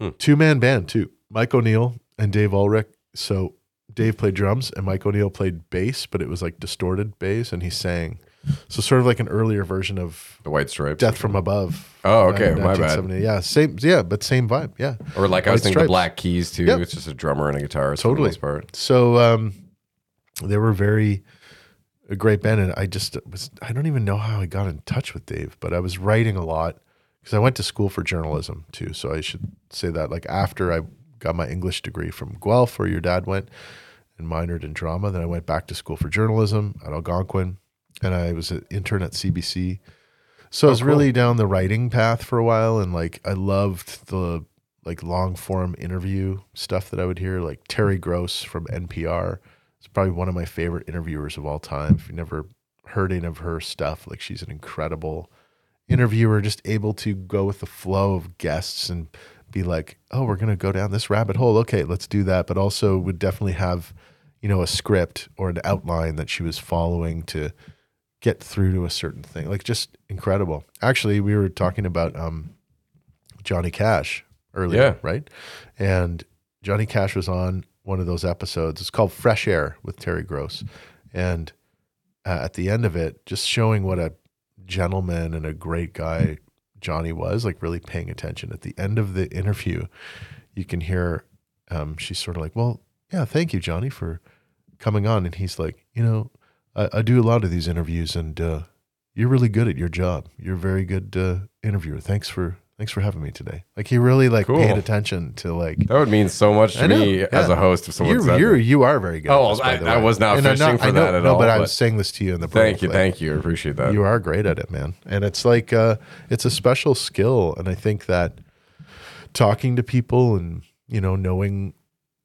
Hmm. Two man band too. Mike O'Neill and Dave Ullrich. So Dave played drums and Mike O'Neill played bass, but it was like distorted bass, and he sang. So sort of like an earlier version of The White Stripes. Death from Above. Oh, okay, uh, my bad. Yeah, same. Yeah, but same vibe. Yeah, Or like I was White thinking the Black Keys too. Yep. It's just a drummer and a guitarist Totally. part. So um, they were very a great band, and I just was. I don't even know how I got in touch with Dave, but I was writing a lot because I went to school for journalism too. So I should say that. Like after I got my English degree from Guelph, where your dad went, and minored in drama, then I went back to school for journalism at Algonquin, and I was an intern at CBC. So I oh, was really down the writing path for a while, and like I loved the like long form interview stuff that I would hear, like Terry Gross from NPR. It's probably one of my favorite interviewers of all time. If you never heard any of her stuff, like she's an incredible interviewer, just able to go with the flow of guests and be like, oh, we're gonna go down this rabbit hole. Okay, let's do that. But also would definitely have, you know, a script or an outline that she was following to get through to a certain thing. Like just incredible. Actually, we were talking about um, Johnny Cash earlier, Yeah. right? And Johnny Cash was on one of those episodes. It's called Fresh Air with Terry Gross. And uh, at the end of it, just showing what a gentleman and a great guy Johnny was, like really paying attention. At the end of the interview, you can hear um, she's sort of like, Well, yeah, thank you, Johnny, for coming on. And he's like, You know, I, I do a lot of these interviews and uh, you're really good at your job. You're a very good uh, interviewer. Thanks for thanks for having me today. Like he really like Cool. paid attention to like That would mean so much to know, me as a host if someone you're, you're you are very good. Oh, at this, I- I was not And fishing for I know- that at no, all, but I was saying this to you in the Thank you, thank you. I appreciate that. You are great at it, man. And it's like uh, it's a special skill, and I think that talking to people and you know knowing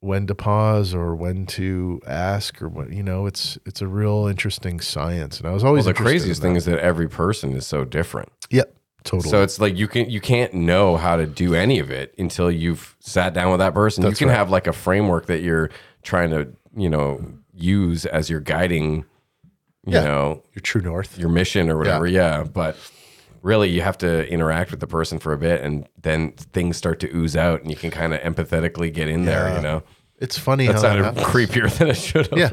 when to pause or when to ask or what you know it's it's a real interesting science. And I was well, always the craziest in thing is that every person is so different. yep, totally. So it's like you can you can't know how to do any of it until you've sat down with that person. That's you can right. have like a framework that you're trying to, you know, use as your guiding, you Yeah. know, your true north. your mission or whatever. Yeah. But really you have to interact with the person for a bit and then things start to ooze out and you can kind of empathetically get in there, you know. It's funny That how that sounded happens. creepier than it should have. Yeah,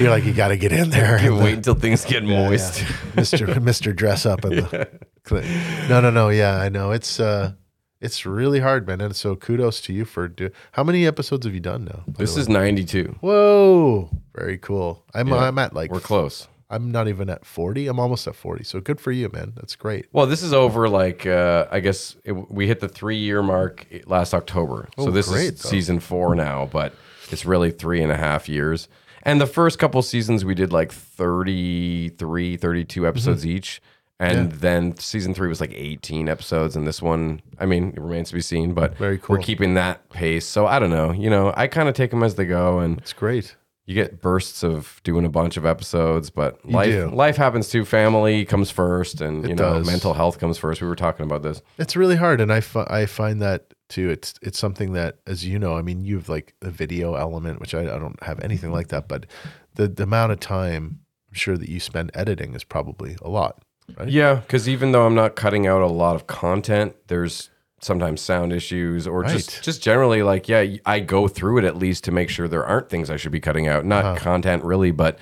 you're like you got to get in there. You and wait until things get moist. yeah. Mr. Mr. Dressup and the cli- No, no, no. Yeah, I know. It's uh it's really hard, man. And so kudos to you for do How many episodes have you done now? by This is 92. Whoa, very cool. I'm Yeah. I'm at like We're close. I'm not even at 40. I'm almost at 40. So good for you, man. That's great. Well, this is over like uh, I guess it, we hit the three year mark last October. so Oh, this great, is though. season four now, but it's really three and a half years. And the first couple seasons we did like 33, 32 episodes each. And Mm-hmm. Yeah. then season three was like 18 episodes. And this one, I mean, it remains to be seen, but Very cool. we're keeping that pace. So I don't know. You know, I kind of take them as they go. And It's great. you get bursts of doing a bunch of episodes, but life do. life happens too. Family comes first, and It you know does. mental health comes first. We were talking about this. It's really hard, and I fi- I find that too. It's it's something that, as you know, I mean, you have like the video element, which I, I don't have anything like that, but the the amount of time I'm sure that you spend editing is probably a lot, right? Yeah, because even though I'm not cutting out a lot of content, there's sometimes sound issues or Right. just just generally like yeah, I go through it at least to make sure there aren't things I should be cutting out. Not Uh-huh. content really, but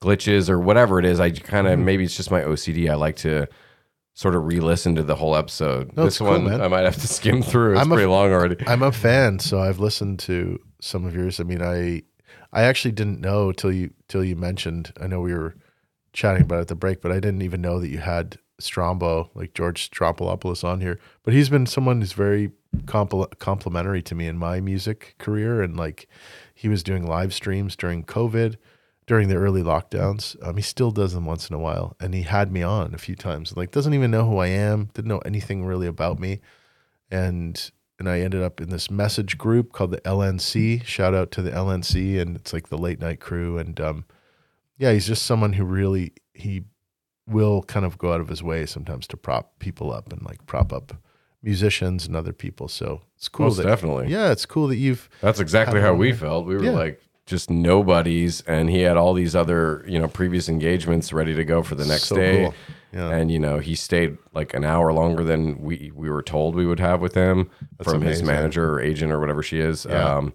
glitches or whatever it is. I kind Mm-hmm. of maybe it's just my OCD. I like to sort of re-listen to the whole episode. No, this cool, one man. I might have to *laughs* skim through. It's I'm a- pretty long already. I'm a fan, so I've listened to some of yours. I mean, I I actually didn't know till you till you mentioned. I know we were chatting about it at the break, but I didn't even know that you had Strombo, like George Stroumboulopoulos, on here. But he's been someone who's very compl- complimentary to me in my music career, and like he was doing live streams during COVID, during the early lockdowns. Um, he still does them once in a while, and he had me on a few times. Like doesn't even know who I am, didn't know anything really about me and and I ended up in this message group called the LNC. Shout out to the LNC, and it's like the late night crew. And um, yeah, he's just someone who really he will kind of go out of his way sometimes to prop people up and like prop up musicians and other people. So it's cool. Most that, definitely. Yeah, it's cool that you've. That's exactly how we felt. We were Yeah. like just nobodies, and he had all these other, you know, previous engagements ready to go for the next So day. cool. Yeah. And you know, he stayed like an hour longer than we we were told we would have with him from his manager or agent or whatever she is. Yeah. Um,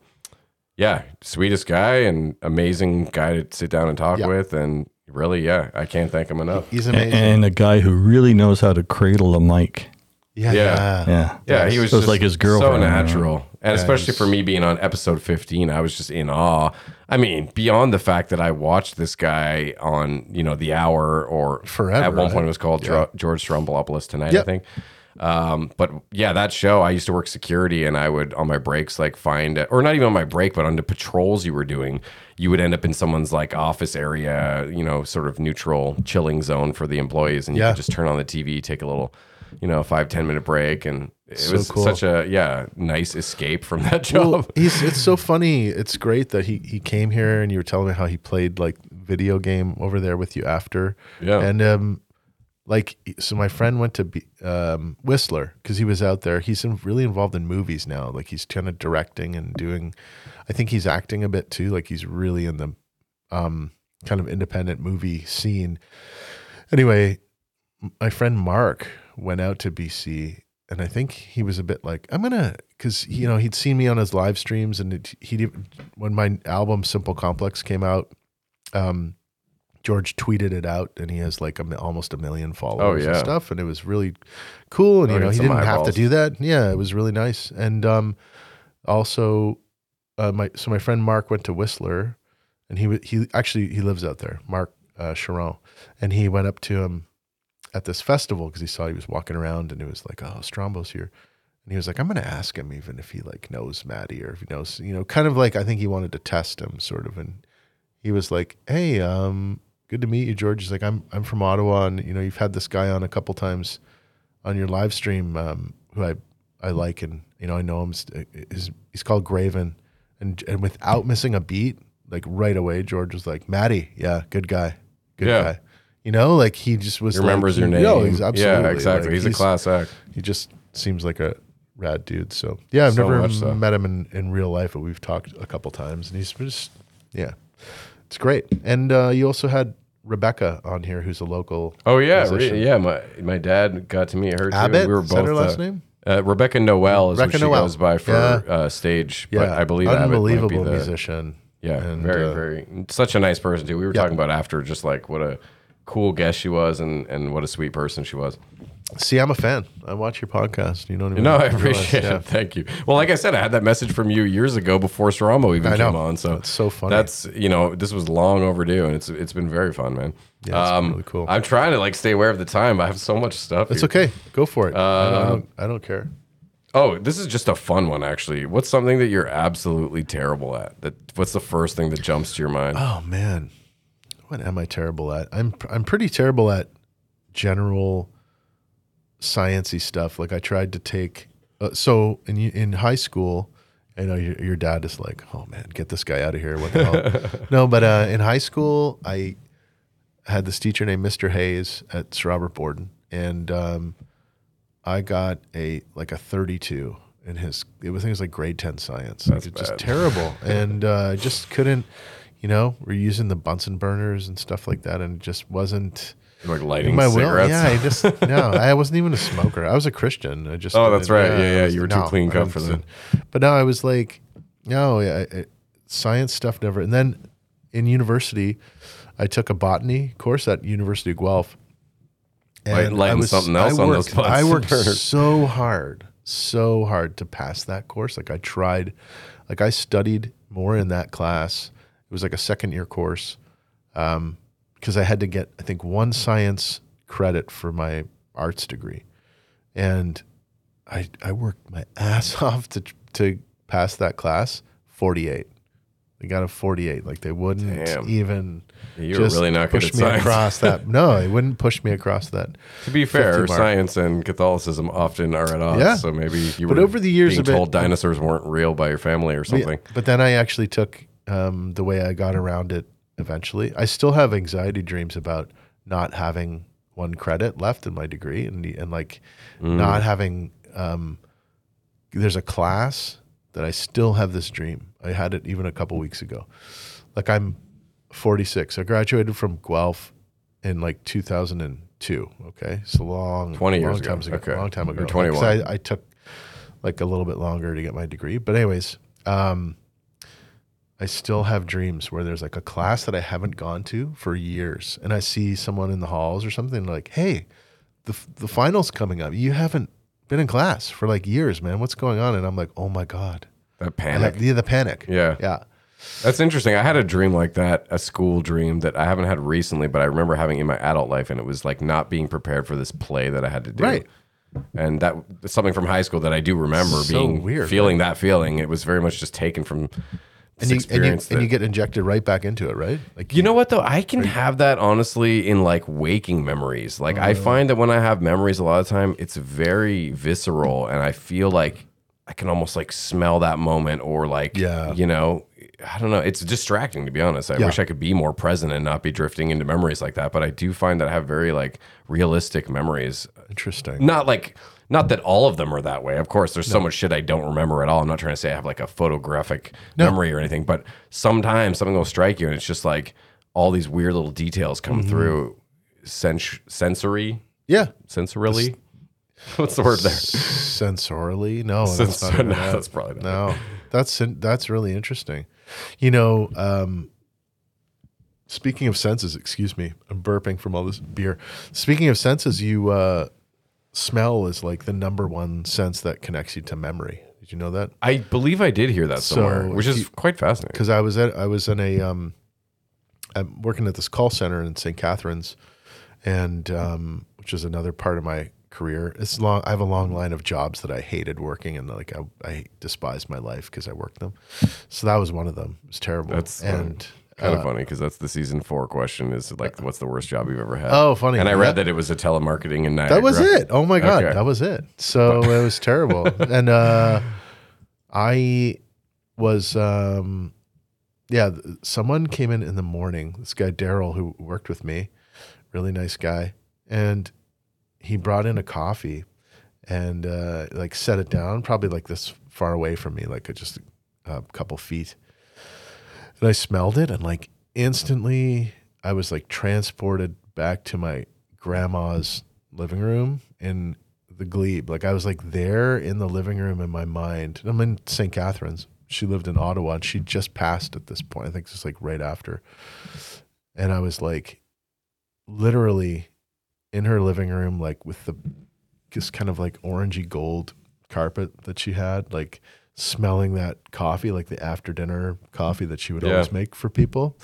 yeah, sweetest guy and amazing guy to sit down and talk Yeah. with, and really, yeah, I can't thank him enough. He's A- amazing. and a guy who really knows how to cradle a mic. Yeah, Yeah. yeah. Yeah. Yeah, he was So it's just like his so girlfriend, you know? natural, and especially for me being on episode fifteen, I was just in awe. I mean, beyond the fact that I watched this guy on you know the hour or Forever, At one right? point, it was called Dro- George Stroumboulopoulos tonight, I think. Um, but yeah, that show, I used to work security, and I would on my breaks like find, or not even on my break, but on the patrols you were doing, you would end up in someone's like office area, you know, sort of neutral chilling zone for the employees, and you Yeah. could just turn on the TV, take a little, you know, a five ten minute break, and it So was cool. such a yeah nice escape from that job. Well, *laughs* he's it's so funny. It's great that he he came here and you were telling me how he played like video game over there with you after. Yeah. And um like so my friend went to be, um Whistler because he was out there. He's in, really involved in movies now. Like he's kind of directing and doing I think he's acting a bit too. Like he's really in the um kind of independent movie scene. Anyway, my friend Mark went out to BC and I think he was a bit like, I'm gonna, because you know he'd seen me on his live streams, and it, he when my album Simple Complex came out, um, George tweeted it out, and he has like a, almost a million followers yeah. and stuff, and it was really cool. And Oh, you know he didn't have to do that. Yeah, it was really nice. And um, also, uh, my so my friend Mark went to Whistler, and he he actually he lives out there, Mark uh, Charon, and he went up to him at this festival because he saw he was walking around and it was like, oh, Strombo's here. And he was like, I'm going to ask him even if he like knows Matty or if he knows, you know, kind of like I think he wanted to test him sort of. And he was like, Hey, um, good to meet you, George. He's like, I'm, I'm from Ottawa and, you know, you've had this guy on a couple times on your live stream, um, who I, I like. And, you know, I know him. He's, he's called Graven. And, and without missing a beat, like right away, George was like, Matty. Yeah. Good guy. Good Yeah. guy. You know, like he just was He remembers like, your name. No, he's absolutely yeah, exactly. like, he's, a class act. He just seems like a rad dude. So yeah, I've So never so. met him in, in real life, but we've talked a couple times, and he's just yeah, it's great. And uh, you also had Rebecca on here, who's a local. Oh yeah, re- yeah. My my dad got to meet her too. We were Is both that her last uh, name? Uh, Rebecca Noel is Rebecca what she Noel. goes by for Yeah. uh, stage. Yeah, but I believe Abbott unbelievable the- musician. Yeah, And, very, uh, very, such a nice person too. We were Yeah. talking about after, just like what a cool guest she was, and and what a sweet person she was. See, I'm a fan. I watch your podcast. You don't even. No, I realize, appreciate yeah. it. Thank you. Well, like I said, I had that message from you years ago before Strombo even I know. came on. So It's so funny. That's you know, this was long overdue, and it's it's been very fun, man. Yeah, it's really cool. I'm trying to like stay aware of the time. I have so much stuff. It's here. okay. Go for it. I, Uh, don't, I don't. I don't care. Oh, this is just a fun one, actually. What's something that you're absolutely terrible at? That what's the first thing that jumps to your mind? Oh man, what am I terrible at? I'm I'm pretty terrible at general sciency stuff. Like I tried to take uh, so in in high school, I know your, your dad is like, oh man, get this guy out of here. What the hell? *laughs* no, but uh, in high school, I had this teacher named Mr. Hayes at Sir Robert Borden, and um, I got a like a 32 in his. It was I think it was like grade 10 science. That's it's just bad. terrible, *laughs* and uh, I just couldn't. You know, we're using the Bunsen burners and stuff like that, and it just wasn't like lighting my will. cigarettes. Yeah, I just *laughs* no, I wasn't even a smoker. I was a Christian. I just Oh, that's right. Yeah, yeah, I was- you were too clean cut for didn't- But now I was like, no, yeah, I- science stuff never. And then in university, I took a botany course at University of Guelph. And lighting I was, something else I on worked, those Bunsen I *laughs* worked so hard, so hard to pass that course. Like I tried, like I studied more in that class. It was like a second year course um, because I had to get, I think, one science credit for my arts degree, and I I worked my *laughs* ass off to to pass that class. Forty eight. They got a forty eight. Like they wouldn't Damn. even. You were really not push me science. across that. *laughs* No, it wouldn't push me across that. To be fair, science and Catholicism often are at odds. Yeah. So maybe you But were over the years being bit- told dinosaurs weren't real by your family or something. But then I actually took um, the way I got around it eventually. I still have anxiety dreams about not having one credit left in my degree and and like Mm. not having um, there's a class that I still have this dream. I had it even a couple weeks ago. Like I'm 46. I graduated from Guelph in like 2002. Okay, so long, 20 years long ago. ago, Okay. long time ago. 21. Like, I, I took like a little bit longer to get my degree, but anyways, um, I still have dreams where there's like a class that I haven't gone to for years, and I see someone in the halls or something like, "Hey, the the finals coming up. You haven't been in class for like years, man. What's going on?" And I'm like, "Oh my god, That panic. yeah, the panic. Yeah. yeah, That's interesting. I had a dream like that, a school dream that I haven't had recently, but I remember having in my adult life, and it was like not being prepared for this play that I had to do. Right. And that something from high school that I do remember So being weird, feeling that feeling. It was very much just taken from and you, and you and you get injected right back into it, right? Like You know what though? I can have that honestly in like waking memories. Like. I uh. find that when I have memories a lot of time, it's very visceral and I feel like I can almost like smell that moment or like Yeah. you know, I don't know. It's distracting to be honest. I Yeah. wish I could be more present and not be drifting into memories like that. But I do find that I have very like realistic memories. interesting. Not like not that all of them are that way. Of course, there's so much shit I don't remember at all. I'm not trying to say I have like a photographic memory or anything, but sometimes something will strike you and it's just like all these weird little details come Mm-hmm. through sens- sensory, Yeah, sensorily. *laughs* What's the word there? sensorily. No, that's not even *laughs* no, that. that's probably not. No, that's that's really interesting. You know, um, speaking of senses, excuse me, I'm burping from all this beer. Speaking of senses, you uh, smell is like the number one sense that connects you to memory. Did you know that? I believe I did hear that So, somewhere, which is quite fascinating. Because I was at I was in a um, I'm working at this call center in St. Catharines, and um, which is another part of my career. It's long. I have a long line of jobs that I hated working, and like I, I despised my life because I worked them. So that was one of them. It was terrible. That's and Kind uh, of funny because that's the season four question is like, what's the worst job you've ever had? Oh, funny. And I read that it was a telemarketing in Niagara. That was it. Oh my god, Okay. that was it. So it was terrible. *laughs* And uh I was um yeah, someone came in in the morning. This guy Daryl who worked with me, really nice guy, and he brought in a coffee and uh like set it down probably like this far away from me, like just a couple feet. And I smelled it and like instantly I was like transported back to my grandma's living room in the glebe. Like I was like there in the living room in my mind. I'm in St. Catharines. She lived in Ottawa and she just passed at this point. I think it's like right after. And I was like literally in her living room, like with the just kind of like orangey gold carpet that she had, like smelling that coffee, like the after dinner coffee that she would Yeah. always make for people.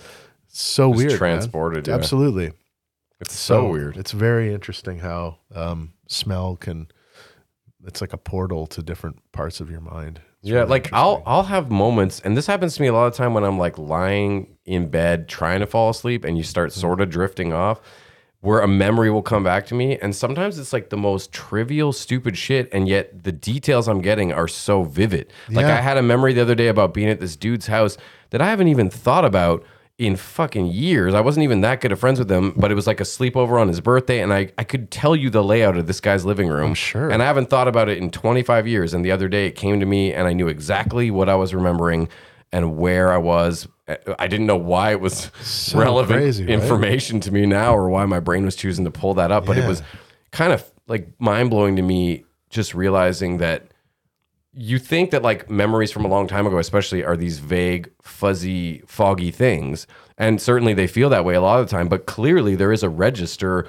So Just weird. transported, yeah. Absolutely. It's so, weird. It's very interesting how um, smell can. It's like a portal to different parts of your mind. It's yeah, really like I'll. I'll have moments, and this happens to me a lot of time when I'm like lying in bed trying to fall asleep, and you start Mm-hmm. sort of drifting off, where a memory will come back to me, and sometimes it's like the most trivial, stupid shit, and yet the details I'm getting are so vivid. Like Yeah. I had a memory the other day about being at this dude's house that I haven't even thought about in fucking years. I wasn't even that good of friends with him, but it was like a sleepover on his birthday, and I, I could tell you the layout of this guy's living room. sure. And I haven't thought about it in 25 years. And the other day it came to me, and I knew exactly what I was remembering and where I was. I didn't know why it was relevant crazy, right? information to me now or why my brain was choosing to pull that up, but it was kind of like mind blowing to me just realizing that you think that like memories from a long time ago, especially, are these vague, fuzzy, foggy things. And certainly they feel that way a lot of the time, but clearly there is a register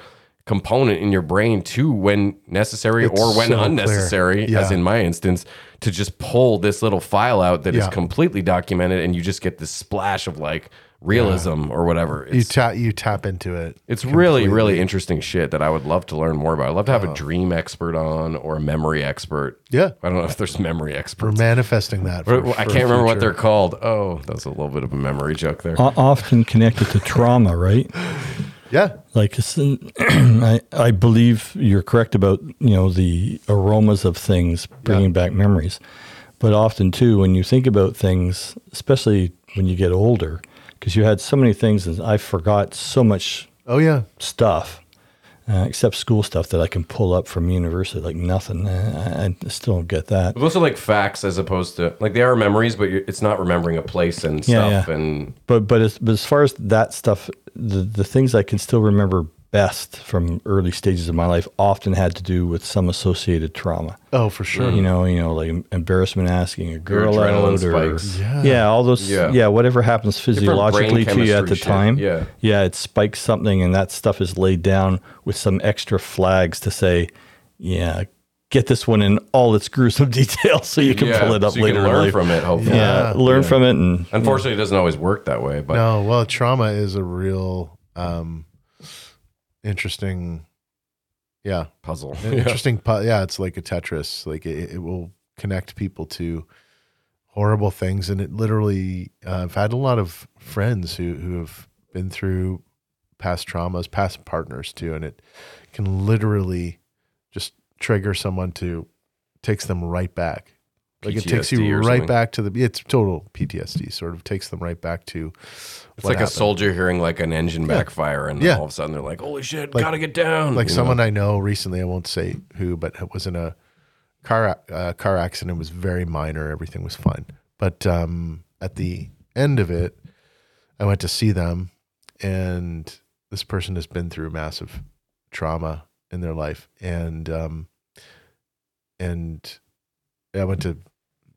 component in your brain too when necessary It's or when so clear. unnecessary, as in my instance, to just pull this little file out that is Yeah. completely documented and you just get this splash of like realism or whatever. you tap you tap into it. it's really, completely. really interesting shit that I would love to learn more about. I'd love to have a uh. dream expert on or a memory expert. Yeah, I don't know if there's memory experts. we're manifesting that. Or- For, I can't remember what they're called. Oh, that's a little bit of a memory joke there. O- often connected to trauma, right? Yeah, Like *clears throat* I, I believe you're correct about you know the aromas of things bringing back memories, but often too when you think about things, especially when you get older, because you had so many things and I forgot so much Oh yeah. stuff uh, except school stuff that I can pull up from university, like nothing. Uh, I, I still don't get that. Those are like facts as opposed to like they are memories, but it's not remembering a place and Yeah, stuff. yeah. And But but as, but as far as that stuff, the the things I can still remember best from early stages of my life often had to do with some associated trauma. Oh, for sure. You know, you know, like embarrassment asking a girl out, or spikes. Yeah. yeah. all those, Yeah. yeah. whatever happens physiologically to you at the shit, time, yeah. yeah, it spikes something, and that stuff is laid down with some extra flags to say, yeah, get this one in all its gruesome *laughs* details, so you can yeah, pull it up so you later can learn life. from it. Hopefully, yeah, Yeah. learn Yeah. from it, and unfortunately, it doesn't always work that way. But No, well, trauma is a real um, interesting, yeah, puzzle. *laughs* an interesting. pu- Yeah, it's like a Tetris. Like it, it will connect people to horrible things, and it literally. Uh, I've had a lot of friends who who have been through past traumas, past partners too, and it can literally just trigger someone to takes them right back. Like it takes you right back to the. It's total PTSD. Sort of takes them right back to. It's like a soldier hearing like an engine backfire, and Yeah. all of a sudden they're like, "Holy shit, Like- gotta get down!" like you know? someone I know recently. I won't say who, but it was in a car uh, car accident. It was very minor. Everything was fine. But um, at the end of it, I went to see them, and this person has been through massive trauma in their life, and um, and I went to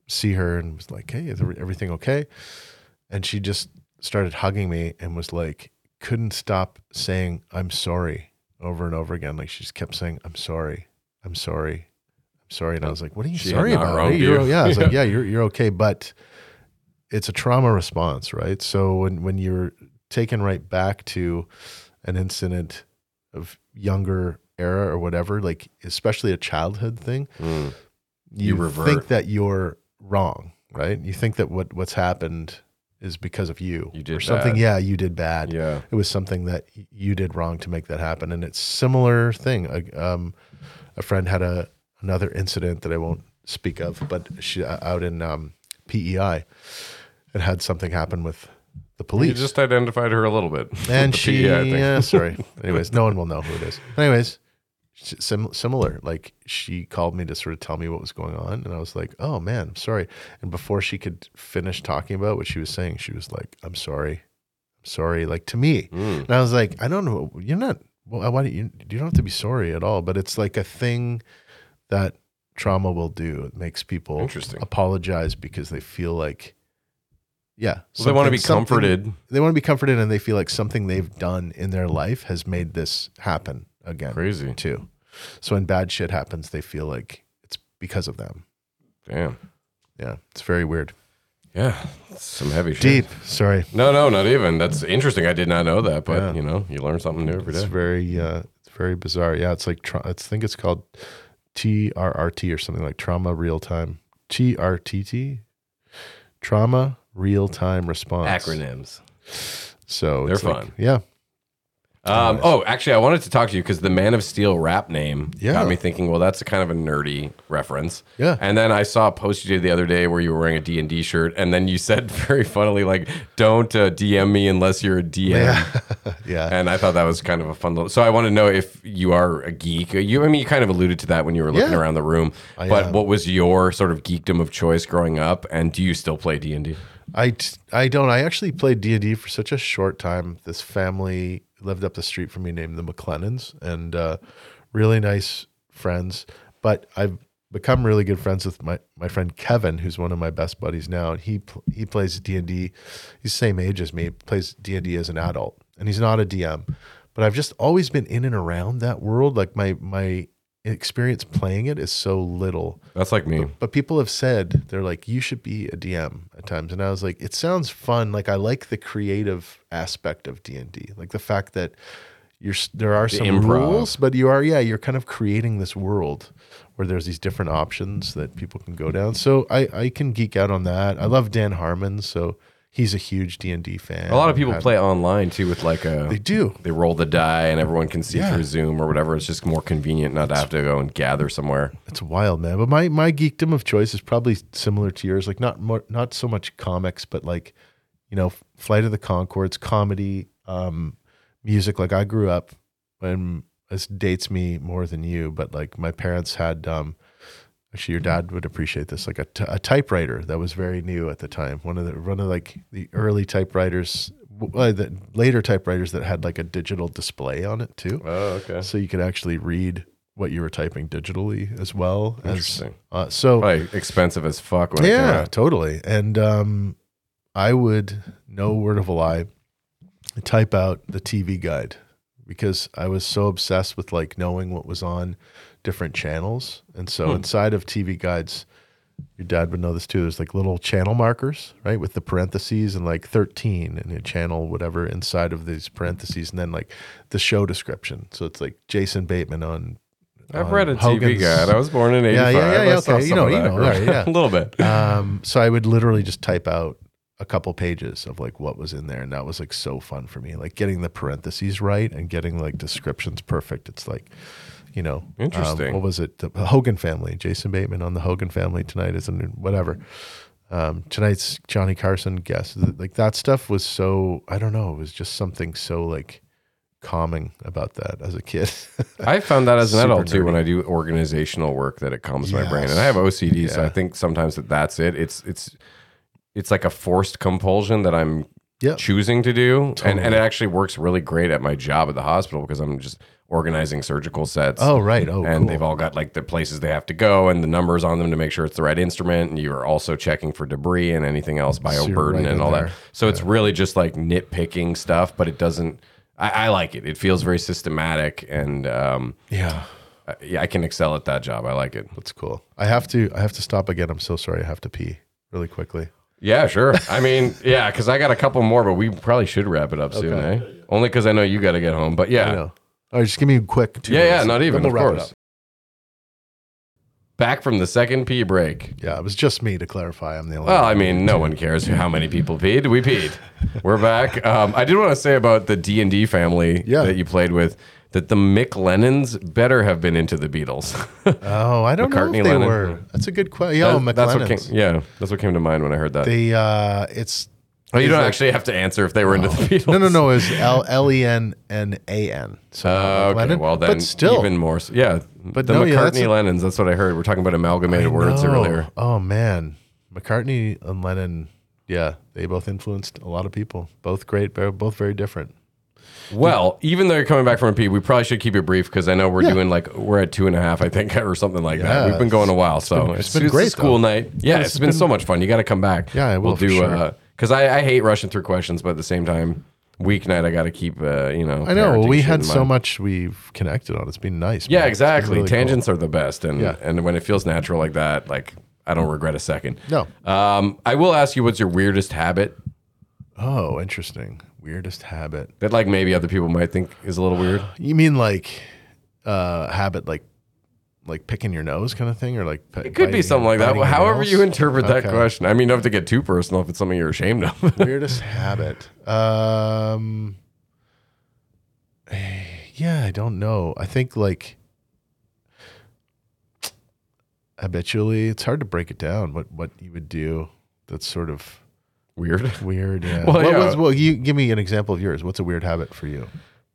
see her and was like, "Hey, is everything okay?" And she just started hugging me and was like, couldn't stop saying, "I'm sorry." over and over again. Like she just kept saying, "I'm sorry, I'm sorry, I'm sorry," and I was like, "What are you She sorry about?" you're- you. yeah, I was like, Yeah. *laughs* "Yeah, you're you're okay," but it's a trauma response, right? So when when you're taken right back to an incident of younger era or whatever, like especially a childhood thing, Mm. you, You think that you're wrong, right? You think that what what's happened is because of you, You did or something. bad. Yeah, you did bad yeah, it was something that you did wrong to make that happen and it's similar thing a, um, a friend had a another incident that i won't speak of but she uh, out in um, pei it had something happen with the police. you just identified her a little bit, and she PEI yeah sorry *laughs* anyways no one will know who it is anyways sim- similar like she called me to sort of tell me what was going on and i was like oh man i'm sorry and before she could finish talking about what she was saying she was like i'm sorry i'm sorry like to me Mm. and I was like, I don't know. You're not. Well, why do you? You don't have to be sorry at all. But it's like a thing that trauma will do. It makes people Interesting. apologize because they feel like, yeah, Well, they want to be comforted. They want to be comforted, and they feel like something they've done in their life has made this happen again Crazy. too. So when bad shit happens, they feel like it's because of them. Damn. Yeah, it's very weird. Yeah, some heavy shit. Deep. Sorry. No, no, not even. That's interesting. I did not know that, but Yeah. you know, you learn something new every It's day. very uh it's very bizarre. Yeah, it's like tra- I think it's called TRRT or something like trauma real time. TRTT trauma real time response. Acronyms. So They're it's like- fun. yeah. Um, oh, actually, I wanted to talk to you because the Man of Steel rap name Yeah. got me thinking. Well, that's a kind of a nerdy reference. Yeah. And then I saw a post you did the other day where you were wearing a D and D shirt, and then you *laughs* said very funnily, like, "Don't uh, DM me unless you're a DM." *laughs* Yeah. And I thought that was kind of a fun little. So I want to know if you are a geek. You, I mean, you kind of alluded to that when you were looking Yeah. around the room. I but am. what was your sort of geekdom of choice growing up? And do you still play D and D? I, t- I don't. I actually played D and D for such a short time. This family lived up the street from me, named the McLennans, and uh, really nice friends. But I've become really good friends with my, my friend Kevin, who's one of my best buddies now. And he he plays D and D. He's the same age as me. Plays D and D as an adult, and he's not a DM. But I've just always been in and around that world. Like my my experience playing it is so little. That's like me. but people have said they're like you should be a dm at times. And i was like it sounds fun. Like i like the creative aspect of d&d like the fact that you're there are some improv. rules but you are yeah you're kind of creating this world where there's these different options that people can go down. So i i can geek out on that. I love dan harmon so he's a huge d&d fan A lot of people play online too with like a. they do they roll the die and everyone can see Yeah. through Zoom or whatever. It's just more convenient not to have to go and gather somewhere. It's wild, man. But my my geekdom of choice is probably similar to yours. Like not more, not so much comics, but like you know, Flight of the Conchords, comedy, um, music. Like I grew up when this dates me more than you, but like my parents had. Um, actually, your dad would appreciate this, like a, t- a typewriter that was very new at the time. One of the one of like the early typewriters, well, the later typewriters that had like a digital display on it too, Oh, okay. so you could actually read what you were typing digitally as well. As, Interesting. uh, so Probably expensive as fuck. When yeah, totally. And um, I would, no word of a lie, type out the TV guide because I was so obsessed with like knowing what was on different channels. And so Hmm. inside of TV guides, your dad would know this too. There's like little channel markers, right, with the parentheses and like 13 and a channel, whatever, inside of these parentheses, and then like the show description. So it's like Jason Bateman on. I've on read a TV Hogan's- guide. I was born in Yeah, *laughs* '85. yeah, yeah, yeah, saw okay. You know, you know, right, yeah. *laughs* a little bit. um, so I would literally just type out a couple pages of like what was in there, and that was like so fun for me. Like getting the parentheses right and getting like descriptions perfect. It's like, you know, um, Interesting. what was it? The Hogan family. Jason Bateman on the Hogan family tonight is a new whatever. Um, tonight's Johnny Carson guest. Like that stuff was so I don't know. It was just something so like calming about that as a kid. *laughs* I found that as an adult too when. I do organizational work that it calms my brain, and I have OCD, so I think sometimes that that's it. It's it's it's like a forced compulsion that I'm Yep. choosing to do, and and it actually works really great at my job at the hospital because I'm just organizing surgical sets. oh right. Oh, and cool. they've all got like the places they have to go and the numbers on them to make sure it's the right instrument. And you are also checking for debris and anything else, you're bioburden right and all there. that. So it's really just like nitpicking stuff, but it doesn't. I, I like it. It feels very systematic, and um, yeah. I- yeah, I can excel at that job. I like it. That's cool. I have to. I have to stop again. I'm so sorry. I have to pee really quickly. Yeah, sure. I mean, *laughs* yeah, because I got a couple more, but we probably should wrap it up soon, eh? Only because I know you got to get home. But yeah. All right, just give me a quick. Two yeah, yeah, not even, then of we'll wrap it course. up. Back from the second pee break. Yeah, it was just me to clarify. I'm the only. Well, I mean, no one cares how many people *laughs* peed. We peed. We're back. Um, I did want to say about the D and D family Yeah. that you played with that the Mick Lennons better have been into the Beatles. *laughs* oh, I don't know McCartney, if they Lennon. were. That's a good question. Oh, That- that's what came, yeah, that's what came to mind when I heard that. They. Uh, it's. Oh, you don't that- actually have to answer if they were into the Beatles. No, no, no. It's L L E N N A N. So not Uh, okay, McLennan, well then, but still, even more. So, yeah, But the no, yeah, that's McCartney a- Lennons. That's what I heard. We're talking about amalgamated I words know. earlier. Oh man, McCartney and Lennon. Yeah, they both influenced a lot of people. Both great, both very different. Well, even though you're coming back from a pee, we probably should keep it brief because I know we're Yeah. doing like we're at two and a half, I think, *laughs* or something like that. We've been going a while, so been- it's, it's been it's great, a school though. night. Yeah, it's it's been, been- so much fun. You got to come back. Yeah, I will We'll for do sure. Because I, I hate rushing through questions, but at the same time, weeknight I got to keep uh, you know. I know. We had so much we've connected on. It's been nice. Yeah, man. Exactly. really cool. Tangents are the best, and Yeah. and when it feels natural like that, like I don't regret a second. No. Um, I will ask you, what's your weirdest habit Oh, interesting. Weirdest habit. that like maybe other people might think is a little weird? You mean like uh habit like like picking your nose kind of thing or like It could be something like that. However you interpret that question. I mean, you don't have to get too personal if it's something you're ashamed of. *laughs* Weirdest habit. Um *sighs* yeah, I don't know. I think like habitually it's hard to break it down what what you would do that's sort of Weird. weird. Yeah. *laughs* Well, what yeah. was well you give me an example of yours. What's a weird habit for you?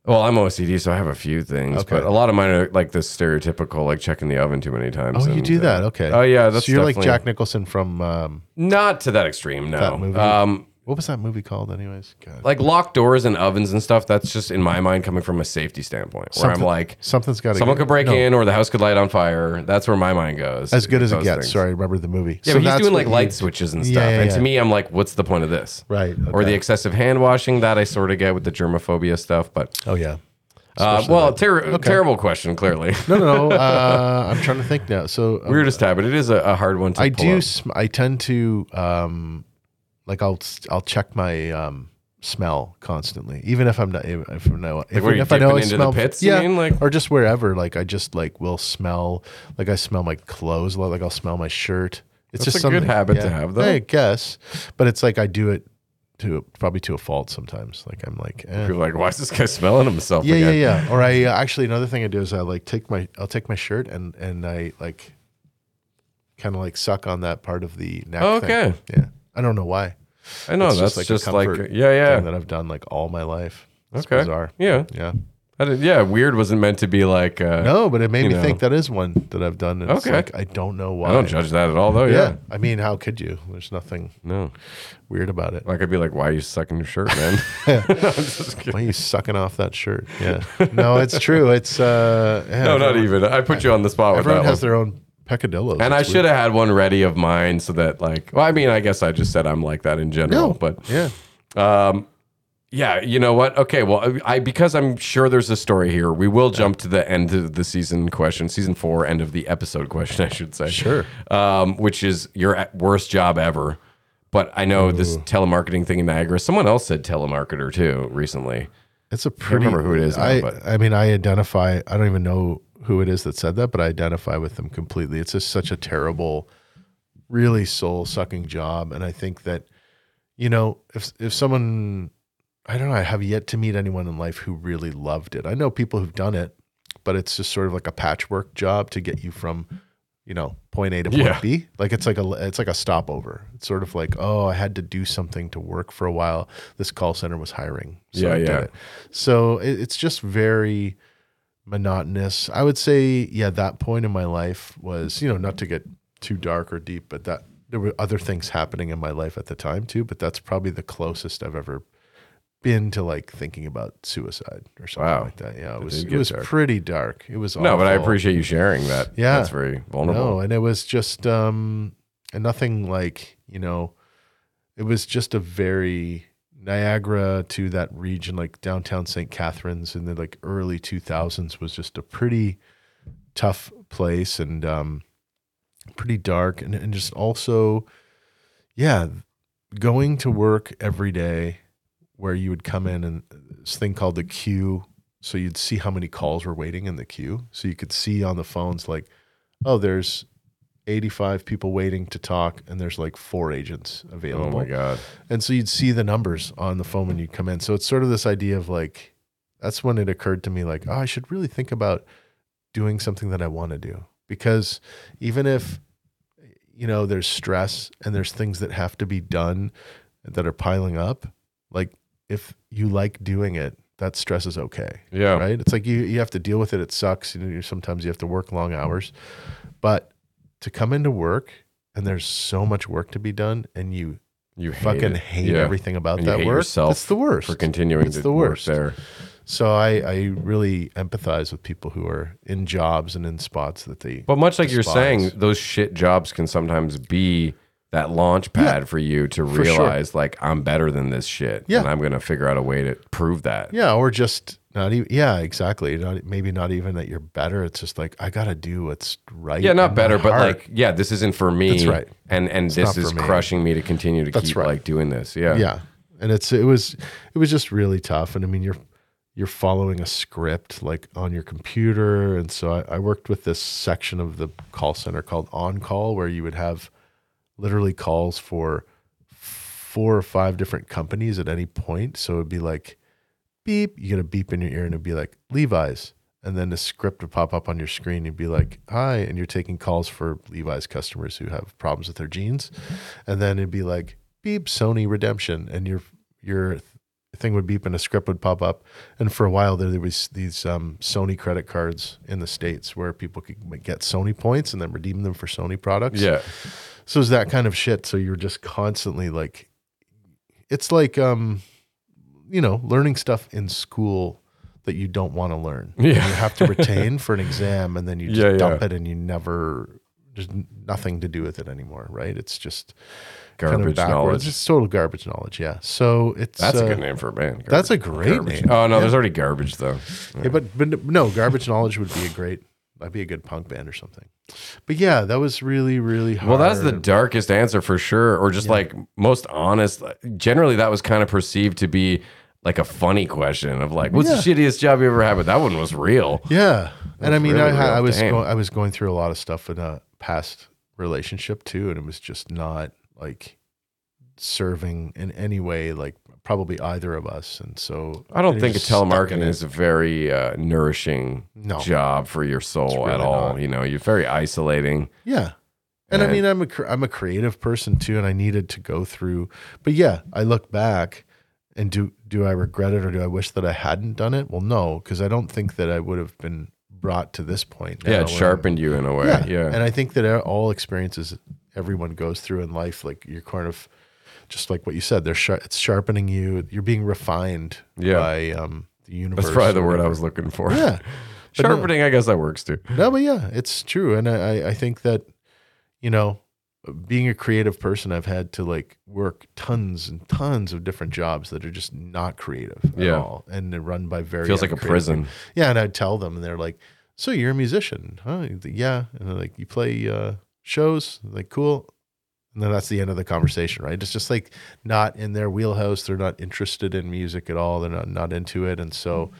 Well, I'm OCD, so I have a few things, Okay. but a lot of mine are like the stereotypical, like checking the oven too many times. Oh, you and, do uh, that. Okay. Oh yeah, that's so you're like definitely- Jack Nicholson from um Not to that extreme, no. That movie? Um, what was that movie called anyways? God. like locked doors and ovens and stuff. That's just in my mind coming from a safety standpoint, where I'm like, Something's got to someone could break in or the house could light on fire. That's where my mind goes. as good as it Those gets. things. Sorry, I remember the movie. Yeah, So but he's that's doing what like light switches and Yeah, stuff. yeah, and to yeah. me, I'm like, what's the point of this? Right. Or the excessive hand washing that I sort of get with the germophobia stuff. But Oh yeah. uh, well, ter- terrible question. Clearly, *laughs* No, no, no. *laughs* Uh, I'm trying to think now. So um, weirdest habit. It is a, a hard one to. I pull do. Sm- I tend to um, like I'll I'll check my um smell constantly, even if I'm not if I know if, what, are you if I know dipping I into the smell pits, yeah, mean? Like- or just wherever. Like I just like will smell like I smell my clothes. a lot, Like I'll smell my shirt. It's That's just a good something- habit to have, though. I guess, but it's like I do it to probably to a fault sometimes. Like I'm like. Eh. You're like, why is this guy smelling himself? Yeah, again? yeah, yeah. Or I uh, actually another thing I do is I like take my I'll take my shirt and and I like kind of like suck on that part of the neck. Oh, thing. okay. Yeah. I don't know why. I know that's a just like, yeah, yeah. thing that I've done like all my life. It's Okay. bizarre. Yeah, Yeah. Yeah, weird wasn't meant to be like. Uh, No, but it made me know. think that is one that I've done. It's Okay. like I don't know why. I don't judge that at all, though. Yeah. Yeah. I mean, how could you? There's nothing No. weird about it. Like I'd be like, why are you sucking your shirt, man? *laughs* *laughs* Just kidding. Why are you sucking off that shirt? Yeah. No, it's true. It's uh yeah, No, not even. I put you on the spot with Everyone has one. their own peccadillos. And I should have had one ready of mine so that, like, well, I mean, I guess I just said I'm like that in general, No. but yeah. Um, yeah, you know what? Okay, well, I because I'm sure there's a story here. We will jump to the end of the season question, season four, end of the episode question, *laughs* I should say. Sure. Um, which is your worst job ever. But I know this telemarketing thing in Niagara. Someone else said telemarketer too recently. It's a pretty. I remember who it is now, I, I mean, I identify. I don't even know who it is that said that, but I identify with them completely. It's just such a terrible, really soul sucking job, and I think that, you know, if if someone, I don't know, I have yet to meet anyone in life who really loved it. I know people who've done it, but it's just sort of like a patchwork job to get you from. You know, point A to point Yeah. B. Like it's like a it's like a stopover. It's sort of like, oh, I had to do something to work for a while. This call center was hiring, so Yeah, I did yeah. it. So it, it's just very monotonous. I would say, yeah, that point in my life was, you know, not to get too dark or deep, but that there were other things happening in my life at the time too. But that's probably the closest I've ever been to like thinking about suicide or something Wow. like that. Yeah, it It was it was dark. pretty dark. It was No, but I appreciate you sharing that. Yeah. That's very vulnerable. No, and it was just um and nothing like, you know, it was just a very Niagara to that region, like downtown St. Catharines in the like early two thousands was just a pretty tough place and um pretty dark and, and just also yeah, going to work every day where you would come in and this thing called the queue. So you'd see how many calls were waiting in the queue. So you could see on the phones like oh, there's 85 people waiting to talk, and there's like four agents available. Oh my god. And so you'd see the numbers on the phone when you come in. So it's sort of this idea of like, that's when it occurred to me, like, oh, I should really think about doing something that I want to do. Because even if, you know, there's stress and there's things that have to be done that are piling up, like if you like doing it, that stress is okay Yeah. right? It's like you you have to deal with it. It sucks. You know, sometimes you have to work long hours, but to come into work and there's so much work to be done, and you You hate fucking it. hate Yeah. everything about And you that hate work. yourself It's the worst. for continuing It's to the work worst. there. so I I really empathize with people who are in jobs and in spots that they. But much like you're saying, those shit jobs can sometimes be that launch pad for you to for sure. realize like I'm better than this shit. Yeah. And I'm gonna figure out a way to prove that. yeah, or just not even. Yeah, exactly. Not maybe not even that you're better. It's just like I got to do what's right. Yeah, not better, but like, yeah, this isn't for me. That's right. And and this is me. crushing me to continue to That's keep right. like doing this. Yeah. yeah and it's it was it was just really tough and i mean you're you're following a script like on your computer and so I, I worked with this section of the call center called on call where you would have literally calls for four or five different companies at any point so it'd be like beep you get a beep in your ear and it'd be like levi's. And then the script would pop up on your screen. You'd be like hi and you're taking calls for levi's customers who have problems with their jeans. And then it'd be like beep sony redemption. And your your thing would beep and a script would pop up. And for a while there, there was these um, sony credit cards in the states where people could get sony points and then redeem them for sony products. Yeah. so it's that kind of shit. So you're just constantly like it's like um you know learning stuff in school that you don't want to learn *laughs* Yeah. you have to retain for an exam and then you just Yeah, yeah. dump it and you never there's nothing to do with it anymore right it's just kind of Garbage backwards. knowledge. It's total garbage knowledge. Yeah. So it's That's uh, a good name for a band. that's a great garbage. name. Oh no, Yeah. there's already garbage though. Yeah, but but no, garbage knowledge would be a great. That'd be a good punk band or something. But yeah, that was really really hard. Well, that's the darkest answer for sure, or just like most honest. Generally, that was kind of perceived to be like a funny question of like, "What's the shittiest job you ever had?" But that one was real. Yeah, and I mean, really I. I was go, I was going through a lot of stuff in a past relationship too, and it was just not like serving in any way, like probably either of us. And so I don't think a just stuck in telemarketing is a very uh, nourishing No. job for your soul really at all. not. You know, you're very isolating. Yeah. And I mean, I'm a I'm a creative person too, and I needed to go through. But yeah, I look back and do do I regret it or do I wish that I hadn't done it? Well, no, because I don't think that I would have been brought to this point. Yeah, it where I'm- sharpened you in a way. Yeah. Yeah. And I think that all experiences everyone goes through in life, like you're kind of just like what you said, they're it's sharpening you. You're being refined Yeah. by um, the universe. That's probably the word I was looking for. Yeah. *laughs* But no- Sharpening, I guess that works too. No, but yeah, it's true, and I- I think that you know, being a creative person, I've had to like work tons and tons of different jobs that are just not creative at Yeah. all, and they're run by very Feels like a prison. people. Yeah, and I'd tell them, and they're like, "So you're a musician, huh?" Yeah, and they're like, "You play uh, shows?" I'm like, cool. And then that's the end of the conversation, right? It's just like not in their wheelhouse. They're not interested in music at all. They're not not into it, and so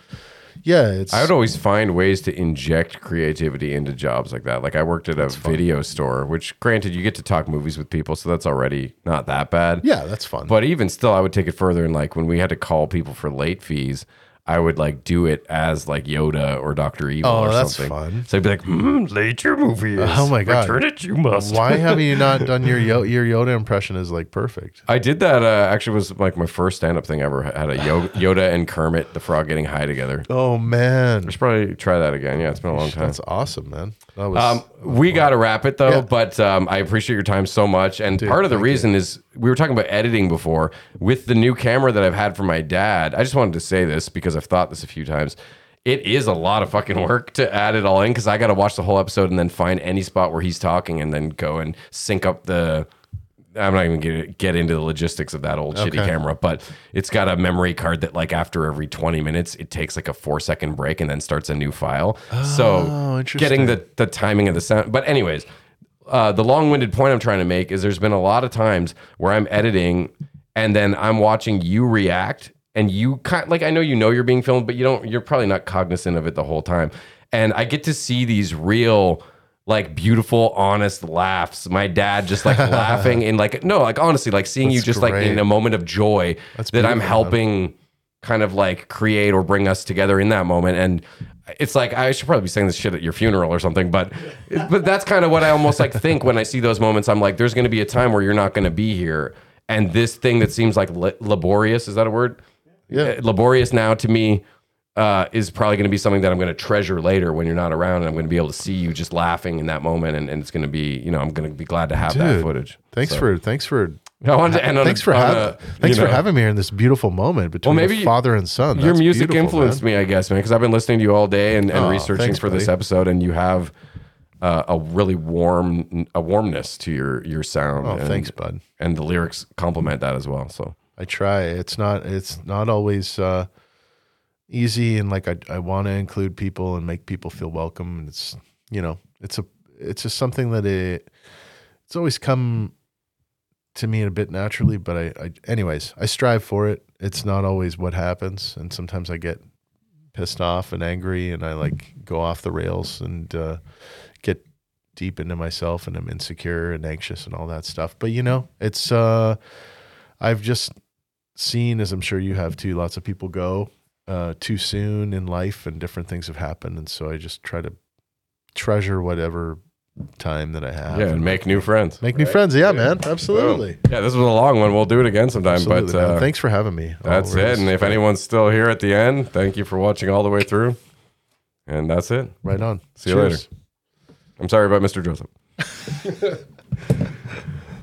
yeah, it's I would always find ways to inject creativity into jobs like that. Like I worked at a video store, which granted you get to talk movies with people, so that's already not that bad. yeah, that's fun. But even still, I would take it further. And like when we had to call people for late fees, I would like do it as like Yoda or Doctor Evil Oh, or that's something. fun. So I'd be like, mm, "Late your movie is. *laughs* Oh my God. Return it, you must." Why have you not *laughs* done your Yo- your Yoda impression? Is like perfect. I did that. Uh, actually, was like my first stand-up thing ever. I had a Yo- *laughs* Yoda and Kermit the Frog getting high together. Oh man, I should probably try that again. Yeah, it's been a long time. that's awesome, man. Was Um, we got to wrap it though, Yeah. but um, I appreciate your time so much. And part of the reason is we were talking about editing before with the new camera that I've had from my dad. I just wanted to say this because I've thought this a few times. It is a lot of fucking work to add it all in because I got to watch the whole episode and then find any spot where he's talking and then go and sync up the. I'm not even gonna get into the logistics of that old shitty camera, but it's got a memory card that like after every 20 minutes it takes like a four second break and then starts a new file. so Oh, getting the the timing of the sound. But anyways, uh, the long-winded point I'm trying to make is there's been a lot of times where I'm editing and then I'm watching you react and you kind like I know you know you're being filmed, but you don't. You're probably not cognizant of it the whole time. And I get to see these real. Like beautiful, honest laughs. My dad just like *laughs* laughing and like no, like honestly, like seeing you That's just like in a moment of joy That's that I'm beautiful, man. helping kind of like create or bring us together in that moment. And it's like I should probably be saying this shit at your funeral or something, but but that's kind of what I almost like think when I see those moments. I'm like, there's going to be a time where you're not going to be here, and this thing that seems like la- laborious is that a word? Yeah. Uh, laborious now to me. Uh, is probably going to be something that I'm going to treasure later when you're not around, and I'm going to be able to see you just laughing in that moment, and, and it's going to be, you know, I'm going to be glad to have that footage. Thanks So- for thanks for I wanted to end on a- thanks for on having a, thanks you for having me here in this beautiful moment between maybe a father and son. Your music influenced man. me, I guess, man, because I've been listening to you all day and, and Oh, researching thanks, for this episode, and you have uh, a really warm, a warmness to your your sound. Oh, and, thanks, bud. And the lyrics complement that as well. So I try. It's not it's not always uh, easy, and like I I want to include people and make people feel welcome. And it's you know it's a it's just something that it it's always come to me a bit naturally. But I, I anyways I strive for it. It's not always what happens, and sometimes I get pissed off and angry, and I like go off the rails and uh, get deep into myself, and I'm insecure and anxious and all that stuff. But you know, it's uh, I've just seen, as I'm sure you have too, lots of people go uh, too soon in life, and different things have happened, and so I just try to treasure whatever time that I have. yeah, and make new friends. Make new friends. Yeah, man. Absolutely. Yeah, this was a long one. We'll do it again sometime. Absolutely, but uh, thanks for having me. that's it. And if anyone's still here at the end, thank you for watching all the way through. And that's it. right on. See you later. I'm sorry about Mr. Joseph. *laughs*